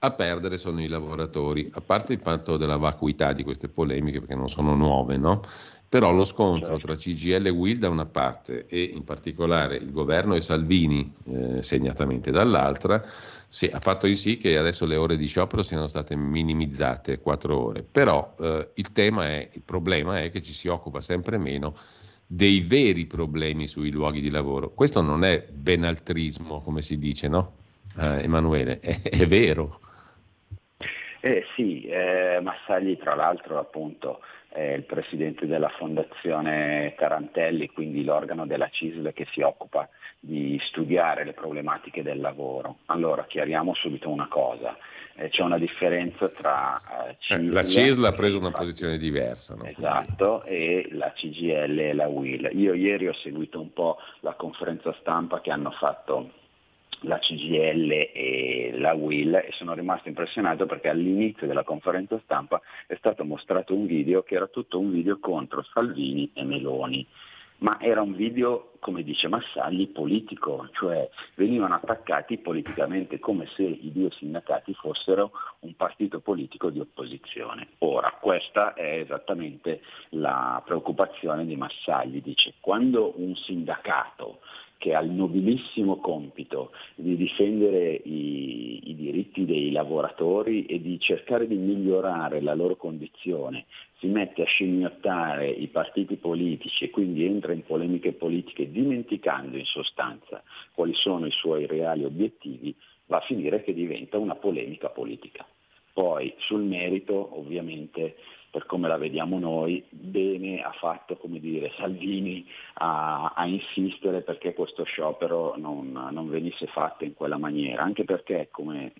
a perdere sono i lavoratori, a parte il fatto della vacuità di queste polemiche perché non sono nuove, no? Però lo scontro certo. tra CGL e Will da una parte e in particolare il governo e Salvini eh, segnatamente dall'altra sì, ha fatto in sì che adesso le ore di sciopero siano state minimizzate, quattro ore. Però eh, il tema è, il problema è che ci si occupa sempre meno dei veri problemi sui luoghi di lavoro. Questo non è benaltrismo, come si dice, no? Eh, Emanuele, è, è vero. Eh sì, eh, Massagli tra l'altro appunto è il presidente della Fondazione Tarantelli, quindi l'organo della CISL che si occupa di studiare le problematiche del lavoro. Allora chiariamo subito una cosa, eh, c'è una differenza tra eh, CISL, La CISL ha preso una posizione diversa. No? Esatto, e la CGL e la WIL. Io ieri ho seguito un po' la conferenza stampa che hanno fatto la CGL e la Will e sono rimasto impressionato perché all'inizio della conferenza stampa è stato mostrato un video che era tutto un video contro Salvini e Meloni ma era un video, come dice Massagli, politico, cioè venivano attaccati politicamente come se i due sindacati fossero un partito politico di opposizione. Ora, questa è esattamente la preoccupazione di Massagli, dice quando un sindacato che ha il nobilissimo compito di difendere i, i, diritti dei lavoratori e di cercare di migliorare la loro condizione, si mette a scimmiottare i partiti politici e quindi entra in polemiche politiche dimenticando in sostanza quali sono i suoi reali obiettivi, va a finire che diventa una polemica politica. Poi sul merito ovviamente per come la vediamo noi, bene ha fatto come dire, Salvini a, a insistere perché questo sciopero non, non, venisse fatto in quella maniera, anche perché come,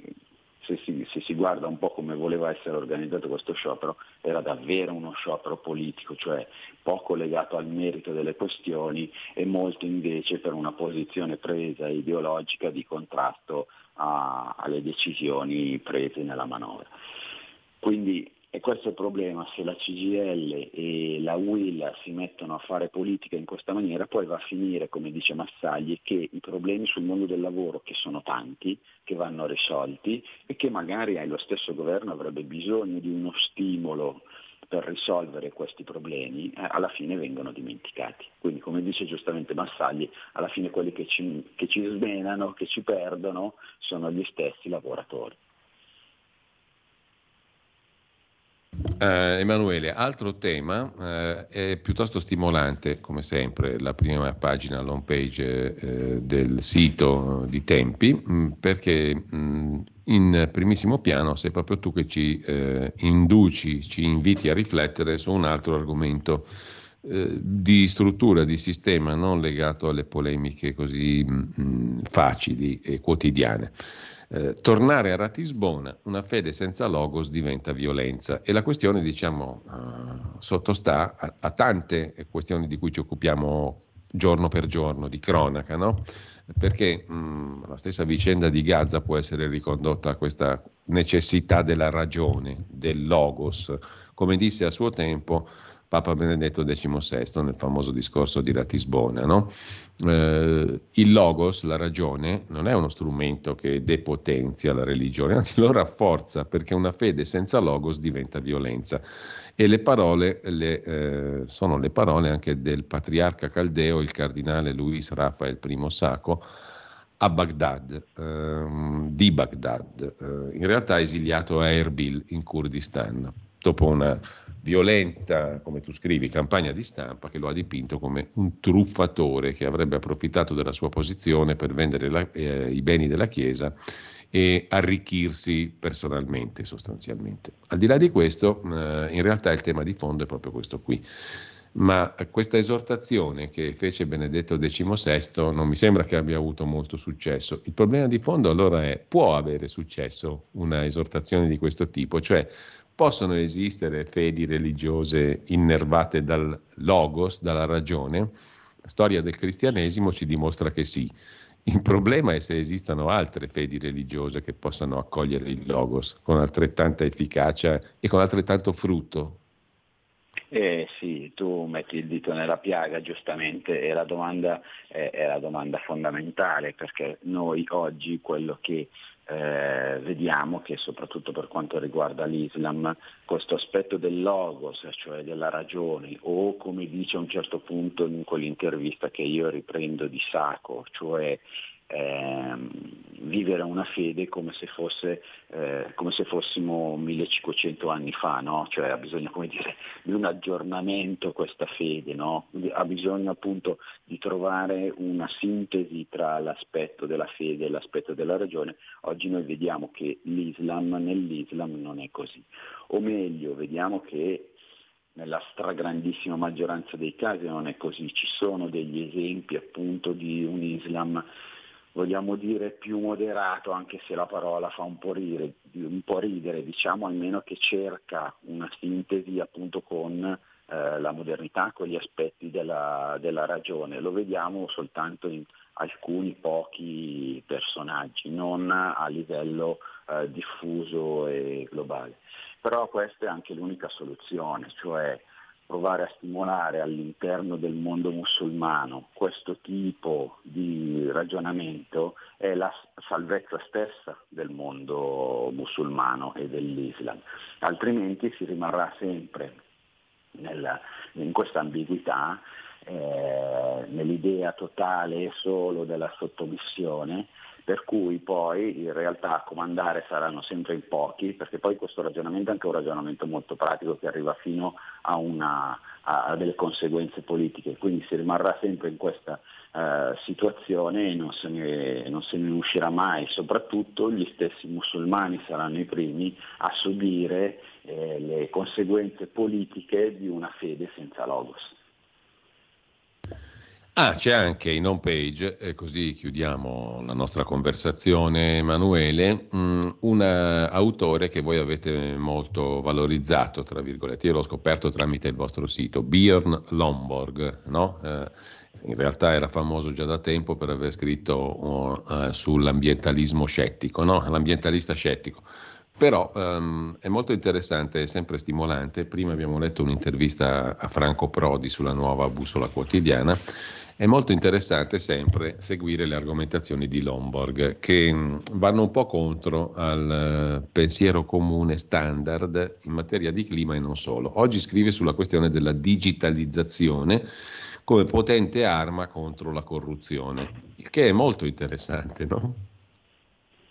se, si, se si guarda un po' come voleva essere organizzato questo sciopero, era davvero uno sciopero politico, cioè poco legato al merito delle questioni e molto invece per una posizione presa ideologica di contrasto a, alle decisioni prese nella manovra. Quindi e questo è il problema, se la CGL e la UIL si mettono a fare politica in questa maniera, poi va a finire, come dice Massagli, che i problemi sul mondo del lavoro, che sono tanti, che vanno risolti e che magari lo stesso governo avrebbe bisogno di uno stimolo per risolvere questi problemi, eh, alla fine vengono dimenticati. Quindi come dice giustamente Massagli, alla fine quelli che ci, che ci smenano, che ci perdono, sono gli stessi lavoratori. Uh, Emanuele, altro tema uh, è piuttosto stimolante, come sempre, la prima pagina, l'home page uh, del sito di Tempi, mh, mm, perché mh, mm, in primissimo piano sei proprio tu che ci induci, ci inviti a riflettere su un altro argomento di struttura, di sistema, non legato alle polemiche così mh, mm, facili e quotidiane. Eh, tornare a Ratisbona, una fede senza logos diventa violenza e la questione diciamo uh, sottostà a, a, tante questioni di cui ci occupiamo giorno per giorno, di cronaca, no? perché mh, mm, la stessa vicenda di Gaza può essere ricondotta a questa necessità della ragione, del logos, come disse a suo tempo Papa Benedetto XVI nel famoso discorso di Ratisbona. No? Eh, il logos, la ragione, non è uno strumento che depotenzia la religione, anzi lo rafforza perché una fede senza logos diventa violenza. E le parole le, eh, sono le parole anche del patriarca caldeo, il cardinale Luis Rafael I Sacco, a Baghdad, ehm, di Baghdad, eh, in realtà esiliato a Erbil in Kurdistan, dopo una violenta, come tu scrivi, campagna di stampa che lo ha dipinto come un truffatore che avrebbe approfittato della sua posizione per vendere la, eh, i beni della Chiesa e arricchirsi personalmente sostanzialmente. Al di là di questo, eh, in realtà il tema di fondo è proprio questo qui. Ma questa esortazione che fece Benedetto XVI non mi sembra che abbia avuto molto successo. Il problema di fondo allora è, può avere successo una esortazione di questo tipo? Cioè, Possono esistere fedi religiose innervate dal logos, dalla ragione? La storia del cristianesimo ci dimostra che sì. Il problema è se esistano altre fedi religiose che possano accogliere il logos con altrettanta efficacia e con altrettanto frutto. Eh sì, tu metti il dito nella piaga giustamente e la domanda è, è la domanda fondamentale perché noi oggi quello che eh, vediamo che soprattutto per quanto riguarda l'Islam questo aspetto del logos, cioè della ragione, o come dice a un certo punto in quell'intervista che io riprendo di Sacco, cioè ehm, vivere una fede come se, fosse, eh, come se fossimo 1500 anni fa, no? cioè ha bisogno dire, di un aggiornamento questa fede, no? ha bisogno appunto di trovare una sintesi tra l'aspetto della fede e l'aspetto della ragione. Oggi noi vediamo che l'Islam nell'Islam non è così, o meglio vediamo che nella stragrandissima maggioranza dei casi non è così, ci sono degli esempi appunto di un Islam vogliamo dire più moderato, anche se la parola fa un po' ridere, un po ridere diciamo almeno che cerca una sintesi appunto con eh, la modernità, con gli aspetti della, della, ragione. Lo vediamo soltanto in alcuni pochi personaggi, non a livello eh, diffuso e globale. Però questa è anche l'unica soluzione, cioè provare a stimolare all'interno del mondo musulmano questo tipo di ragionamento è la salvezza stessa del mondo musulmano e dell'Islam, altrimenti si rimarrà sempre nella, in questa ambiguità, eh, nell'idea totale solo della sottomissione per cui poi in realtà a comandare saranno sempre in pochi, perché poi questo ragionamento è anche un ragionamento molto pratico che arriva fino a, una, a delle conseguenze politiche, quindi si rimarrà sempre in questa eh, situazione e non se, ne, non se ne uscirà mai, soprattutto gli stessi musulmani saranno i primi a subire eh, le conseguenze politiche di una fede senza logos. Ah, c'è anche in home page, e così chiudiamo la nostra conversazione, Emanuele, mm, un autore che voi avete molto valorizzato, tra virgolette, io l'ho scoperto tramite il vostro sito, Björn Lomborg, no? Eh, in realtà era famoso già da tempo per aver scritto uh, sull'ambientalismo scettico, no? l'ambientalista scettico. Però um, è molto interessante e sempre stimolante. Prima abbiamo letto un'intervista a Franco Prodi sulla nuova bussola quotidiana è molto interessante sempre seguire le argomentazioni di Lomborg che mm, vanno un po' contro al eh, pensiero comune standard in materia di clima e non solo. Oggi scrive sulla questione della digitalizzazione come potente arma contro la corruzione, il che è molto interessante, no?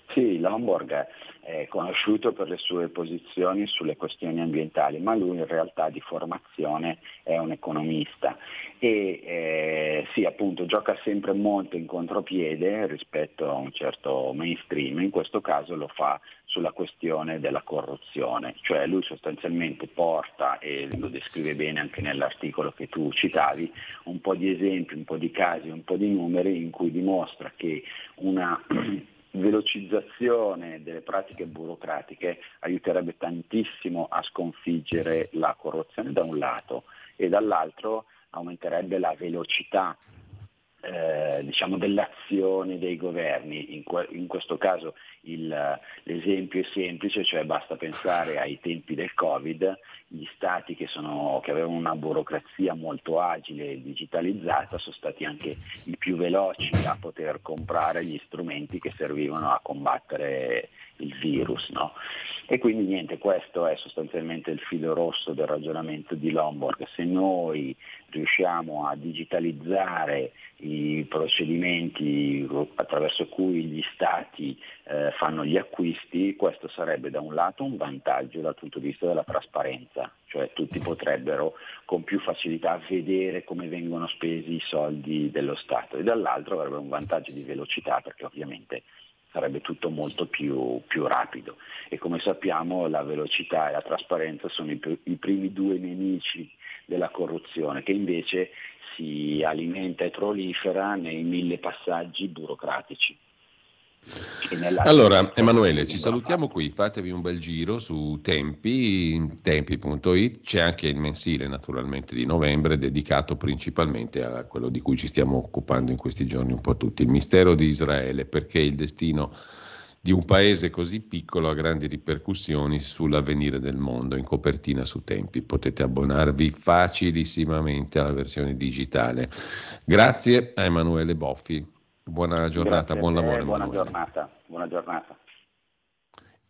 Sì, Lomborg è conosciuto per le sue posizioni sulle questioni ambientali, ma lui in realtà di formazione è un economista e eh, sì, appunto gioca sempre molto in contropiede rispetto a un certo mainstream, in questo caso lo fa sulla questione della corruzione, cioè lui sostanzialmente porta, e lo descrive bene anche nell'articolo che tu citavi, un po' di esempi, un po' di casi, un po' di numeri in cui dimostra che una velocizzazione delle pratiche burocratiche aiuterebbe tantissimo a sconfiggere la corruzione da un lato e dall'altro aumenterebbe la velocità eh, diciamo dell'azione dei governi. In, que- in questo caso il, l'esempio è semplice, cioè basta pensare ai tempi del Covid, gli stati che, sono, che avevano una burocrazia molto agile e digitalizzata sono stati anche i più veloci a poter comprare gli strumenti che servivano a combattere il virus. No? E quindi niente, questo è sostanzialmente il filo rosso del ragionamento di Lombard. Se noi riusciamo a digitalizzare i procedimenti attraverso cui gli stati eh, fanno gli acquisti, questo sarebbe da un lato un vantaggio dal punto di vista della trasparenza, cioè tutti potrebbero con più facilità vedere come vengono spesi i soldi dello Stato e dall'altro avrebbe un vantaggio di velocità perché ovviamente sarebbe tutto molto più, più, rapido. E come sappiamo la velocità e la trasparenza sono i, i primi due nemici della corruzione che invece si alimenta e prolifera nei mille passaggi burocratici. Allora, Emanuele, ci salutiamo qui, fatevi un bel giro su Tempi, tempi.it, c'è anche il mensile naturalmente di novembre dedicato principalmente a quello di cui ci stiamo occupando in questi giorni un po' tutti, il mistero di Israele, perché il destino di un paese così piccolo ha grandi ripercussioni sull'avvenire del mondo, in copertina su Tempi. Potete abbonarvi facilissimamente alla versione digitale. Grazie a Emanuele Boffi. Buona giornata, Grazie buon lavoro. Buona giornata, buona giornata.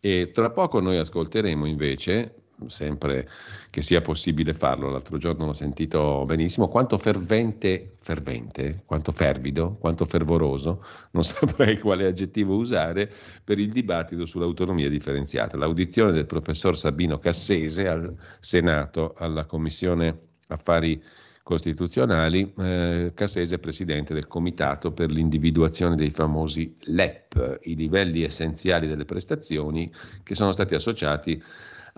E tra poco noi ascolteremo invece, sempre che sia possibile farlo, l'altro giorno l'ho sentito benissimo, quanto fervente, fervente, quanto fervido, quanto fervoroso, non saprei quale aggettivo usare, per il dibattito sull'autonomia differenziata. L'audizione del professor Sabino Cassese al Senato, alla Commissione Affari costituzionali, eh, Cassese presidente del Comitato per l'individuazione dei famosi LEP, i livelli essenziali delle prestazioni che sono stati associati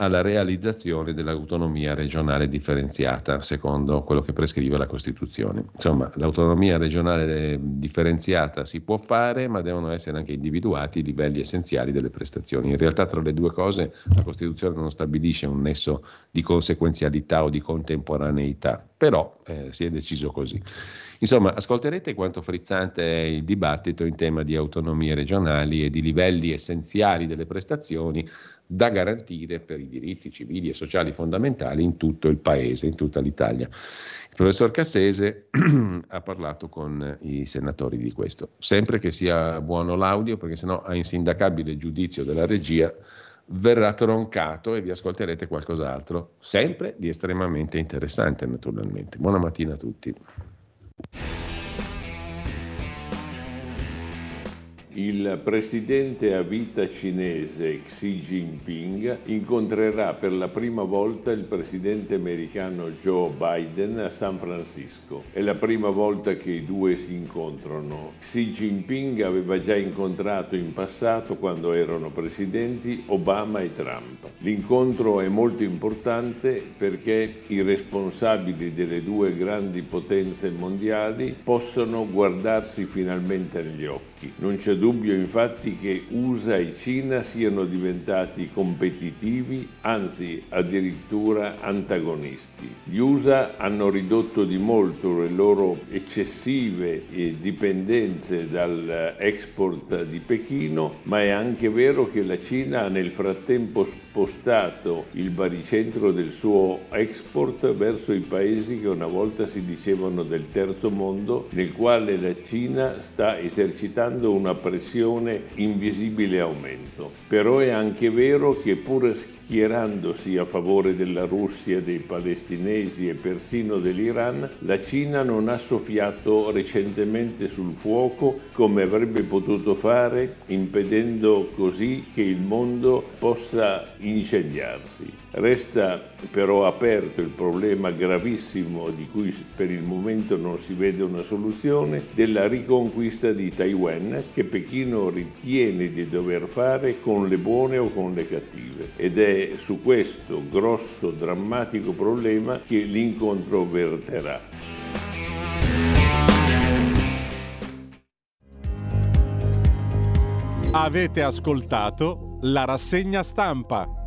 alla realizzazione dell'autonomia regionale differenziata, secondo quello che prescrive la Costituzione. Insomma, l'autonomia regionale differenziata si può fare, ma devono essere anche individuati i livelli essenziali delle prestazioni. In realtà tra le due cose la Costituzione non stabilisce un nesso di conseguenzialità o di contemporaneità, però eh, si è deciso così. Insomma, ascolterete quanto frizzante è il dibattito in tema di autonomie regionali e di livelli essenziali delle prestazioni da garantire per i diritti civili e sociali fondamentali in tutto il paese, in tutta l'Italia. Il professor Cassese ha parlato con i senatori di questo, sempre che sia buono l'audio, perché sennò a insindacabile giudizio della regia verrà troncato e vi ascolterete qualcos'altro, sempre di estremamente interessante naturalmente. Buona mattina a tutti. Il presidente a vita cinese Xi Jinping incontrerà per la prima volta il presidente americano Joe Biden a San Francisco. È la prima volta che i due si incontrano. Xi Jinping aveva già incontrato in passato, quando erano presidenti, Obama e Trump. L'incontro è molto importante perché i responsabili delle due grandi potenze mondiali possono guardarsi finalmente negli occhi. Non c'è dubbio infatti che USA e Cina siano diventati competitivi, anzi addirittura antagonisti. Gli USA hanno ridotto di molto le loro eccessive dipendenze dall'export di Pechino, ma è anche vero che la Cina ha nel frattempo spostato il baricentro del suo export verso i paesi che una volta si dicevano del terzo mondo, nel quale la Cina sta esercitando una pressione pressione invisibile aumento. Però è anche vero che pur schierandosi a favore della Russia, dei palestinesi e persino dell'Iran, la Cina non ha soffiato recentemente sul fuoco come avrebbe potuto fare, impedendo così che il mondo possa incendiarsi. Resta però aperto il problema gravissimo di cui per il momento non si vede una soluzione della riconquista di Taiwan che Pechino ritiene di dover fare con le buone o con le cattive ed è su questo grosso drammatico problema che l'incontro verterà. Avete ascoltato la rassegna stampa.